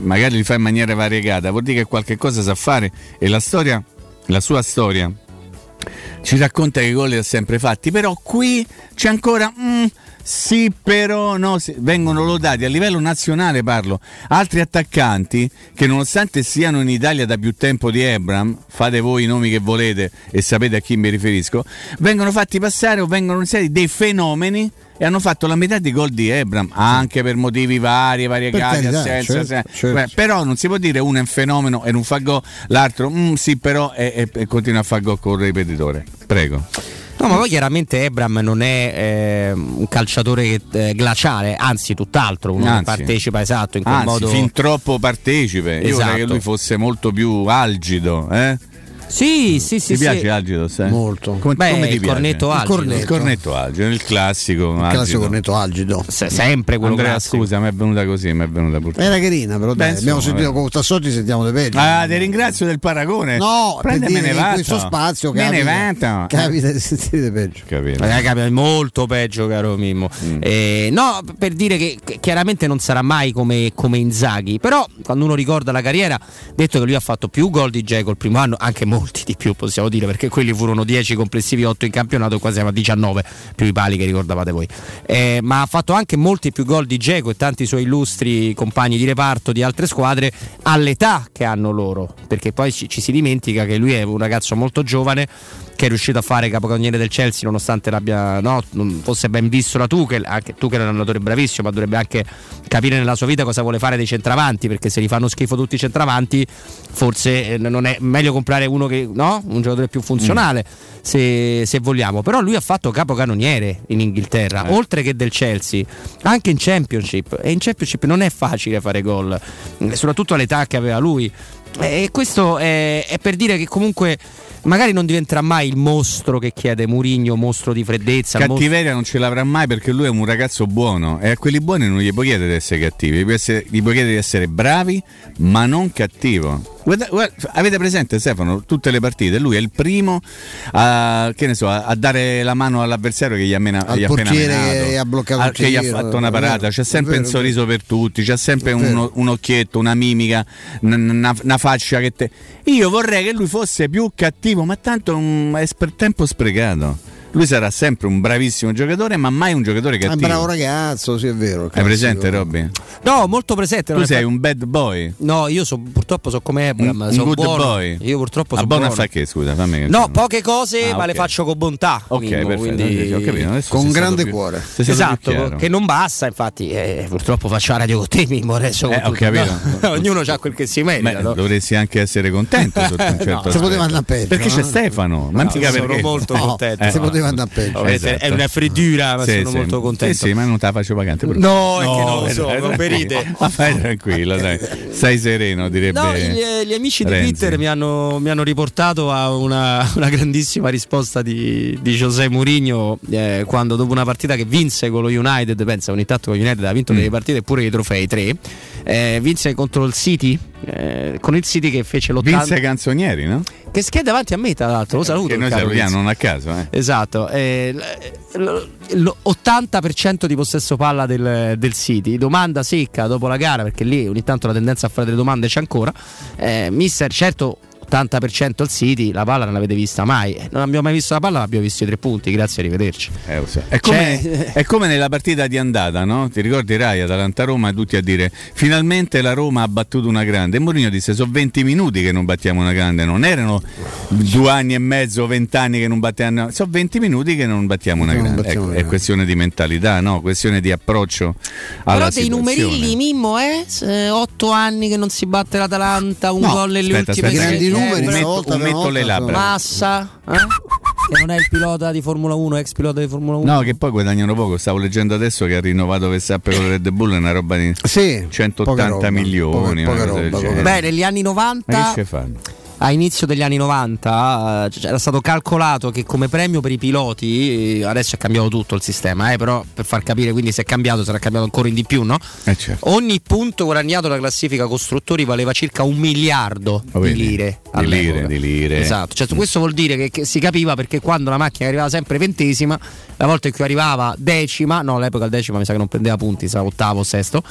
magari li fa in maniera variegata, vuol dire che qualche cosa sa fare. E la storia, la sua storia ci racconta che i gol li ha sempre fatti, però qui c'è ancora mm, sì, però no, vengono lodati a livello nazionale parlo altri attaccanti che nonostante siano in Italia da più tempo di Ebram, fate voi i nomi che volete e sapete a chi mi riferisco, vengono fatti passare o vengono inseriti dei fenomeni e hanno fatto la metà dei gol di Ebram anche per motivi vari, variegati, carità, assenza, certo, assenza. certo. Beh, però non si può dire uno è un fenomeno e non fa gol, l'altro mm, sì però e, e- e continua a fare gol con il ripetitore. Prego. No, ma poi chiaramente Ebram non è eh, un calciatore eh, glaciale, anzi tutt'altro, uno Anzi. partecipa esatto in quel Anzi, modo. fin troppo partecipe. Io vorrei che Esatto. lui fosse molto più algido, eh? Sì, sì, sì. Ti piace sì. Algido? Sai? Molto. Come, Beh, come ti il piace? cornetto algido. Il cornetto, il cornetto algido, il classico. Il classico cornetto algido. Se- sempre quello Andrea, classico. scusa, mi è venuta così, mi è venuta purtroppo. Era carina, però dai, Beh, abbiamo insomma, sentito con Tassotti sentiamo de peggio. Ah, ti ringrazio del paragone. No, Prendemene vado. questo spazio Me ne capita, vado. capita di sentire peggio. Capito. Eh, capita molto peggio, caro Mimmo. Mm. Eh, no, per dire che chiaramente non sarà mai come, come Inzaghi, però quando uno ricorda la carriera, detto che lui ha fatto più gol di Dzeko il primo anno, anche molti di più possiamo dire, perché quelli furono 10 complessivi, 8 in campionato, qua siamo a 19, più i pali che ricordavate voi. Eh, ma ha fatto anche molti più gol di Dzeko e tanti suoi illustri compagni di reparto di altre squadre all'età che hanno loro, perché poi ci, ci si dimentica che lui è un ragazzo molto giovane che è riuscito a fare capocannoniere del Chelsea nonostante l'abbia no, non fosse ben visto da Tuchel anche Tuchel è un allenatore bravissimo ma dovrebbe anche capire nella sua vita cosa vuole fare dei centravanti perché se li fanno schifo tutti i centravanti forse eh, non è meglio comprare uno che no un giocatore più funzionale se, se vogliamo. Però lui ha fatto capocannoniere in Inghilterra Eh. oltre che del Chelsea anche in Championship. E in Championship non è facile fare gol eh, soprattutto all'età che aveva lui. E questo è, è per dire che comunque magari non diventerà mai il mostro che chiede Murigno, mostro di freddezza. il mostro- Cattiveria non ce l'avrà mai perché lui è un ragazzo buono e a quelli buoni non gli puoi chiedere di essere cattivi, gli puoi chiedere di essere bravi ma non cattivo. Guarda- guarda, avete presente Stefano tutte le partite? Lui è il primo a, che ne so, a, a dare la mano all'avversario che gli ha, mena, gli ha appena menato, che il che gli ha fatto una parata. C'è sempre vero, un sorriso per tutti, c'è sempre vero. un occhietto, una mimica, una, una faccia che te. Io vorrei che lui fosse più cattivo, ma tanto è per tempo sprecato. Lui sarà sempre un bravissimo giocatore, ma mai un giocatore È un cattivo. bravo ragazzo, sì è vero. Hai classico. presente Robby? No, molto presente. Tu non è sei fa- un bad boy. No, io so- purtroppo so come Abraham. Un, un sono good buono. boy. Io purtroppo A sono buona buono. fa che, scusa, fammi No, poche cose, Ah, ma le faccio con bontà. Ok, Mimmo, perfetto, quindi- sì, ho capito, adesso Con grande più- cuore. Esatto, che non basta, infatti, eh, purtroppo faccio la radio con te, Mimmo, adesso. Eh, ho capito. no, ognuno ha quel che si merita. Beh, no? dovresti anche essere contento sotto un certo poteva andare peggio, Perché c'è no? Stefano, ma No, mica sono perché molto No, contento. Eh, poteva andare peggio. Ovviamente È una freddura, ma Sì, sono sì. molto contento. Sì, sì, ma non te la faccio pagante. però. No, è che non lo eh, so, non perite. Ma fai tranquillo, dai. Stai sereno, direbbe. No, gli, gli amici di Renzi. Twitter mi hanno, mi hanno riportato a una, una grandissima risposta di, di José Mourinho eh, quando dopo una partita che vinse con lo United, pensa ogni tanto con lo United ha vinto Mm. delle partite e pure i trofei, tre, eh, vinse contro il City, eh, con il City che fece l'80 Vinse Canzonieri, no? che scheda davanti a me tra l'altro, lo saluto. Che noi salutiamo, non a caso. Eh. Esatto, eh, l- l- l- 80% di possesso palla del, del City, domanda secca dopo la gara perché lì ogni tanto la tendenza a fare delle domande c'è ancora. Eh, mister, certo 80% al City, la palla non l'avete vista mai, Eh, non abbiamo mai visto la palla ma abbiamo visto i tre punti, grazie, arrivederci. Eh, so. È, come, Cioè- è come nella partita di andata, no? Ti ricordi Rai, Atalanta-Roma, tutti a dire finalmente la Roma ha battuto una grande. E Mourinho disse sono 20 minuti che non battiamo una grande, non erano due anni e mezzo, 20 anni che non battiamo, sono 20 minuti che non battiamo una Non grande. battiamo Ecco, una è questione di mentalità, no? Questione di approccio alla Però dei numerilli, Mimmo, eh? 8 anni che non si batte l'Atalanta, un No, gol nelle aspetta, che- numeri, eh, metto, volta metto le labbra. Massa, eh? che non è il pilota di Formula 1, ex pilota di Formula 1. No, che poi guadagnano poco. Stavo leggendo adesso che ha rinnovato Verstappen con Red Bull, è una roba di Sì, 180 poca roba, milioni. poca- poca roba. Beh, negli anni Ma 90 che ci fanno? A inizio degli anni 90 eh, era stato calcolato che come premio per i piloti, eh, adesso è cambiato tutto il sistema, eh, però per far capire quindi se è cambiato sarà cambiato ancora in di più, no? Eh, certo. Ogni punto guadagnato dalla classifica costruttori valeva circa un miliardo Lo di lire. Di lire, di lire. Esatto, cioè, questo vuol dire che, che si capiva perché quando la macchina arrivava sempre ventesima, la volta in cui arrivava decima, no all'epoca il decima mi sa che non prendeva punti, sa ottavo, sesto.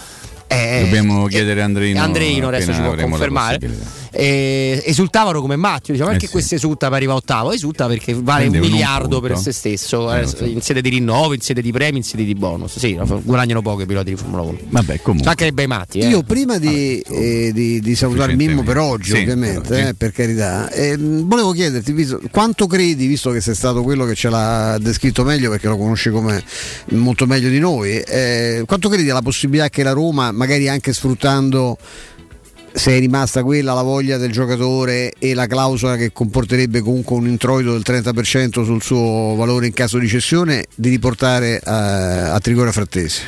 Eh, Dobbiamo chiedere a Andreino. Andreino adesso ci può confermare. possibilità. E esultavano come matti, diciamo, Eh perché sì. questo esulta per arrivare ottavo? Esulta perché vale Prende un un miliardo punto. per se stesso, Eh, eh, in sede di rinnovo, in sede di premi, in sede di bonus. Sì, guadagnano poco i piloti di Formula 1. Vabbè, comunque. Anche i bei matti. Eh. Io prima di, eh, di- di salutare Mimmo per oggi, Sì, ovviamente, per oggi. eh, per carità, ehm, volevo chiederti visto- quanto credi, visto che sei stato quello che ce l'ha descritto meglio, perché lo conosci come molto meglio di noi, eh, quanto credi alla possibilità che la Roma, magari anche sfruttando se è rimasta quella la voglia del giocatore e la clausola che comporterebbe comunque un introito del 30% sul suo valore in caso di cessione, di riportare a, a Trigora Frattesi?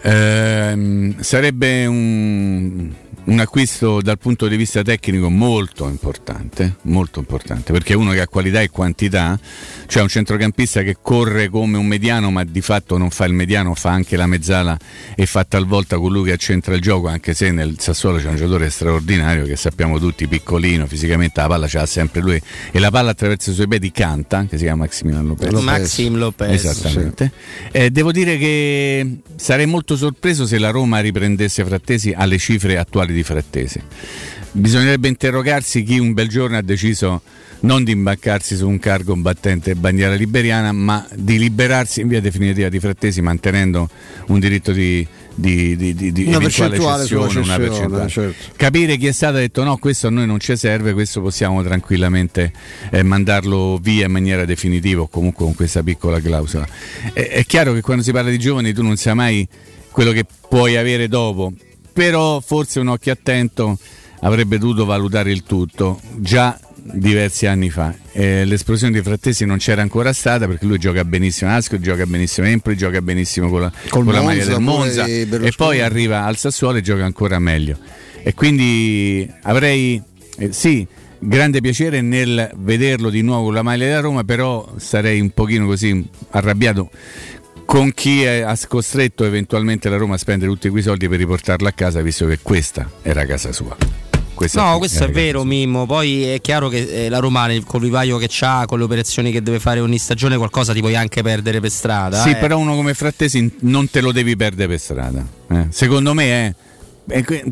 Ehm, sarebbe un, un acquisto dal punto di vista tecnico molto importante, molto importante, perché uno che ha qualità e quantità, cioè un centrocampista che corre come un mediano, ma di fatto non fa il mediano, fa anche la mezzala e fa talvolta colui che accentra il gioco, anche se nel Sassuolo c'è un giocatore straordinario che sappiamo tutti, piccolino, fisicamente la palla ce l'ha sempre lui e la palla attraverso i suoi piedi canta, che si chiama Maximiliano Lopez. Maxim Lopez. Esattamente. Eh, devo dire che sarei molto sorpreso se la Roma riprendesse Frattesi alle cifre attuali di Frattesi. Bisognerebbe interrogarsi chi un bel giorno ha deciso non di imbaccarsi su un cargo battente bandiera liberiana, ma di liberarsi in via definitiva di Frattesi mantenendo un diritto di, di, di, di, Una percentuale cessione, una percentuale. certo. Capire chi è stato e ha detto no, questo a noi non ci serve, questo possiamo tranquillamente eh, mandarlo via in maniera definitiva o comunque con questa piccola clausola. È, è chiaro che quando si parla di giovani tu non sai mai quello che puoi avere dopo, però forse un occhio attento avrebbe dovuto valutare il tutto già diversi anni fa. Eh, l'esplosione di Frattesi non c'era ancora stata perché lui gioca benissimo a Asco, gioca benissimo Empoli, gioca benissimo con la, con la maglia Monza, del Monza e Berlusconi. poi arriva al Sassuolo e gioca ancora meglio. E quindi avrei eh, sì, grande piacere nel vederlo di nuovo con la maglia della Roma, però sarei un pochino così arrabbiato con chi ha costretto eventualmente la Roma a spendere tutti quei soldi per riportarla a casa, visto che questa era casa sua. Questa No, questo è vero, Mimmo. Poi è chiaro che eh, la Roma, col vivaio che ha, con le operazioni che deve fare ogni stagione, qualcosa ti puoi anche perdere per strada. Sì, eh. però uno come Frattesi non te lo devi perdere per strada. eh. Secondo me e que-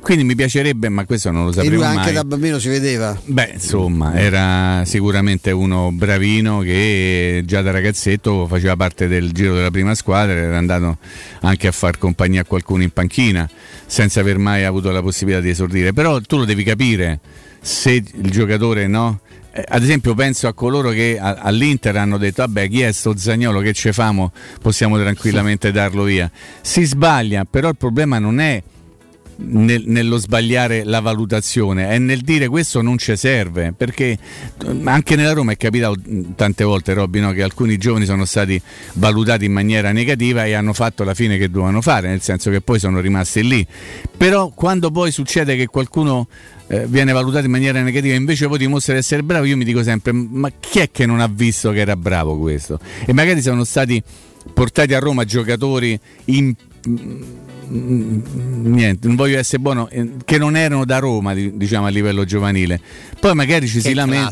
quindi mi piacerebbe, ma questo non lo E sapremo lui mai. anche da bambino si vedeva. Beh, insomma, era sicuramente uno bravino che già da ragazzetto faceva parte del giro della prima squadra, era andato anche a far compagnia a qualcuno in panchina, senza aver mai avuto la possibilità di esordire. Però tu lo devi capire se il giocatore no. Eh, Ad esempio penso a coloro che all'Inter hanno detto vabbè chi è sto Zagnolo che ce famo possiamo tranquillamente darlo via. Si sbaglia, però il problema non è nel- nello sbagliare la valutazione, è nel dire questo non ci serve, perché anche nella Roma è capitato tante volte, Robby, no, che alcuni giovani sono stati valutati in maniera negativa e hanno fatto la fine che dovevano fare, nel senso che poi sono rimasti lì. Però quando poi succede che qualcuno eh, viene valutato in maniera negativa e invece poi dimostra di essere bravo, io mi dico sempre, ma chi è che non ha visto che era bravo questo? E magari sono stati portati a Roma giocatori in niente, non voglio essere buono, eh, che non erano da Roma, di- diciamo a livello giovanile. Poi magari ci Che si lamenta.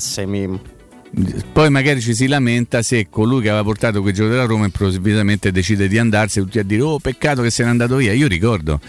Poi magari ci si lamenta se colui che aveva portato quei giochi della Roma improvvisamente decide di andarsene tutti a dire oh peccato che se n'è andato via. Io ricordo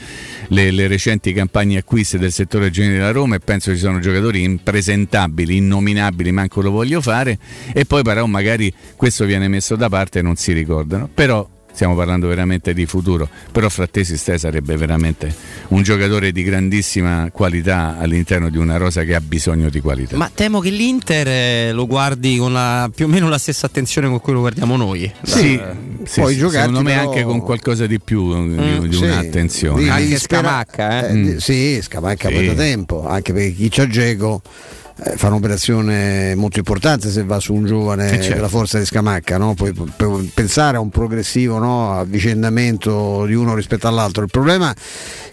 le, le recenti campagne acquisti del settore giovanile della Roma e penso ci sono giocatori impresentabili, innominabili, manco lo voglio fare e poi però magari questo viene messo da parte e non si ricordano. Però stiamo parlando veramente di futuro, però Frattesi Ste sarebbe veramente un giocatore di grandissima qualità all'interno di una rosa che ha bisogno di qualità. Ma temo che l'Inter eh, lo guardi con la- più o meno la stessa attenzione con cui lo guardiamo noi. Sì, Eh, sì, Poi sì, giocarti secondo me però- anche con qualcosa di più di, Mm, di Sì, un'attenzione. devi- Anche Scamacca, eh? eh, Mm. di- sì, Scamacca Sì. poi da tempo, anche perché chi c'ha Geco eh, fa un'operazione molto importante se va su un giovane Eh, certo. della forza di Scamacca, no? poi p- p- pensare a un progressivo no? avvicendamento di uno rispetto all'altro. Il problema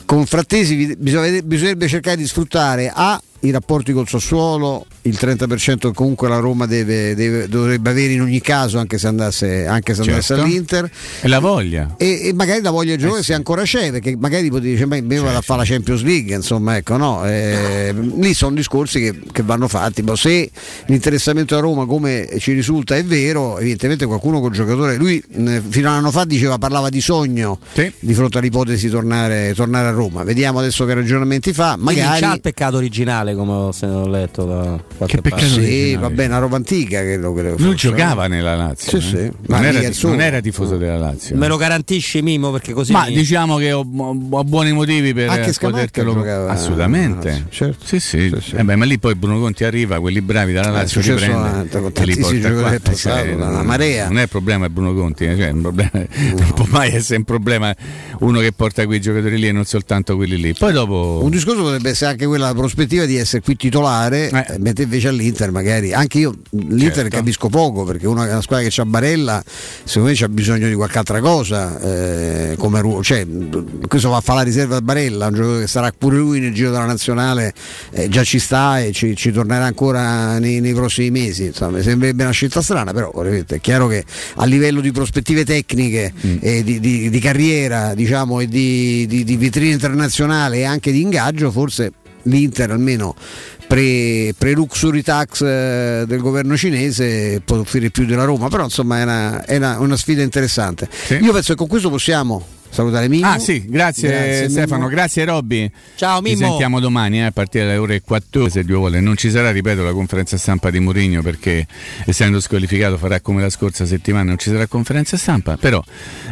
con Frattesi bisognerebbe cercare di sfruttare A i rapporti col Sassuolo, il 30% che comunque la Roma deve- deve- dovrebbe avere in ogni caso anche se andasse, anche se andasse Certo. all'Inter. E la voglia. e, e magari la voglia di giocare Eh se ancora c'è perché magari poi dice ma io vado a fare la Champions League insomma ecco no? Eh, lì sono discorsi che, che vanno fatti. Ma se l'interessamento a Roma come ci risulta è vero evidentemente qualcuno col giocatore lui eh, fino a un anno fa diceva parlava di sogno di fronte all'ipotesi di tornare, tornare a Roma. Vediamo adesso che ragionamenti fa. Quindi magari c'ha il peccato originale come ho, se ho letto da qualche peccato parte. sì originale. vabbè una roba antica credo, credo Lui giocava nella Lazio. Sì, eh. sì. Ma Non, era, non era tifoso della Lazio. Me lo garantisci Mimo perché così Ma mi- diciamo che ho, ho buoni motivi per Anche potertelo giocava- assolutamente. certo. Sì, sì. Eh beh, ma lì poi Bruno Conti arriva, quelli bravi dalla Eh, Lazio li successo prende anche con e li porta qua. passato, Eh, da una marea. Non è il problema Bruno Conti, eh, cioè, problema- non può mai essere un problema uno che porta quei giocatori lì e non soltanto quelli lì. Poi dopo Un discorso potrebbe essere anche quella la prospettiva di essere qui titolare, eh, mentre invece all'Inter magari. Anche io l'Inter Certo. capisco poco perché una, una squadra che ha Barella secondo me c'ha bisogno di qualche altra cosa, eh, come cioè, questo va a fare la riserva da Barella, un giocatore che sarà pure lui nel giro della nazionale, eh, già ci sta e ci, ci tornerà ancora nei, nei prossimi mesi, insomma, mi sembrerebbe una scelta strana, però ovviamente è chiaro che a livello di prospettive tecniche e di, di- di carriera diciamo, e di, di, di vetrina internazionale e anche di ingaggio, forse l'Inter almeno pre, luxury tax eh, del governo cinese può offrire più della Roma, però insomma è una, è una- una sfida interessante. Io penso che con questo possiamo salutare Mimmo. Ah sì, grazie, Grazie, Stefano, Mimmo. grazie Robby. Ciao Ci Mimmo. sentiamo domani eh, a partire dalle ore 14 se Dio vuole. Non ci sarà, ripeto, la conferenza stampa di Mourinho perché essendo squalificato farà come la scorsa settimana, non ci sarà conferenza stampa, però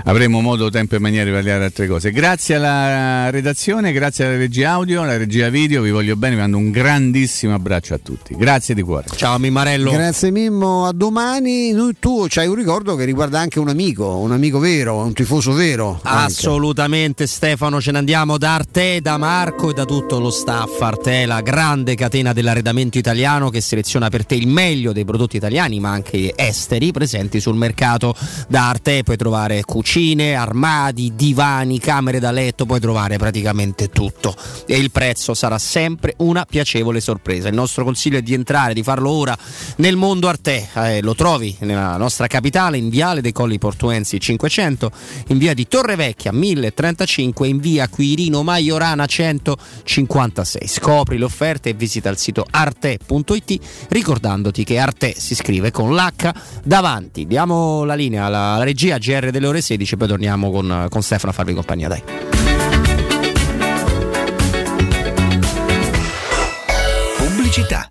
avremo modo, tempo e maniera di parlare altre cose. Grazie alla redazione, grazie alla regia audio, alla regia video, vi voglio bene, vi mando un grandissimo abbraccio a tutti. Grazie di cuore. Ciao Mimarello. Grazie Mimmo, a domani. Tu c'hai un ricordo che riguarda anche un amico, un amico vero, un tifoso vero. anche. Assolutamente Stefano, ce ne andiamo da Arte, da Marco e da tutto lo staff Arte, la grande catena dell'arredamento italiano che seleziona per te il meglio dei prodotti italiani ma anche esteri presenti sul mercato. Da Arte puoi trovare cucine, armadi, divani, camere da letto, puoi trovare praticamente tutto e il prezzo sarà sempre una piacevole sorpresa. Il nostro consiglio è di entrare, di farlo ora nel mondo Arte, Eh, lo trovi nella nostra capitale in Viale dei Colli Portuensi 500, in via di Vecchia 1035 in via Quirino Maiorana 156. Scopri l'offerta e visita il sito arte.it ricordandoti che Arte si scrive con l'H davanti. Diamo la linea alla regia GR delle ore 16 poi torniamo con, con Stefano a farvi compagnia. Dai. Pubblicità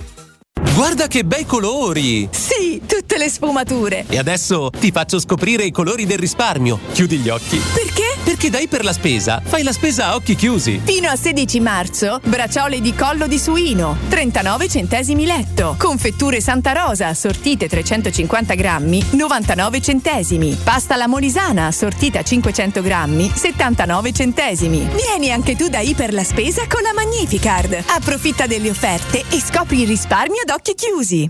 Guarda che bei colori! Sì, tutte le sfumature. E adesso ti faccio scoprire i colori del risparmio. Chiudi gli occhi. Perché? Perché dai per la spesa, fai la spesa a occhi chiusi. Fino a 16 marzo, bracciole di collo di suino, 39 centesimi letto. Confetture Santa Rosa, assortite 350 grammi, 99 centesimi. Pasta alla molisana, assortita 500 grammi, 79 centesimi. Vieni anche tu da Iper la Spesa con la Magnificard. Approfitta delle offerte e scopri il risparmio ad occhi chiusi.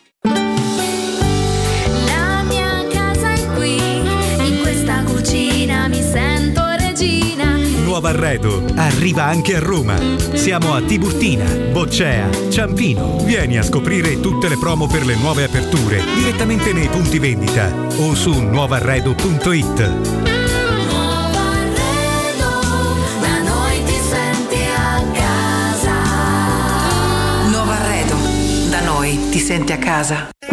Nuovo arredo arriva anche a Roma. Siamo a Tiburtina, Boccea, Ciampino. Vieni a scoprire tutte le promo per le nuove aperture direttamente nei punti vendita o su nuovarredo.it. Da noi ti senti a casa.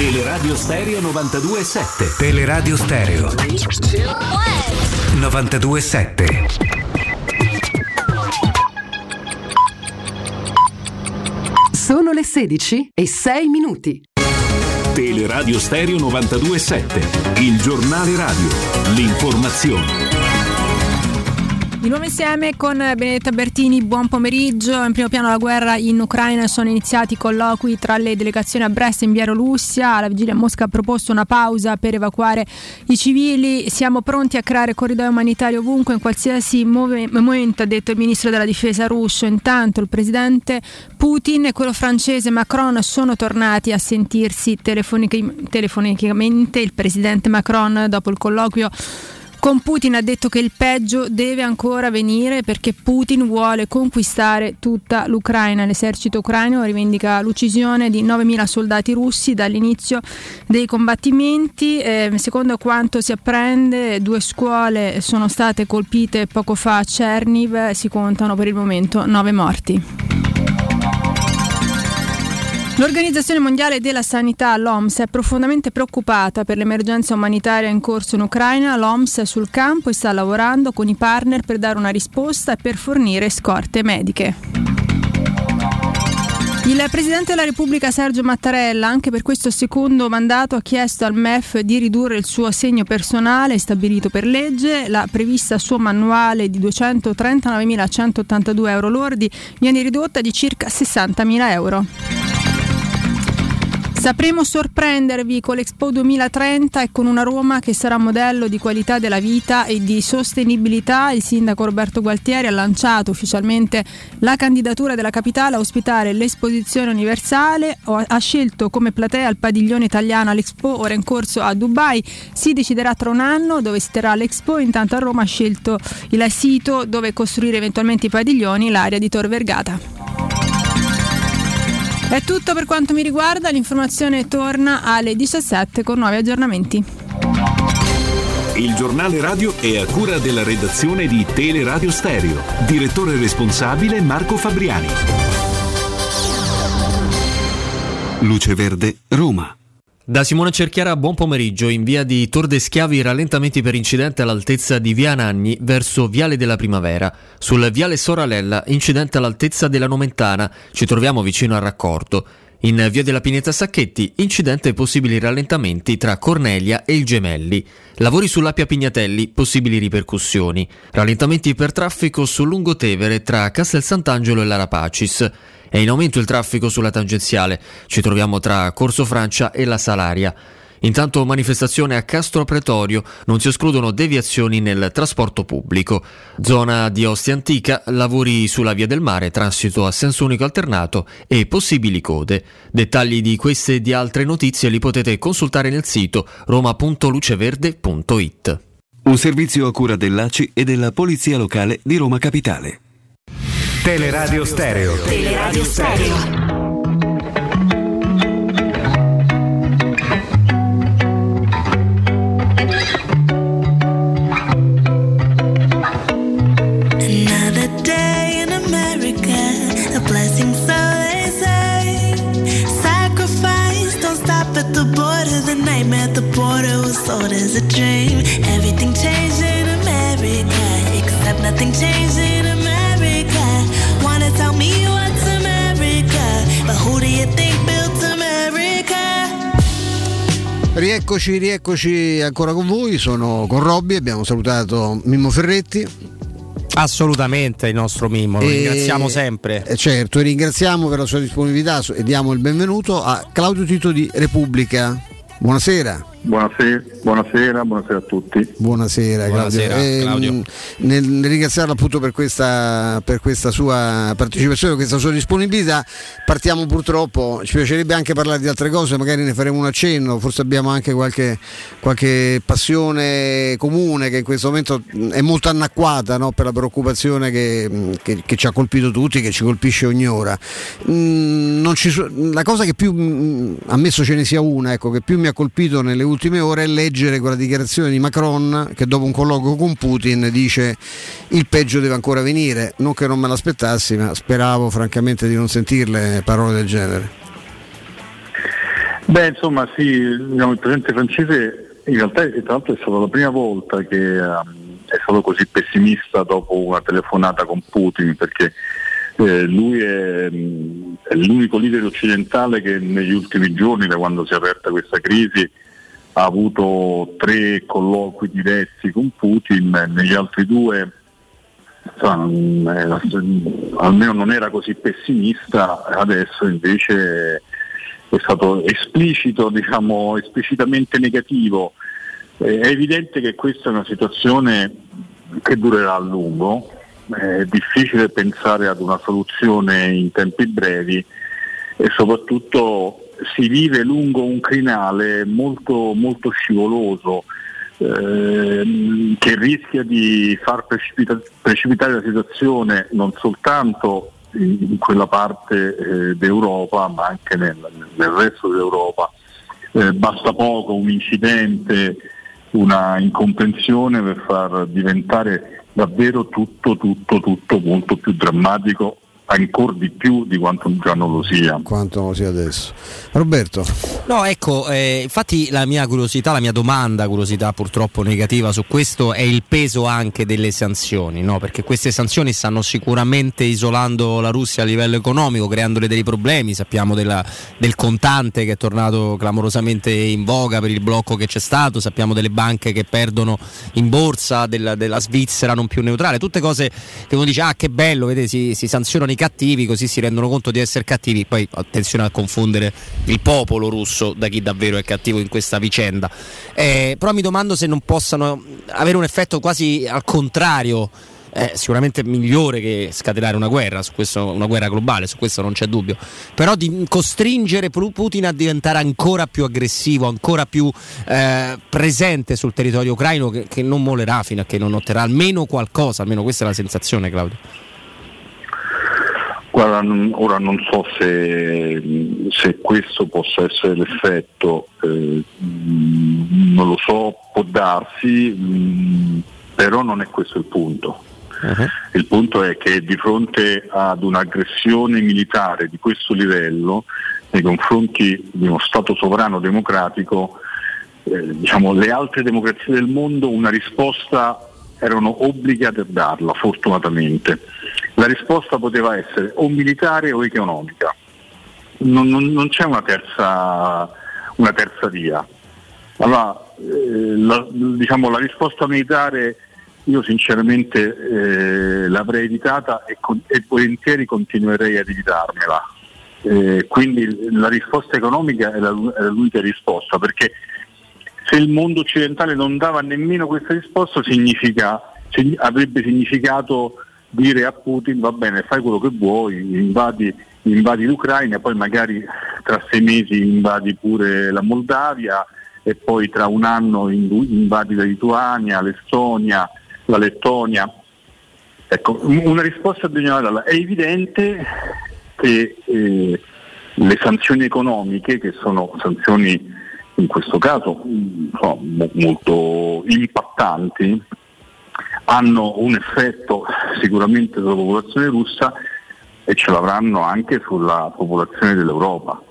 Teleradio Stereo 92.7 Teleradio Stereo. 92.7 Sono le 16 e 6 minuti. Teleradio Stereo 92.7 Il giornale radio. L'informazione Di nuovo insieme con Benedetta Bertini, buon pomeriggio. In primo piano la guerra in Ucraina sono iniziati colloqui tra le delegazioni a Brest e in Bielorussia. La vigilia Mosca ha proposto una pausa per evacuare i civili. Siamo pronti a creare corridoi umanitari ovunque, in qualsiasi move- momento, ha detto il ministro della difesa russo. Intanto il presidente Putin e quello francese Macron sono tornati a sentirsi telefonic- telefonicamente. Il presidente Macron, dopo il colloquio con Putin ha detto che il peggio deve ancora venire perché Putin vuole conquistare tutta l'Ucraina. L'esercito ucraino rivendica l'uccisione di 9.000 soldati russi dall'inizio dei combattimenti. Eh, secondo quanto si apprende, due scuole sono state colpite poco fa a Cherniv, si contano per il momento nove morti. L'Organizzazione Mondiale della Sanità, l'OMS, è profondamente preoccupata per l'emergenza umanitaria in corso in Ucraina. L'OMS è sul campo e sta lavorando con i partner per dare una risposta e per fornire scorte mediche. Il Presidente della Repubblica Sergio Mattarella, anche per questo secondo mandato, ha chiesto al MEF di ridurre il suo assegno personale stabilito per legge. La prevista somma annuale di 239.182 euro lordi viene ridotta di circa 60.000 euro. Sapremo sorprendervi con l'Expo 2030 e con una Roma che sarà modello di qualità della vita e di sostenibilità. Il sindaco Roberto Gualtieri ha lanciato ufficialmente la candidatura della capitale a ospitare l'esposizione universale. Ha scelto come platea il padiglione italiano all'Expo, ora in corso a Dubai. Si deciderà tra un anno dove si terrà l'Expo. Intanto a Roma ha scelto il sito dove costruire eventualmente i padiglioni, l'area di Tor Vergata. È tutto per quanto mi riguarda, l'informazione torna alle 17 con nuovi aggiornamenti. Il giornale radio è a cura della redazione di Teleradio Stereo. Direttore responsabile Marco Fabriani. Luce Verde, Roma. Da Simone Cerchiara, buon pomeriggio. In via di Tor de Schiavi, rallentamenti per incidente all'altezza di via Nanni verso Viale della Primavera. Sul viale Soralella, incidente all'altezza della Nomentana. Ci troviamo vicino al raccordo. In via della Pineta Sacchetti, incidente e possibili rallentamenti tra Cornelia e il Gemelli. Lavori sull'Appia Pignatelli, possibili ripercussioni. Rallentamenti per traffico sul Lungotevere tra Castel Sant'Angelo e l'Arapacis. È in aumento il traffico sulla tangenziale. Ci troviamo tra Corso Francia e la Salaria. Intanto manifestazione a Castro Pretorio, non si escludono deviazioni nel trasporto pubblico. Zona di Ostia Antica, lavori sulla via del mare, transito a senso unico alternato e possibili code. Dettagli di queste e di altre notizie li potete consultare nel sito roma.luceverde.it. Un servizio a cura dell'ACI e della Polizia Locale di Roma Capitale. Teleradio Stereo. Teleradio Stereo. Sold as a dream. Everything changed in America, except nothing changed in America. Wanna tell me what's America, but who do you think built America? Rieccoci, rieccoci ancora con voi, sono con Robby, abbiamo salutato Mimmo Ferretti. Assolutamente il nostro Mimmo, lo E- ringraziamo sempre. Eh, certo, e ringraziamo per la sua disponibilità e diamo il benvenuto a Claudio Tito di Repubblica. Buonasera. Buonasera, buonasera, buonasera a tutti. Buonasera, Claudio. Buonasera, Ehm, Claudio. Nel, nel ringraziarlo appunto per questa, per questa sua partecipazione, questa sua disponibilità, partiamo purtroppo, ci piacerebbe anche parlare di altre cose, magari ne faremo un accenno, forse abbiamo anche qualche, qualche passione comune che in questo momento è molto annacquata no, per la preoccupazione che, che- che ci ha colpito tutti, che ci colpisce ogni ora. Mm, non ci so- la cosa che più, ammesso ce ne sia una, ecco, che più mi ha colpito nelle ultime ore è leggere quella dichiarazione di Macron che dopo un colloquio con Putin dice il peggio deve ancora venire. Non che non me l'aspettassi, ma speravo francamente di non sentirle parole del genere. Beh, insomma, sì, diciamo, il presidente francese in realtà tra l'altro è stata la prima volta che ehm, è stato così pessimista dopo una telefonata con Putin, perché eh, lui è, mh, è l'unico leader occidentale che negli ultimi giorni, da quando si è aperta questa crisi, ha avuto tre colloqui diretti con Putin, negli altri due era- almeno non era così pessimista, adesso invece è stato esplicito, diciamo, esplicitamente negativo. Eh, È evidente che questa è una situazione che durerà a lungo, è difficile pensare ad una soluzione in tempi brevi e soprattutto si vive lungo un crinale molto, molto scivoloso ehm, che rischia di far precipita- precipitare la situazione non soltanto in, quella parte eh, d'Europa ma anche nel, nel resto dell'Europa. Eh, basta poco, un incidente, una incomprensione per far diventare davvero tutto, tutto, tutto molto più drammatico, ancora di più di quanto già non lo sia. Quanto lo sia adesso. Roberto. No, ecco, eh, infatti la mia curiosità, la mia domanda, curiosità purtroppo negativa su questo è il peso anche delle sanzioni, no? Perché queste sanzioni stanno sicuramente isolando la Russia a livello economico, creandole dei problemi, sappiamo della- del contante che è tornato clamorosamente in voga per il blocco che c'è stato, sappiamo delle banche che perdono in borsa, della, della Svizzera non più neutrale, tutte cose che uno dice ah che bello, vede, si, si sanzionano i cattivi così si rendono conto di essere cattivi, poi attenzione a confondere il popolo russo da chi davvero è cattivo in questa vicenda. Eh, però mi domando se non possano avere un effetto quasi al contrario. eh, sicuramente migliore che scatenare una guerra, questo, una guerra globale, su questo non c'è dubbio, però di costringere Pu- Putin a diventare ancora più aggressivo, ancora più eh, presente sul territorio ucraino che, che non molerà fino a che non otterrà almeno qualcosa, almeno questa è la sensazione Claudio. Guarda, ora non so se, se questo possa essere l'effetto, eh, mm, non lo so, può darsi, mm, però non è questo il punto. Il punto è che di fronte ad un'aggressione militare di questo livello, nei confronti di uno Stato sovrano democratico, eh, diciamo, le altre democrazie del mondo una risposta erano obbligate a darla, fortunatamente. La risposta poteva essere o militare o economica. Non, non- non c'è una terza, una terza via. Allora, eh, la, diciamo, la risposta militare io sinceramente eh, l'avrei evitata e, con- e volentieri continuerei ad evitarmela. Eh, quindi la risposta economica è la- è l'unica risposta, perché se il mondo occidentale non dava nemmeno questa risposta significa, signi- avrebbe significato dire a Putin va bene fai quello che vuoi, invadi, invadi l'Ucraina, poi magari tra sei mesi invadi pure la Moldavia e poi tra un anno inv- invadi la Lituania, l'Estonia, la Lettonia. Ecco, un- una risposta bisogna darla. È evidente che eh, le sanzioni economiche, che sono sanzioni in questo caso insomma, mo- molto impattanti, hanno un effetto sicuramente sulla popolazione russa e ce l'avranno anche sulla popolazione dell'Europa.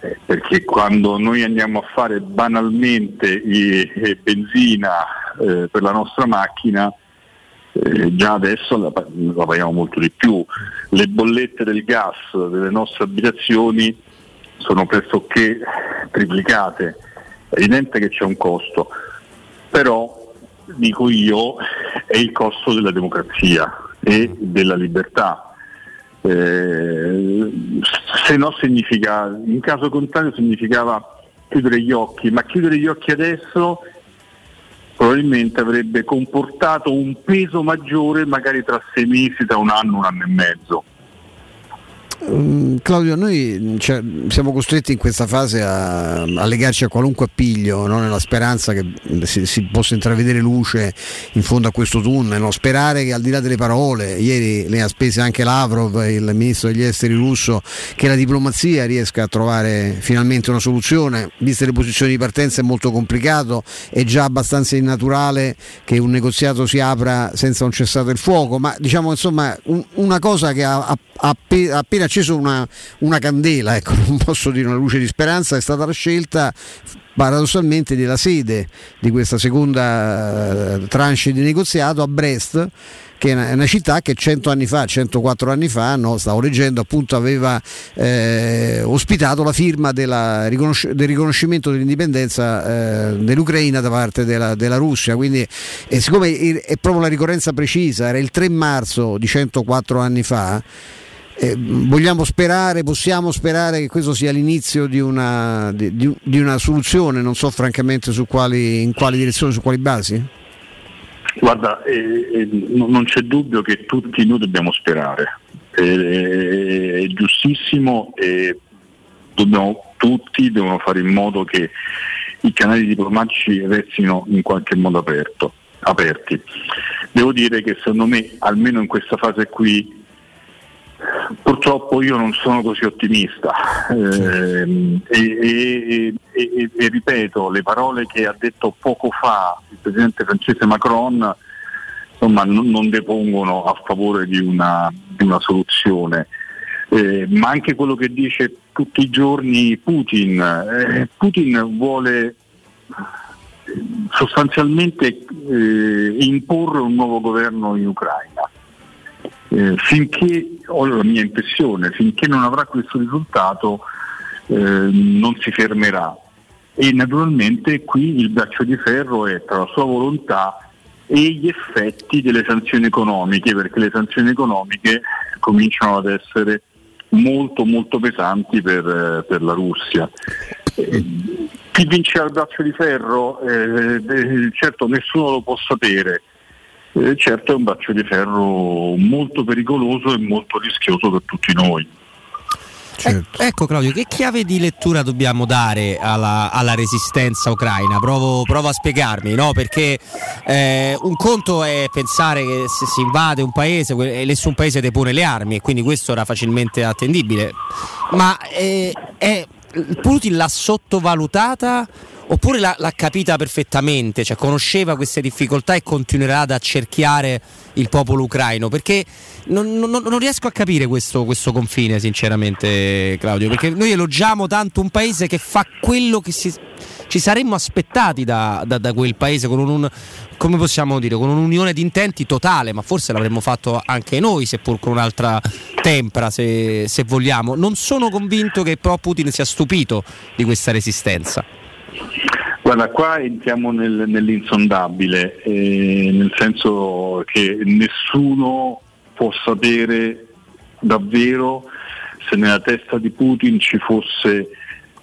Eh, perché quando noi andiamo a fare banalmente i- eh, benzina eh, per la nostra macchina, eh, già adesso la, la paghiamo molto di più. Le bollette del gas delle nostre abitazioni sono pressoché triplicate. È evidente che c'è un costo, però dico io è il costo della democrazia e della libertà. Eh, se no significa, in caso contrario significava chiudere gli occhi, ma chiudere gli occhi adesso probabilmente avrebbe comportato un peso maggiore magari tra sei mesi, tra un anno, un anno e mezzo. Mm, Claudio, noi cioè, siamo costretti in questa fase a, a legarci a qualunque appiglio, no? nella speranza che si, si possa intravedere luce in fondo a questo tunnel, no? sperare che al di là delle parole, ieri le ha spese anche Lavrov, il ministro degli esteri russo, che la diplomazia riesca a trovare finalmente una soluzione, viste le posizioni di partenza è molto complicato, è già abbastanza innaturale che un negoziato si apra senza un cessato il fuoco, ma diciamo insomma un- una cosa che ha, ha- ha appe- ha appena acceso una, una candela, ecco, non posso dire una luce di speranza, è stata la scelta paradossalmente della sede di questa seconda eh, tranche di negoziato a Brest che è una, città che 100 anni fa, 104 anni fa, no, stavo leggendo, appunto aveva eh, ospitato la firma della del riconoscimento dell'indipendenza eh, dell'Ucraina da parte della, della Russia. Quindi, e siccome è proprio la ricorrenza precisa, era il 3 marzo di 104 anni fa. Eh, vogliamo sperare, possiamo sperare che questo sia l'inizio di una, di, di- una soluzione, non so francamente su quali, in quali direzioni, su quali basi? Guarda, eh, eh, non c'è dubbio che tutti noi dobbiamo sperare, Eh, è giustissimo e dobbiamo, tutti devono fare in modo che i canali diplomatici restino in qualche modo aperto- aperti. Devo dire che secondo me, almeno in questa fase qui, Purtroppo io non sono così ottimista Ehm, e, e- e- e- e ripeto, le parole che ha detto poco fa il presidente francese Macron insomma, non, non depongono a favore di una, di una soluzione. Eh, ma anche quello che dice tutti i giorni Putin. Eh, Putin vuole sostanzialmente eh, imporre un nuovo governo in Ucraina. Eh, finché, ho la mia impressione, finché non avrà questo risultato eh, non si fermerà. E naturalmente qui il braccio di ferro è tra la sua volontà e gli effetti delle sanzioni economiche, perché le sanzioni economiche cominciano ad essere molto molto pesanti per, eh, per la Russia. Eh, chi vincerà il braccio di ferro? Eh, eh, certo nessuno lo può sapere, Eh, certo è un braccio di ferro molto pericoloso e molto rischioso per tutti noi. Ec- ecco Claudio, che chiave di lettura dobbiamo dare alla, alla resistenza ucraina? Provo, provo a spiegarmi, no? Perché eh, un conto è pensare che se si invade un paese e nessun paese depone le armi, e quindi questo era facilmente attendibile. Ma eh, è, Putin l'ha sottovalutata oppure l'ha, l'ha capita perfettamente? Cioè conosceva queste difficoltà e continuerà ad accerchiare il popolo ucraino? Perché non, non- non riesco a capire questo, questo confine, sinceramente, Claudio. Perché noi elogiamo tanto un paese che fa quello che si- ci saremmo aspettati da, da- da quel paese con un, possiamo dire, con un'unione di intenti totale, ma forse l'avremmo fatto anche noi, seppur con un'altra tempra, se, se vogliamo. Non sono convinto che però Putin sia stupito di questa resistenza. Guarda, qua entriamo nel- nell'insondabile, eh, nel senso che nessuno può sapere davvero se nella testa di Putin ci fosse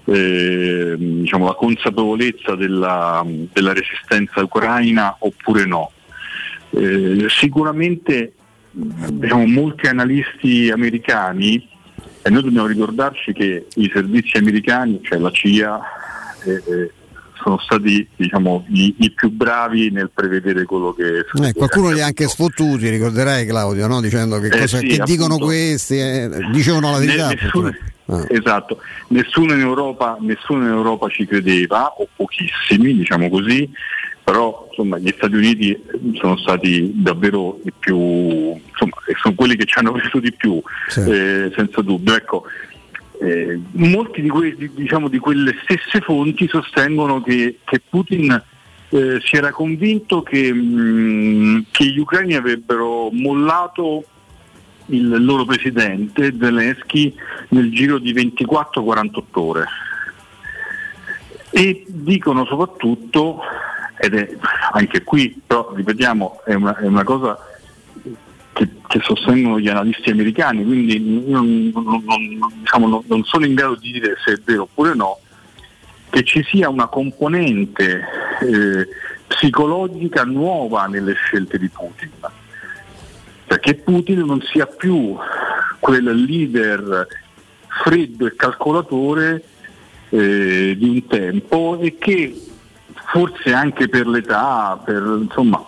eh, diciamo, la consapevolezza della, della resistenza ucraina oppure no. Eh, sicuramente diciamo, molti analisti americani, e noi dobbiamo ricordarci che i servizi americani, cioè la CIA, eh, sono stati diciamo, i, i più bravi nel prevedere quello che Eh, qualcuno li ha anche sfottuti, ricorderai Claudio, no? dicendo che, Eh cosa- sì, che dicono questi, eh, dicevano la verità. Ne- nessuno, esatto, nessuno in, Europa, nessuno in Europa ci credeva, o pochissimi, diciamo così, però insomma, gli Stati Uniti sono stati davvero i più, insomma, sono quelli che ci hanno creduto di più, eh, senza dubbio. Ecco, eh, molti di, que- di- diciamo, di quelle stesse fonti sostengono che, che Putin eh, si era convinto che, mh, che gli ucraini avrebbero mollato il loro presidente Zelensky nel giro di 24-48 ore. E dicono soprattutto, ed è anche qui, però ripetiamo, è una, è una cosa che, che sostengono gli analisti americani, quindi non, non- non- diciamo, non sono in grado di dire se è vero oppure no, che ci sia una componente eh, psicologica nuova nelle scelte di Putin, perché Putin non sia più quel leader freddo e calcolatore eh, di un tempo e che forse anche per l'età, per, insomma,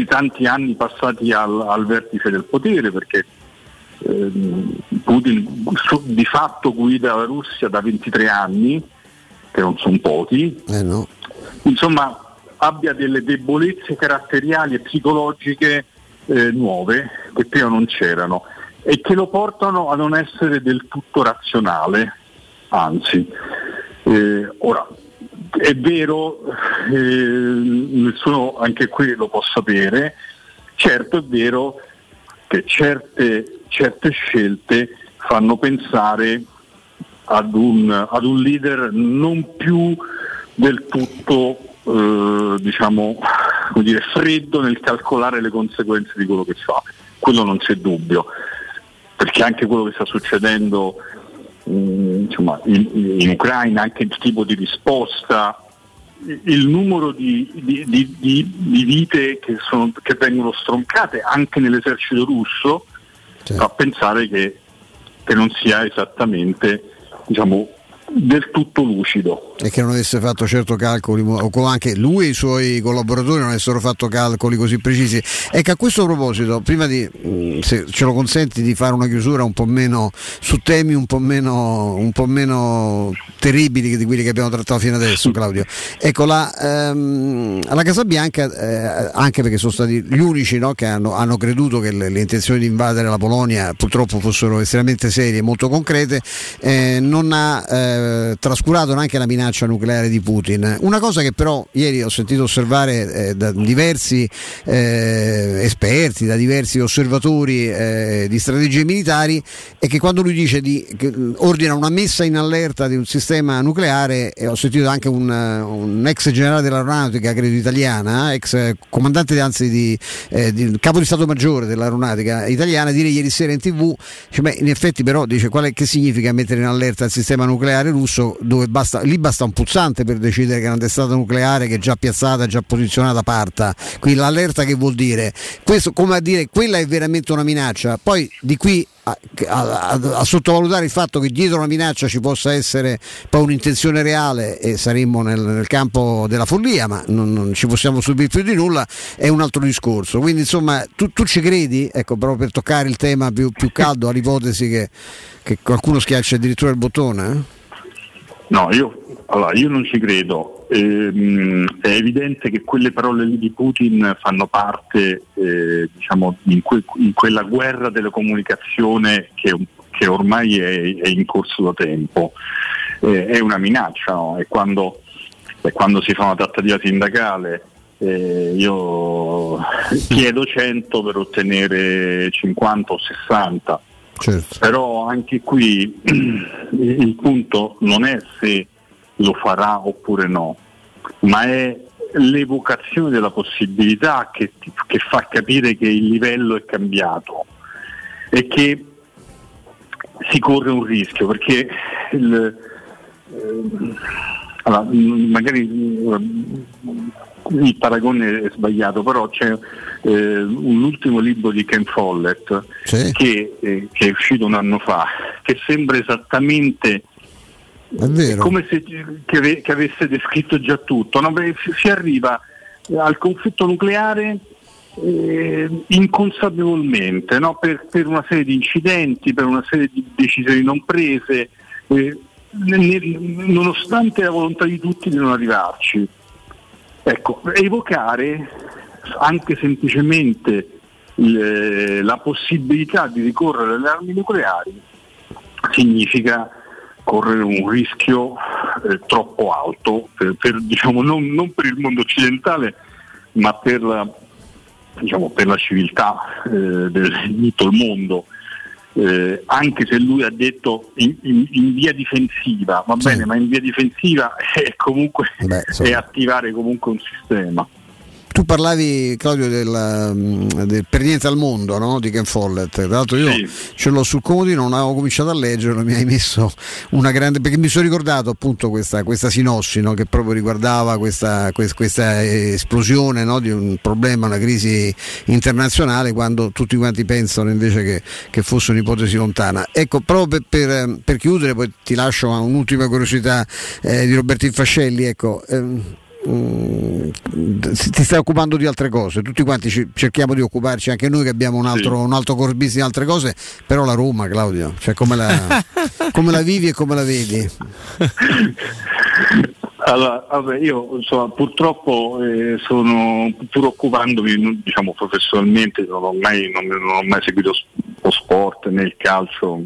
per i tanti anni passati al, al vertice del potere, perché ehm, Putin su- di fatto guida la Russia da 23 anni, che non sono pochi, insomma abbia delle debolezze caratteriali e psicologiche eh, nuove che prima non c'erano e che lo portano a non essere del tutto razionale, anzi. Eh, ora, è vero, eh, nessuno anche qui lo può sapere, Certo è vero che certe, certe scelte fanno pensare ad un, ad un leader non più del tutto eh, diciamo, dire, freddo nel calcolare le conseguenze di quello che fa, quello non c'è dubbio, perché anche quello che sta succedendo insomma, in, in Ucraina, anche il tipo di risposta, il numero di, di- di- di- vite che, sono- che vengono stroncate anche nell'esercito russo fa pensare che, che non sia esattamente diciamo, del tutto lucido. e che non avesse fatto certo calcoli, o anche lui e i suoi collaboratori non avessero fatto calcoli così precisi. Ecco, a questo proposito, prima di, mh, se ce lo consenti, di fare una chiusura un po' meno su temi un po' meno, un po' meno terribili di quelli che abbiamo trattato fino adesso, Claudio. Ecco, la, ehm, alla Casa Bianca, eh, anche perché sono stati gli unici no, che hanno, hanno creduto che le, le intenzioni di invadere la Polonia purtroppo fossero estremamente serie e molto concrete, eh, non ha eh, trascurato neanche la minaccia nucleare di Putin. Una cosa che però ieri ho sentito osservare eh, da diversi eh, esperti, da diversi osservatori eh, di strategie militari, è che quando lui dice di ordina una messa in allerta di un sistema nucleare, ho sentito anche un, eh, un ex generale dell'aeronautica, credo italiana, ex comandante anzi di, eh, di- capo di Stato Maggiore dell'aeronautica italiana, dire ieri sera in tv, dice, beh, in effetti però dice qual è, che significa mettere in allerta il sistema nucleare russo dove basta, lì basta un pulsante per decidere che una testata nucleare che è già piazzata, già posizionata parta. Qui l'allerta che vuol dire? Questo come a dire quella è veramente una minaccia. Poi di qui a, a- a- a sottovalutare il fatto che dietro una minaccia ci possa essere poi un'intenzione reale e saremmo nel, nel campo della follia, ma non, non ci possiamo subire più di nulla, è un altro discorso. Quindi insomma tu, tu ci credi, ecco, proprio per toccare il tema più, più caldo all'ipotesi che, che qualcuno schiaccia addirittura il bottone? eh? No, io, allora, io non ci credo. Ehm, è evidente che quelle parole lì di Putin fanno parte eh, diciamo, in, que- in quella guerra della comunicazione che, che ormai è, è in corso da tempo. Eh, è una minaccia, no? è, quando, è quando si fa una trattativa sindacale. eh, io chiedo 100 per ottenere 50 o 60 però anche qui il punto non è se lo farà oppure no, ma è l'evocazione della possibilità che, che fa capire che il livello è cambiato e che si corre un rischio perché il, eh, allora, magari il paragone è sbagliato, però c'è eh, un ultimo libro di Ken Follett che, eh, che è uscito un anno fa, che sembra esattamente come se che, che avesse descritto già tutto. no? Si- arriva al conflitto nucleare eh, inconsapevolmente no? per, per una serie di incidenti, per una serie di decisioni non prese, eh, nonostante la volontà di tutti di non arrivarci. Ecco, evocare anche semplicemente il- la possibilità di ricorrere alle armi nucleari significa correre un rischio eh, troppo alto, per, per, diciamo, non, non per il mondo occidentale, ma per la, diciamo, per la civiltà eh, del- di tutto il mondo. Eh, anche se lui ha detto in, in- in via difensiva, va bene, ma in via difensiva è comunque è attivare comunque un sistema. Tu parlavi, Claudio, del, mm, del Per niente al mondo no? di Ken Follett. Tra l'altro io ce l'ho sul comodino, non avevo cominciato a leggerlo, mi hai messo una grande. perché mi sono ricordato appunto questa, questa sinossi no? che proprio riguardava questa, quest- questa esplosione no? di un problema, una crisi internazionale, quando tutti quanti pensano invece che, che fosse un'ipotesi lontana. Ecco, proprio per, per- per chiudere, poi ti lascio un'ultima curiosità eh, di Robertin Fascelli. Ecco, ehm, mm, ti stai occupando di altre cose, tutti quanti ci- cerchiamo di occuparci, anche noi che abbiamo un altro, un altro core business in altre cose, però la Roma, Claudio, cioè come la, come la vivi e come la vedi? Allora, vabbè, io insomma, purtroppo eh, sono pur occupandomi diciamo, professionalmente, non ho, mai, non, non ho mai seguito lo sport né il calcio,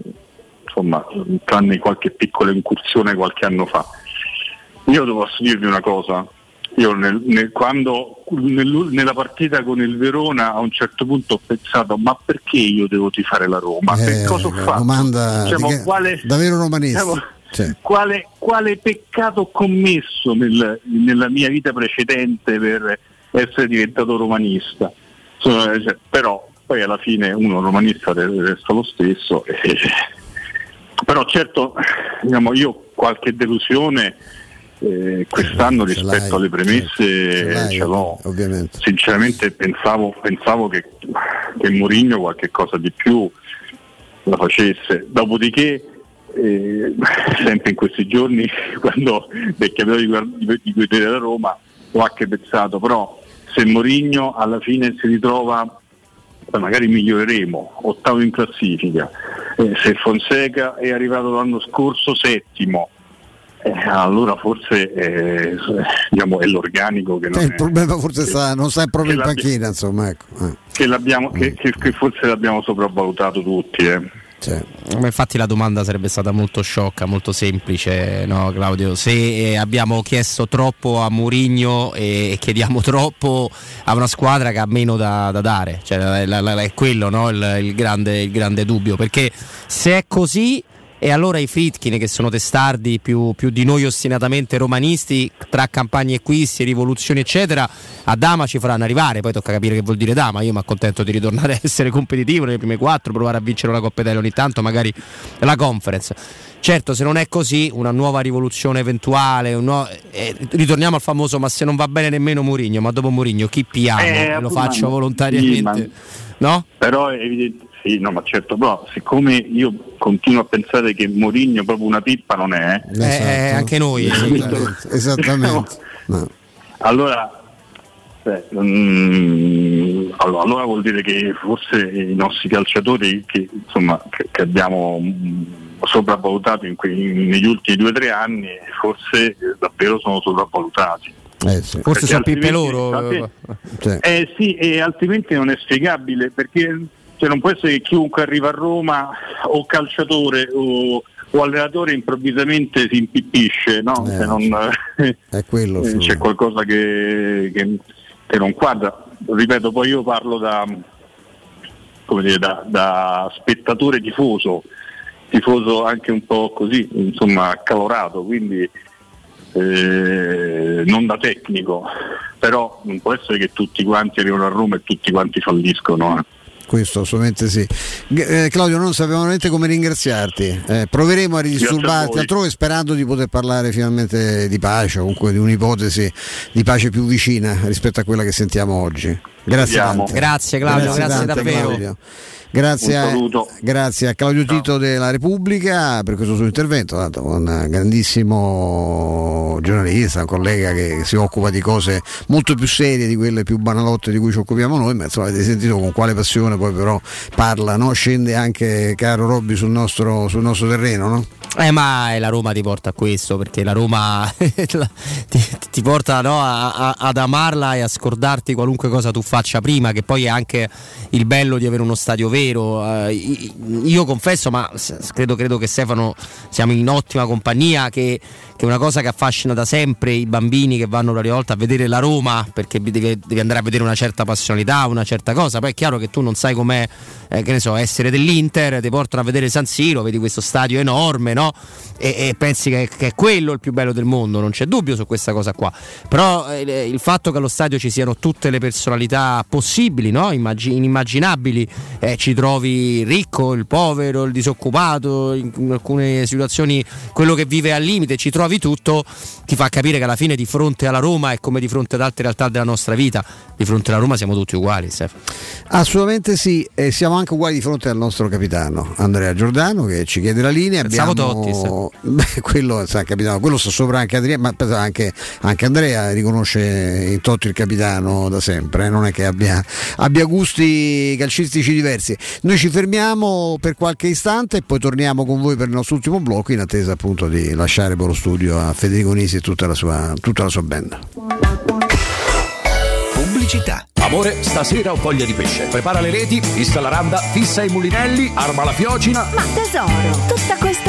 insomma, tranne qualche piccola incursione qualche anno fa. Io devo dirvi una cosa, io nel- nel- quando nell'u- nella partita con il Verona a un certo punto ho pensato ma perché io devo tifare la Roma? Eh, che cosa ho fatto? domanda Diciamo, di che- quale, davvero romanista. diciamo, Sì. quale, quale peccato ho commesso nel- nella mia vita precedente per essere diventato romanista? Insomma, cioè, però poi alla fine uno romanista re- resta lo stesso. e- però certo diciamo, io qualche delusione eh, quest'anno rispetto alle premesse ce l'ho. ovviamente. Sinceramente pensavo, pensavo che, che Mourinho qualche cosa di più la facesse. Dopodiché, eh, sempre in questi giorni, quando mi è capitato di, vedere la Roma, ho anche pensato, però se Mourinho alla fine si ritrova, magari miglioreremo, ottavo in classifica, eh, se Fonseca è arrivato l'anno scorso settimo, eh, allora forse eh, diciamo, è l'organico che non Eh, il problema forse sta, non sta proprio in che panchina, insomma. Ecco. eh. che, l'abbiamo- che- che- che forse l'abbiamo sopravvalutato tutti. eh. Ma infatti la domanda sarebbe stata molto sciocca, molto semplice, no Claudio? Se abbiamo chiesto troppo a Mourinho e, e chiediamo troppo a una squadra che ha meno da, da dare, cioè, la- la- la- è quello no? il, il grande, il grande dubbio, perché se è così e allora i Fritkin che sono testardi più, più di noi ostinatamente romanisti tra campagne acquisti, rivoluzioni eccetera a Dama ci faranno arrivare. Poi tocca capire che vuol dire Dama. Io mi accontento di ritornare a essere competitivo nelle prime quattro provare a vincere una Coppa Italia ogni tanto magari la conference. Certo se non è così una nuova rivoluzione eventuale nuovo- eh, ritorniamo al famoso ma se non va bene nemmeno Mourinho ma dopo Mourinho chi piamo Eh, lo faccio ma- volontariamente sì, no? Però è evidente, sì, no, ma certo, però siccome io continuo a pensare che Mourinho proprio una pippa non è, Eh, eh, anche noi Esattamente. Esattamente. No. allora, beh, mm, allora, allora vuol dire che forse i nostri calciatori che, insomma, che, che abbiamo mm, sopravvalutato in quei- negli ultimi due o tre anni, forse eh, davvero sono sopravvalutati. Eh, sì. forse Perché sono pippe loro. Eh sì, e altrimenti non è spiegabile perché cioè, non può essere che chiunque arriva a Roma o calciatore o, o allenatore improvvisamente si impippisce, no? Eh, non, È quello. eh, c'è qualcosa che, che- che non quadra. Ripeto, poi io parlo da, come dire, da, da spettatore tifoso, tifoso anche un po' così, insomma, accalorato, quindi eh, non da tecnico, però non può essere che tutti quanti arrivano a Roma e tutti quanti falliscono. eh. Questo assolutamente sì. Eh, Claudio, non sapevamo veramente come ringraziarti. Eh, proveremo a ridisturbarti altrove sperando di poter parlare finalmente di pace, o comunque di un'ipotesi di pace più vicina rispetto a quella che sentiamo oggi. Grazie. Grazie, Claudio, grazie tante, davvero. Claudio. Grazie a, grazie a Claudio Tito della Repubblica per questo suo intervento, tanto un grandissimo giornalista, un collega che si occupa di cose molto più serie di quelle più banalotte di cui ci occupiamo noi, ma insomma avete sentito con quale passione poi però parla, no? scende anche caro Robby sul nostro, sul nostro terreno. No? Eh, ma la Roma ti porta a questo perché la Roma ti, ti porta no, a- a- ad amarla e a scordarti qualunque cosa tu faccia prima, che poi è anche il bello di avere uno stadio vero. Eh, io confesso, ma credo, credo che Stefano siamo in ottima compagnia, che è una cosa che affascina da sempre i bambini che vanno prima volta a vedere la Roma perché devi, devi andare a vedere una certa passionalità, una certa cosa. Poi è chiaro che tu non sai com'è, eh, che ne so, essere dell'Inter, ti portano a vedere San Siro, vedi questo stadio enorme, no? E, e pensi che, che è quello il più bello del mondo, non c'è dubbio su questa cosa qua. Però eh, il fatto che allo stadio ci siano tutte le personalità possibili, no? Immagin- inimmaginabili, eh, ci trovi il ricco, il povero, il disoccupato, in, in alcune situazioni quello che vive al limite, ci trovi tutto, ti fa capire che alla fine di fronte alla Roma è come di fronte ad altre realtà della nostra vita, di fronte alla Roma siamo tutti uguali, Stefano. Assolutamente sì, e siamo anche uguali di fronte al nostro capitano Andrea Giordano che ci chiede la linea. Pensavo Abbiamo- Totti. Beh, quello, sa, capitano, quello sta sopra anche Andrea, ma pensa anche, anche Andrea riconosce in Totti il capitano da sempre, eh, non è che abbia, abbia gusti calcistici diversi. Noi ci fermiamo per qualche istante e poi torniamo con voi per il nostro ultimo blocco in attesa appunto di lasciare poi lo studio a Federico Nisi e tutta la sua, tutta la sua band. Pubblicità. Amore, stasera ho voglia di pesce. Prepara le reti, fissa la randa, fissa i mulinelli, arma la fiocina. Ma tesoro, tutta questa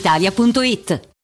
brispalitalia.it.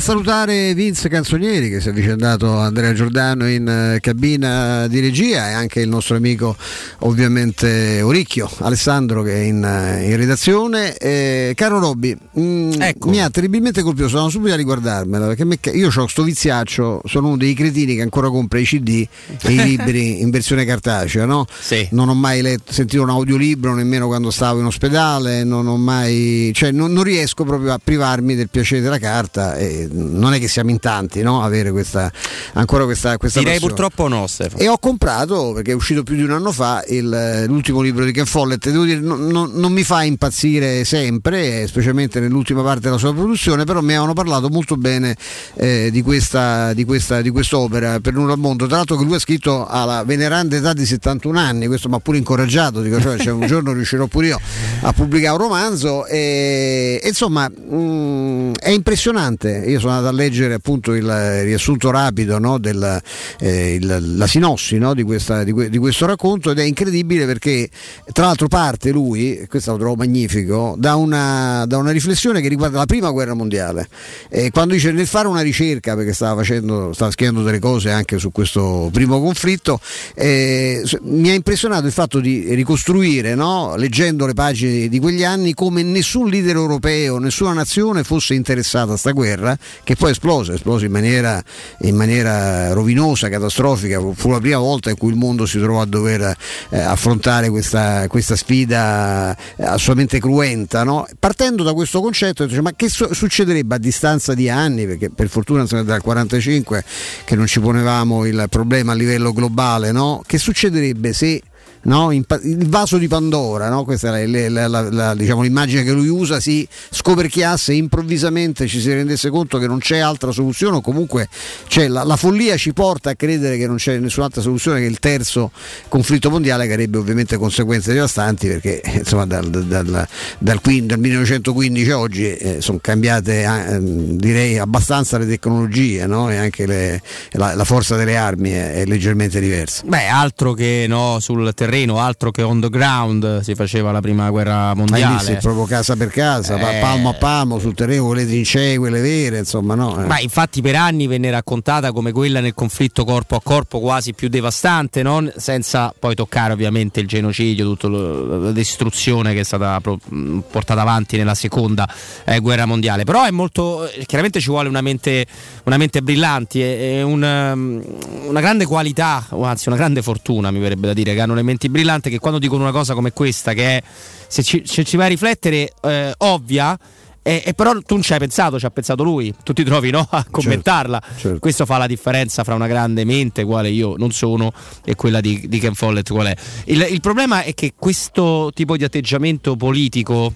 nel salutare Vince Canzonieri che si è avvicendato Andrea Giordano in eh, cabina di regia e anche il nostro amico ovviamente Oricchio Alessandro che è in, eh, in redazione. Eh, caro Robby, mh, mi ha terribilmente colpito, sono subito a riguardarmela perché me- io ho sto viziaccio, sono uno dei cretini che ancora compra i CD e i libri in versione cartacea, no? Non ho mai letto, sentito un audiolibro nemmeno quando stavo in ospedale, non ho mai, cioè non, non riesco proprio a privarmi del piacere della carta e non è che siamo in tanti no? avere questa, ancora questa, questa Direi passione. purtroppo no, Stefano. E ho comprato, perché è uscito più di un anno fa, il- l'ultimo libro di Ken Follett. Devo dire, non, non- non mi fa impazzire sempre, specialmente nell'ultima parte della sua produzione, però mi avevano parlato molto bene eh, di, questa, di, questa, di quest'opera per nulla al mondo. Tra l'altro che lui ha scritto alla veneranda età di 71 anni, questo mi ha pure incoraggiato, dico, cioè, cioè, un giorno riuscirò pure io a pubblicare un romanzo. E, insomma, mm, è impressionante. Io sono andato a leggere appunto il riassunto rapido no, del, eh, il- la sinossi no, di, questa- di di questo racconto ed è incredibile perché tra l'altro parte lui, questo lo trovo magnifico, da una, da una riflessione che riguarda la prima guerra mondiale. E quando dice nel fare una ricerca, perché stava, facendo, stava scrivendo delle cose anche su questo primo conflitto, eh, mi ha impressionato il fatto di ricostruire, no, leggendo le pagine di quegli anni, come nessun leader europeo, nessuna nazione fosse interessata a sta guerra, che poi esplose, esplose in maniera, in maniera rovinosa, catastrofica. Fu la prima volta in cui il mondo si trovò a dover eh, affrontare questa, questa sfida eh, assolutamente cruenta. no? Partendo da questo concetto, dice, ma che so- succederebbe a distanza di anni, perché per fortuna è dal 45 che non ci ponevamo il problema a livello globale, no? che succederebbe se no? Il vaso di Pandora, no? questa è la- la- la- diciamo, l'immagine che lui usa, si scoperchiasse improvvisamente ci si rendesse conto che non c'è altra soluzione o comunque c'è la, follia ci porta a credere che non c'è nessun'altra soluzione che il terzo conflitto mondiale che avrebbe ovviamente conseguenze devastanti perché insomma, dal, dal- dal quin- dal 1915 a oggi eh, sono cambiate eh, direi abbastanza le tecnologie no? e anche le- la, forza delle armi è, è leggermente diversa. Beh, altro che sul terreno, altro che on the ground si faceva la prima guerra mondiale. visto, proprio casa per casa, Eh. palmo a palmo sul terreno, quelle trincee, quelle vere, insomma, no? eh. Ma infatti per anni venne raccontata come quella nel conflitto corpo a corpo quasi più devastante, non? senza poi toccare ovviamente il genocidio, tutta la distruzione che è stata portata avanti nella seconda eh, guerra mondiale. Però è molto, eh, chiaramente ci vuole una mente, una mente brillante e un, una grande qualità, o anzi una grande fortuna mi verrebbe da dire, che hanno le menti brillanti che quando dicono una cosa come questa, che è, se ci, se ci vai a riflettere, eh, ovvia, e, e però tu non ci hai pensato, ci ha pensato lui, tu ti trovi no, a commentarla. certo. Questo fa la differenza fra una grande mente, quale io non sono, e quella di, di Ken Follett, qual è. Il, il problema è che questo tipo di atteggiamento politico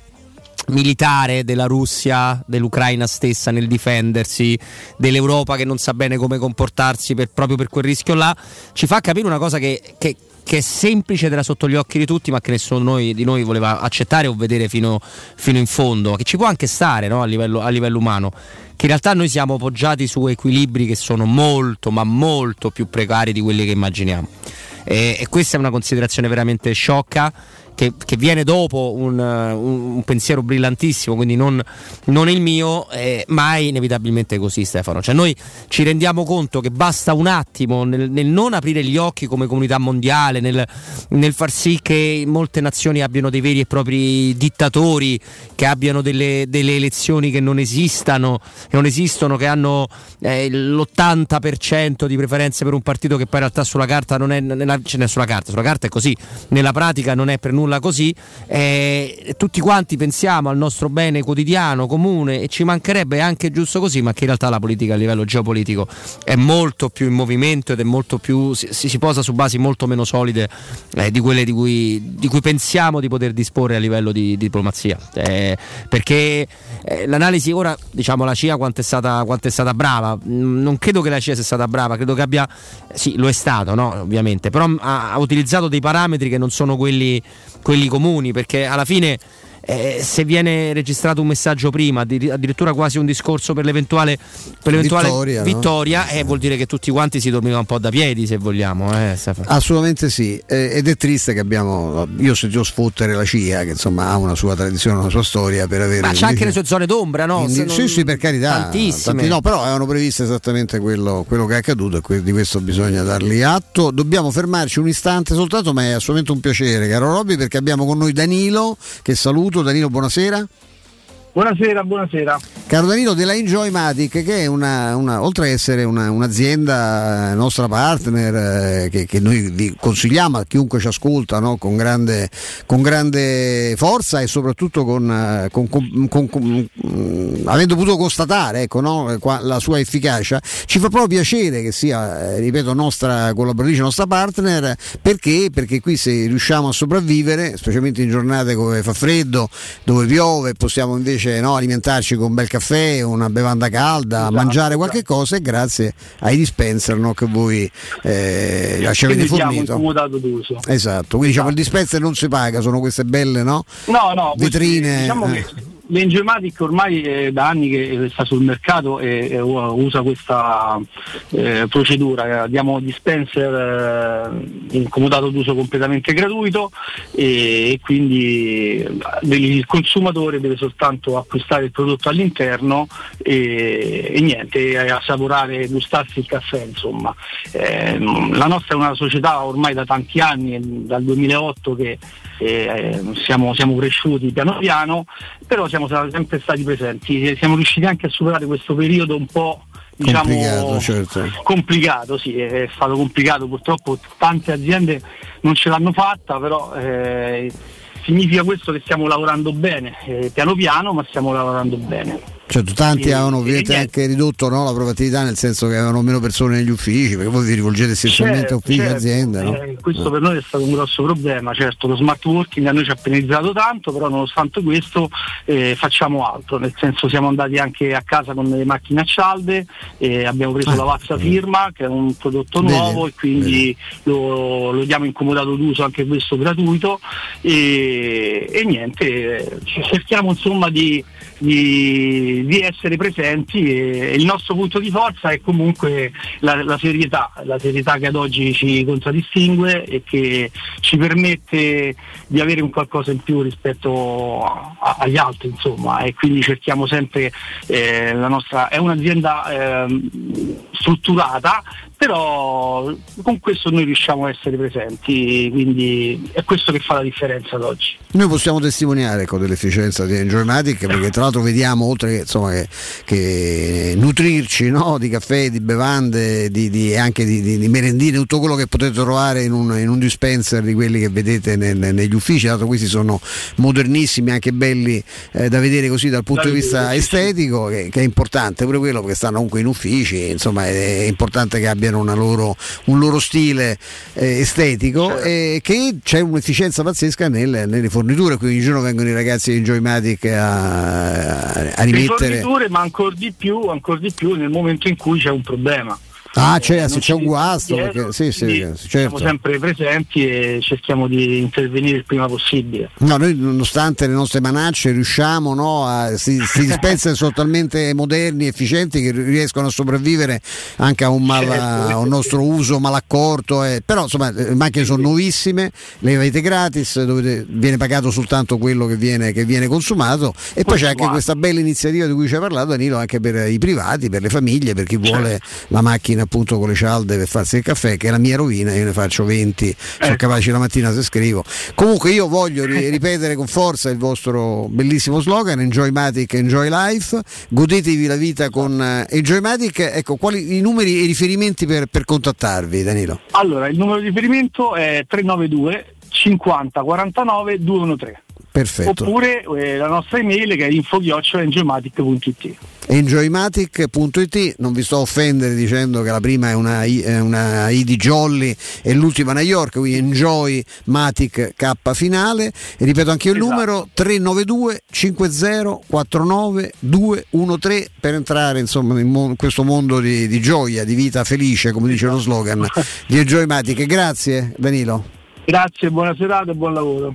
militare della Russia, dell'Ucraina stessa nel difendersi, dell'Europa che non sa bene come comportarsi per- proprio per quel rischio là, ci fa capire una cosa che, che- che è semplice ed era sotto gli occhi di tutti, ma che nessuno di noi voleva accettare o vedere fino, fino in fondo, che ci può anche stare no, a, livello, a livello umano. Che in realtà noi siamo poggiati su equilibri che sono molto, ma molto più precari di quelli che immaginiamo. E, e questa è una considerazione veramente sciocca che, che viene dopo un, un- pensiero brillantissimo, quindi non, non il mio, eh, ma è inevitabilmente così Stefano. Cioè noi ci rendiamo conto che basta un attimo nel, nel non aprire gli occhi come comunità mondiale, nel, nel far sì che molte nazioni abbiano dei veri e propri dittatori, che abbiano delle, delle elezioni che non esistano, che non esistono, che hanno eh, l'80% di preferenze per un partito che poi in realtà sulla carta non è, nella, ce sulla carta, sulla carta è così, nella pratica non è per nulla così, eh, tutti quanti pensiamo al nostro bene quotidiano, comune e ci mancherebbe anche giusto così, ma che in realtà la politica a livello geopolitico è molto più in movimento ed è molto più, si, si posa su basi molto meno solide eh, di quelle di cui, di cui pensiamo di poter disporre a livello di, di diplomazia. Eh, perché eh, l'analisi ora, diciamo la CIA quanto è stata, quanto è stata brava, Mm, non credo che la CIA sia stata brava, credo che abbia, sì lo è stato no? ovviamente, però ha, ha utilizzato dei parametri che non sono quelli, quelli comuni, perché alla fine eh, se viene registrato un messaggio prima, addir- addirittura quasi un discorso per l'eventuale, per l'eventuale Vittoria, vittoria, no? eh, vuol dire che tutti quanti si dormivano un po' da piedi se vogliamo. Eh. Assolutamente sì, eh, ed è triste che abbiamo. Io ho sentito sfottere la CIA, che insomma ha una sua tradizione, una sua storia per avere. Ma c'è anche le sue zone d'ombra, no? Se non- sì, sì, per carità. Tantissime. tanti no, però avevano previsto esattamente quello, quello che è accaduto e di questo bisogna dargli atto. Dobbiamo fermarci un istante soltanto, ma è assolutamente un piacere, caro Robby, perché abbiamo con noi Danilo, che saluto. Danilo, buonasera. Buonasera, buonasera. Caro Danilo della Enjoymatic, che è una, una- oltre ad essere una- un'azienda eh, nostra partner eh, che, che noi vi consigliamo a chiunque ci ascolta no? con, grande, con grande forza e soprattutto con, eh, con- mm, avendo potuto constatare ecco, no? Eh, la sua efficacia, ci fa proprio piacere che sia, ripeto, nostra collaboratrice, nostra partner, perché? Perché qui se riusciamo a sopravvivere, specialmente in giornate dove fa freddo, dove piove, possiamo invece no, alimentarci con un bel caffè, una bevanda calda, Esatto, mangiare qualche cosa e grazie ai dispenser no, che voi eh, ci avete Quindi siamo fornito. Esatto, quindi diciamo il dispenser non si paga, sono queste belle no? No, no, vetrine. Diciamo eh. che l'Engelmatic ormai è da anni che sta sul mercato e, e usa questa eh, procedura. Diamo dispenser eh, in comodato d'uso completamente gratuito e, e quindi eh, il consumatore deve soltanto acquistare il prodotto all'interno e, e niente, assaporare gustarsi il caffè insomma. Eh, la nostra è una società ormai da tanti anni, dal 2008 che eh, siamo, siamo cresciuti piano piano, però siamo sempre stati presenti, siamo riusciti anche a superare questo periodo un po' diciamo Complicato, certo. complicato, sì, è stato complicato, purtroppo tante aziende non ce l'hanno fatta, però eh, significa questo che stiamo lavorando bene, eh, piano piano, ma stiamo lavorando bene. Certo, tanti avevano ovviamente niente. anche ridotto no, la provattività nel senso che avevano meno persone negli uffici, perché voi vi rivolgete essenzialmente a Certo, uffici e certo. aziende. No? Eh, questo per noi è stato un grosso problema, certo lo smart working a noi ci ha penalizzato tanto, però nonostante questo eh, facciamo altro, nel senso siamo andati anche a casa con le macchine a cialde, eh, abbiamo preso Ah. la Vazza Firma che è un prodotto Bene, nuovo e quindi lo, lo diamo in comodato d'uso anche questo gratuito e, e niente, eh, cerchiamo insomma di, di- di essere presenti e il nostro punto di forza è comunque la, la serietà, la serietà che ad oggi ci contraddistingue e che ci permette di avere un qualcosa in più rispetto a- agli altri insomma. E quindi cerchiamo sempre eh, la nostra è un'azienda ehm, strutturata però con questo noi riusciamo a essere presenti quindi è questo che fa la differenza ad oggi. Noi possiamo testimoniare ecco, dell'efficienza di Enjoymatic perché tra l'altro vediamo oltre che, insomma, che, che nutrirci no, di caffè, di bevande di, di- anche di, di- di merendine, tutto quello che potete trovare in un, in un dispenser di quelli che vedete nel- negli uffici, dato questi sono modernissimi, anche belli eh, da vedere così dal punto Da di vista estetico, che, che è importante pure quello perché stanno comunque in uffici, insomma è, è importante che abbiano una loro- un loro stile eh, estetico Certo. e che c'è un'efficienza pazzesca nelle, nelle forniture, quindi ogni giorno vengono i ragazzi di Enjoymatic a, a rimettere... riforniture ma ancora di più ancora di più nel momento in cui c'è un problema Ah, non se c'è un guasto, perché, sì, sì, sì, siamo certo. sempre presenti e cerchiamo di intervenire il prima possibile No, noi nonostante le nostre manacce riusciamo no, a si, si dispenser sono talmente moderni, efficienti che riescono a sopravvivere anche a un, mal- a un nostro uso malaccorto. eh. Però insomma le macchine sono nuovissime, le avete gratis, dovete- viene pagato soltanto quello che viene, che viene consumato e poi c'è anche questa bella iniziativa di cui ci ha parlato Danilo anche per i privati, per le famiglie, per chi vuole la macchina appunto con le cialde per farsi il caffè, che è la mia rovina, io ne faccio 20, sono capace la mattina se scrivo. Comunque io voglio ri- ripetere con forza il vostro bellissimo slogan Enjoymatic, Enjoy Life, godetevi la vita con eh, Enjoymatic, ecco quali i numeri e i riferimenti per, per contattarvi Danilo? allora il numero di riferimento è 392 50 49 213 Perfetto. oppure eh, la nostra email che è info-engelmatic.it Enjoymatic.it, non vi sto a offendere dicendo che la prima è una, I, è una I di Jolly e l'ultima New York, quindi Enjoy Matic K finale. E ripeto anche io il numero 392 50 49 213 per entrare insomma in, mo- questo mondo di, di gioia, di vita felice, come dice lo slogan di Enjoy Matic. Grazie Danilo. grazie buona serata e buon lavoro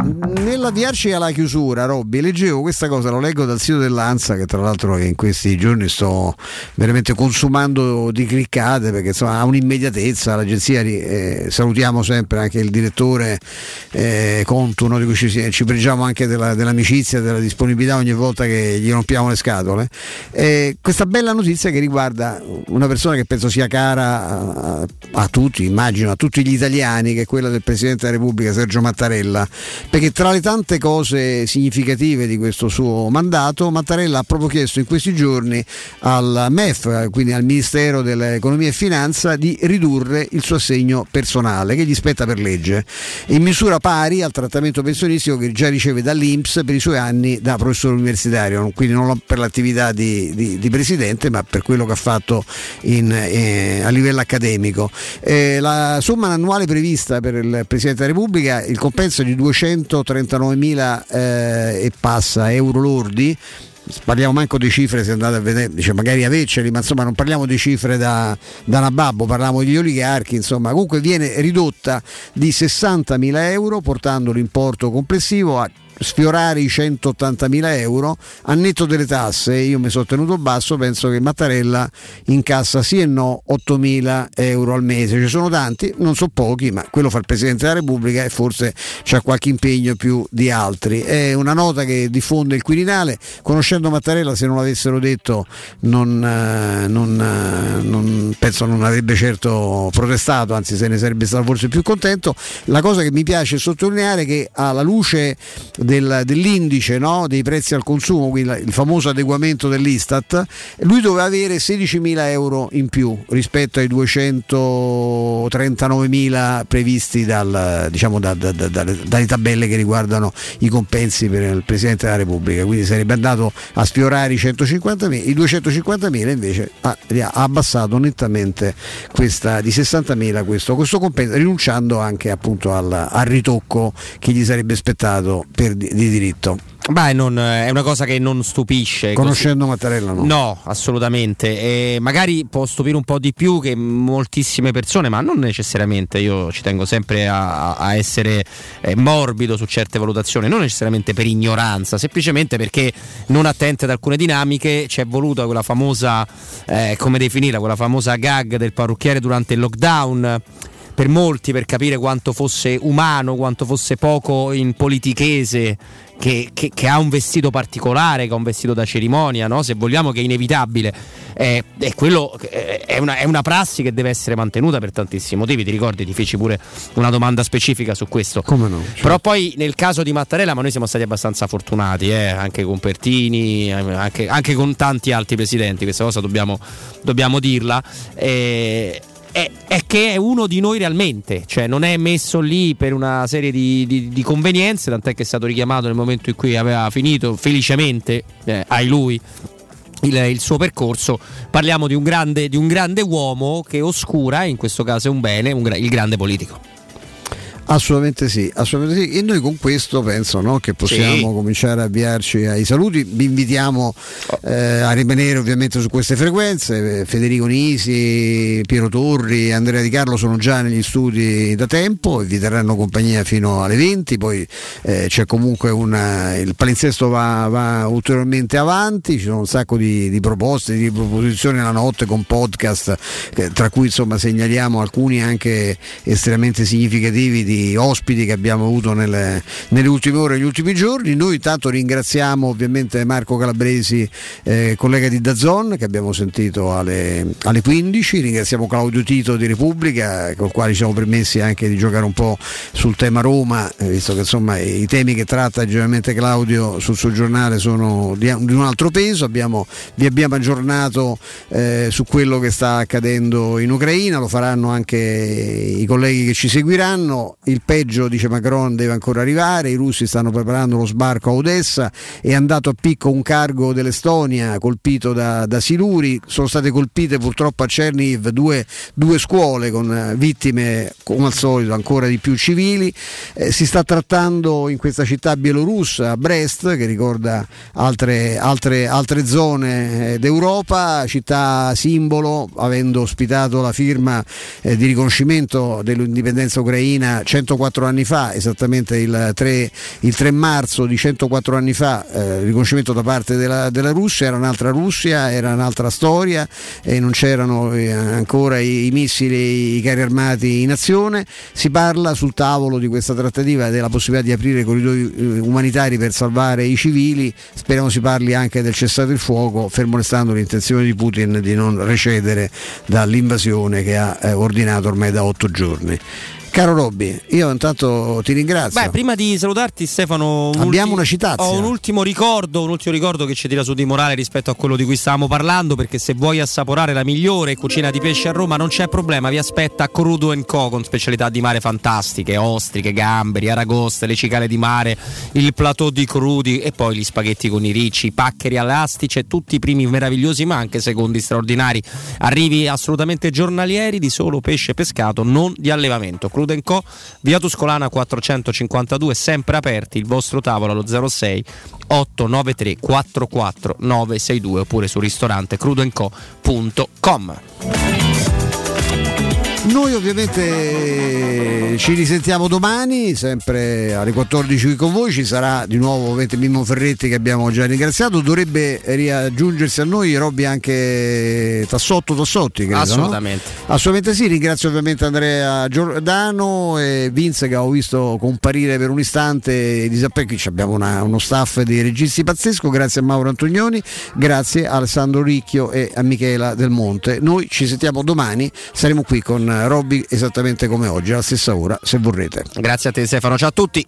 Nell'avviarci alla chiusura, Robby, leggevo questa cosa, lo leggo dal sito dell'Ansa, che tra l'altro in questi giorni sto veramente consumando di cliccate perché insomma ha un'immediatezza. L'agenzia, eh, salutiamo sempre anche il direttore eh, Contuno, di cui ci, ci pregiamo anche della, dell'amicizia, della disponibilità ogni volta che gli rompiamo le scatole. Eh, questa bella notizia che riguarda una persona che penso sia cara a, a tutti, immagino, a tutti gli italiani, che è quella del Presidente della Repubblica Sergio Mattarella perché tra le tante cose significative di questo suo mandato, Mattarella ha proprio chiesto in questi giorni al MEF, quindi al Ministero dell'Economia e Finanza, di ridurre il suo assegno personale che gli spetta per legge, in misura pari al trattamento pensionistico che già riceve dall'Inps per i suoi anni da professore universitario, quindi non per l'attività di, di, di presidente, ma per quello che ha fatto in, eh, a livello accademico. Eh, la somma annuale prevista per il Presidente della Repubblica, il compenso è di 239 mila eh, e passa euro lordi. Parliamo manco di cifre se andate a vedere, dice magari averceli, ma insomma non parliamo di cifre da, da Nababbo, parliamo degli oligarchi, insomma. Comunque viene ridotta di 60 mila euro portando l'importo complessivo a sfiorare i 180.000 euro a netto delle tasse io mi sono tenuto basso penso che Mattarella incassa sì e no 8.000 euro al mese. Ci sono tanti non so pochi ma quello fa il Presidente della Repubblica e forse c'è qualche impegno più di altri. È una nota che diffonde il Quirinale conoscendo Mattarella se non l'avessero detto non, eh, non, eh, non, penso non avrebbe certo protestato anzi se ne sarebbe stato forse più contento. La cosa che mi piace sottolineare è che alla luce del, dell'indice no? dei prezzi al consumo, il famoso adeguamento dell'Istat, lui doveva avere 16.000 euro in più rispetto ai 239.000 previsti dal, diciamo, da, da, da, dalle tabelle che riguardano i compensi per il Presidente della Repubblica, quindi sarebbe andato a sfiorare i 150.000, i 250.000 invece ha, ha abbassato nettamente questa, di 60.000 questo, questo compenso, rinunciando anche appunto al, al ritocco che gli sarebbe aspettato per di, di diritto. Beh, non, è una cosa che non stupisce. Conoscendo così. Mattarella no. No, assolutamente. E magari può stupire un po' di più che moltissime persone, ma non necessariamente. Io ci tengo sempre a, a essere eh, morbido su certe valutazioni, non necessariamente per ignoranza, semplicemente perché non attente ad alcune dinamiche ci è voluta quella famosa, eh, come definirla, quella famosa gag del parrucchiere durante il lockdown per molti per capire quanto fosse umano, quanto fosse poco in politichese, che, che, che, ha un vestito particolare, che ha un vestito da cerimonia, no? se vogliamo che è inevitabile. Eh, è, quello, è, una, è, una, prassi che deve essere mantenuta per tantissimi motivi. Ti ricordi, ti feci pure una domanda specifica su questo. Come no? Certo. Però poi nel caso di Mattarella, ma noi siamo stati abbastanza fortunati, eh? anche con Pertini, anche, anche, con tanti altri presidenti, questa cosa dobbiamo, dobbiamo dirla. Eh, è, è, che è uno di noi realmente, cioè non è messo lì per una serie di, di, di convenienze, tant'è che è stato richiamato nel momento in cui aveva finito felicemente, eh, ai lui, il, il, suo percorso. Parliamo di un, grande, di un grande uomo che oscura, in questo caso è un bene, un, il grande politico. Assolutamente sì, assolutamente sì, e noi con questo penso no, che possiamo sì. cominciare a avviarci ai saluti. Vi invitiamo eh, a rimanere ovviamente su queste frequenze. Federico Nisi, Piero Torri, Andrea Di Carlo sono già negli studi da tempo e vi terranno compagnia fino alle 20. Poi eh, c'è comunque una, il palinsesto va, va, ulteriormente avanti, ci sono un sacco di, di proposte, di proposizioni alla notte con podcast, eh, tra cui insomma segnaliamo alcuni anche estremamente significativi di ospiti che abbiamo avuto nelle, nelle ultime ore e negli ultimi giorni. Noi intanto ringraziamo ovviamente Marco Calabresi, eh, collega di Dazon, che abbiamo sentito alle, alle 15, ringraziamo Claudio Tito di Repubblica, con il quale ci siamo permessi anche di giocare un po' sul tema Roma, eh, visto che insomma i temi che tratta generalmente Claudio sul suo giornale sono di, di un altro peso. Abbiamo, vi abbiamo aggiornato eh, su quello che sta accadendo in Ucraina, lo faranno anche i colleghi che ci seguiranno il peggio, dice Macron, deve ancora arrivare, i russi stanno preparando lo sbarco a Odessa, è andato a picco un cargo dell'Estonia colpito da, da siluri, sono state colpite purtroppo a Cherniv due, due scuole con vittime come al solito ancora di più civili, Eh, si sta trattando in questa città bielorussa, Brest, che ricorda altre, altre, altre zone eh, d'Europa, città simbolo, avendo ospitato la firma eh, di riconoscimento dell'indipendenza ucraina 104 anni fa, esattamente il 3, il 3 marzo di 104 anni fa, eh, riconoscimento da parte della, della Russia, era un'altra Russia, era un'altra storia e non c'erano eh, ancora i, i missili, i carri armati in azione. Si parla sul tavolo di questa trattativa della possibilità di aprire corridoi eh, umanitari per salvare i civili, speriamo si parli anche del cessato il fuoco, fermo restando l'intenzione di Putin di non recedere dall'invasione che ha eh, ordinato ormai da otto giorni. Caro Robby, io intanto ti ringrazio. Beh, prima di salutarti, Stefano, un Abbiamo ulti- una citazia. Ho un ultimo ricordo, un ultimo ricordo che ci tira su di morale rispetto a quello di cui stavamo parlando. Perché se vuoi assaporare la migliore cucina di pesce a Roma, non c'è problema, vi aspetta Crudo Co con specialità di mare fantastiche, ostriche, gamberi, aragoste, le cicale di mare, il plateau di crudi e poi gli spaghetti con i ricci, i paccheri all'astice, tutti i primi meravigliosi, ma anche secondi straordinari. Arrivi assolutamente giornalieri di solo pesce pescato, non di allevamento. Crudo Co, via Tuscolana 452, sempre aperti, il vostro tavolo allo 06 893 44 962 oppure sul ristorante crudoenco.com. Noi ovviamente ci risentiamo domani, sempre alle 14 qui con voi, ci sarà di nuovo ovviamente Mimmo Ferretti che abbiamo già ringraziato, dovrebbe riaggiungersi a noi Robby anche Tassotto Tassotti, credo, no? Assolutamente. Assolutamente sì, ringrazio ovviamente Andrea Giordano e Vince che ho visto comparire per un istante di Zappecchi, abbiamo una- uno staff di registi pazzesco, grazie a Mauro Antonioni, grazie a Alessandro Ricchio e a Michela Del Monte. Noi ci sentiamo domani, saremo qui con Robby esattamente come oggi, alla stessa ora, se vorrete. Grazie a te Stefano, ciao a tutti.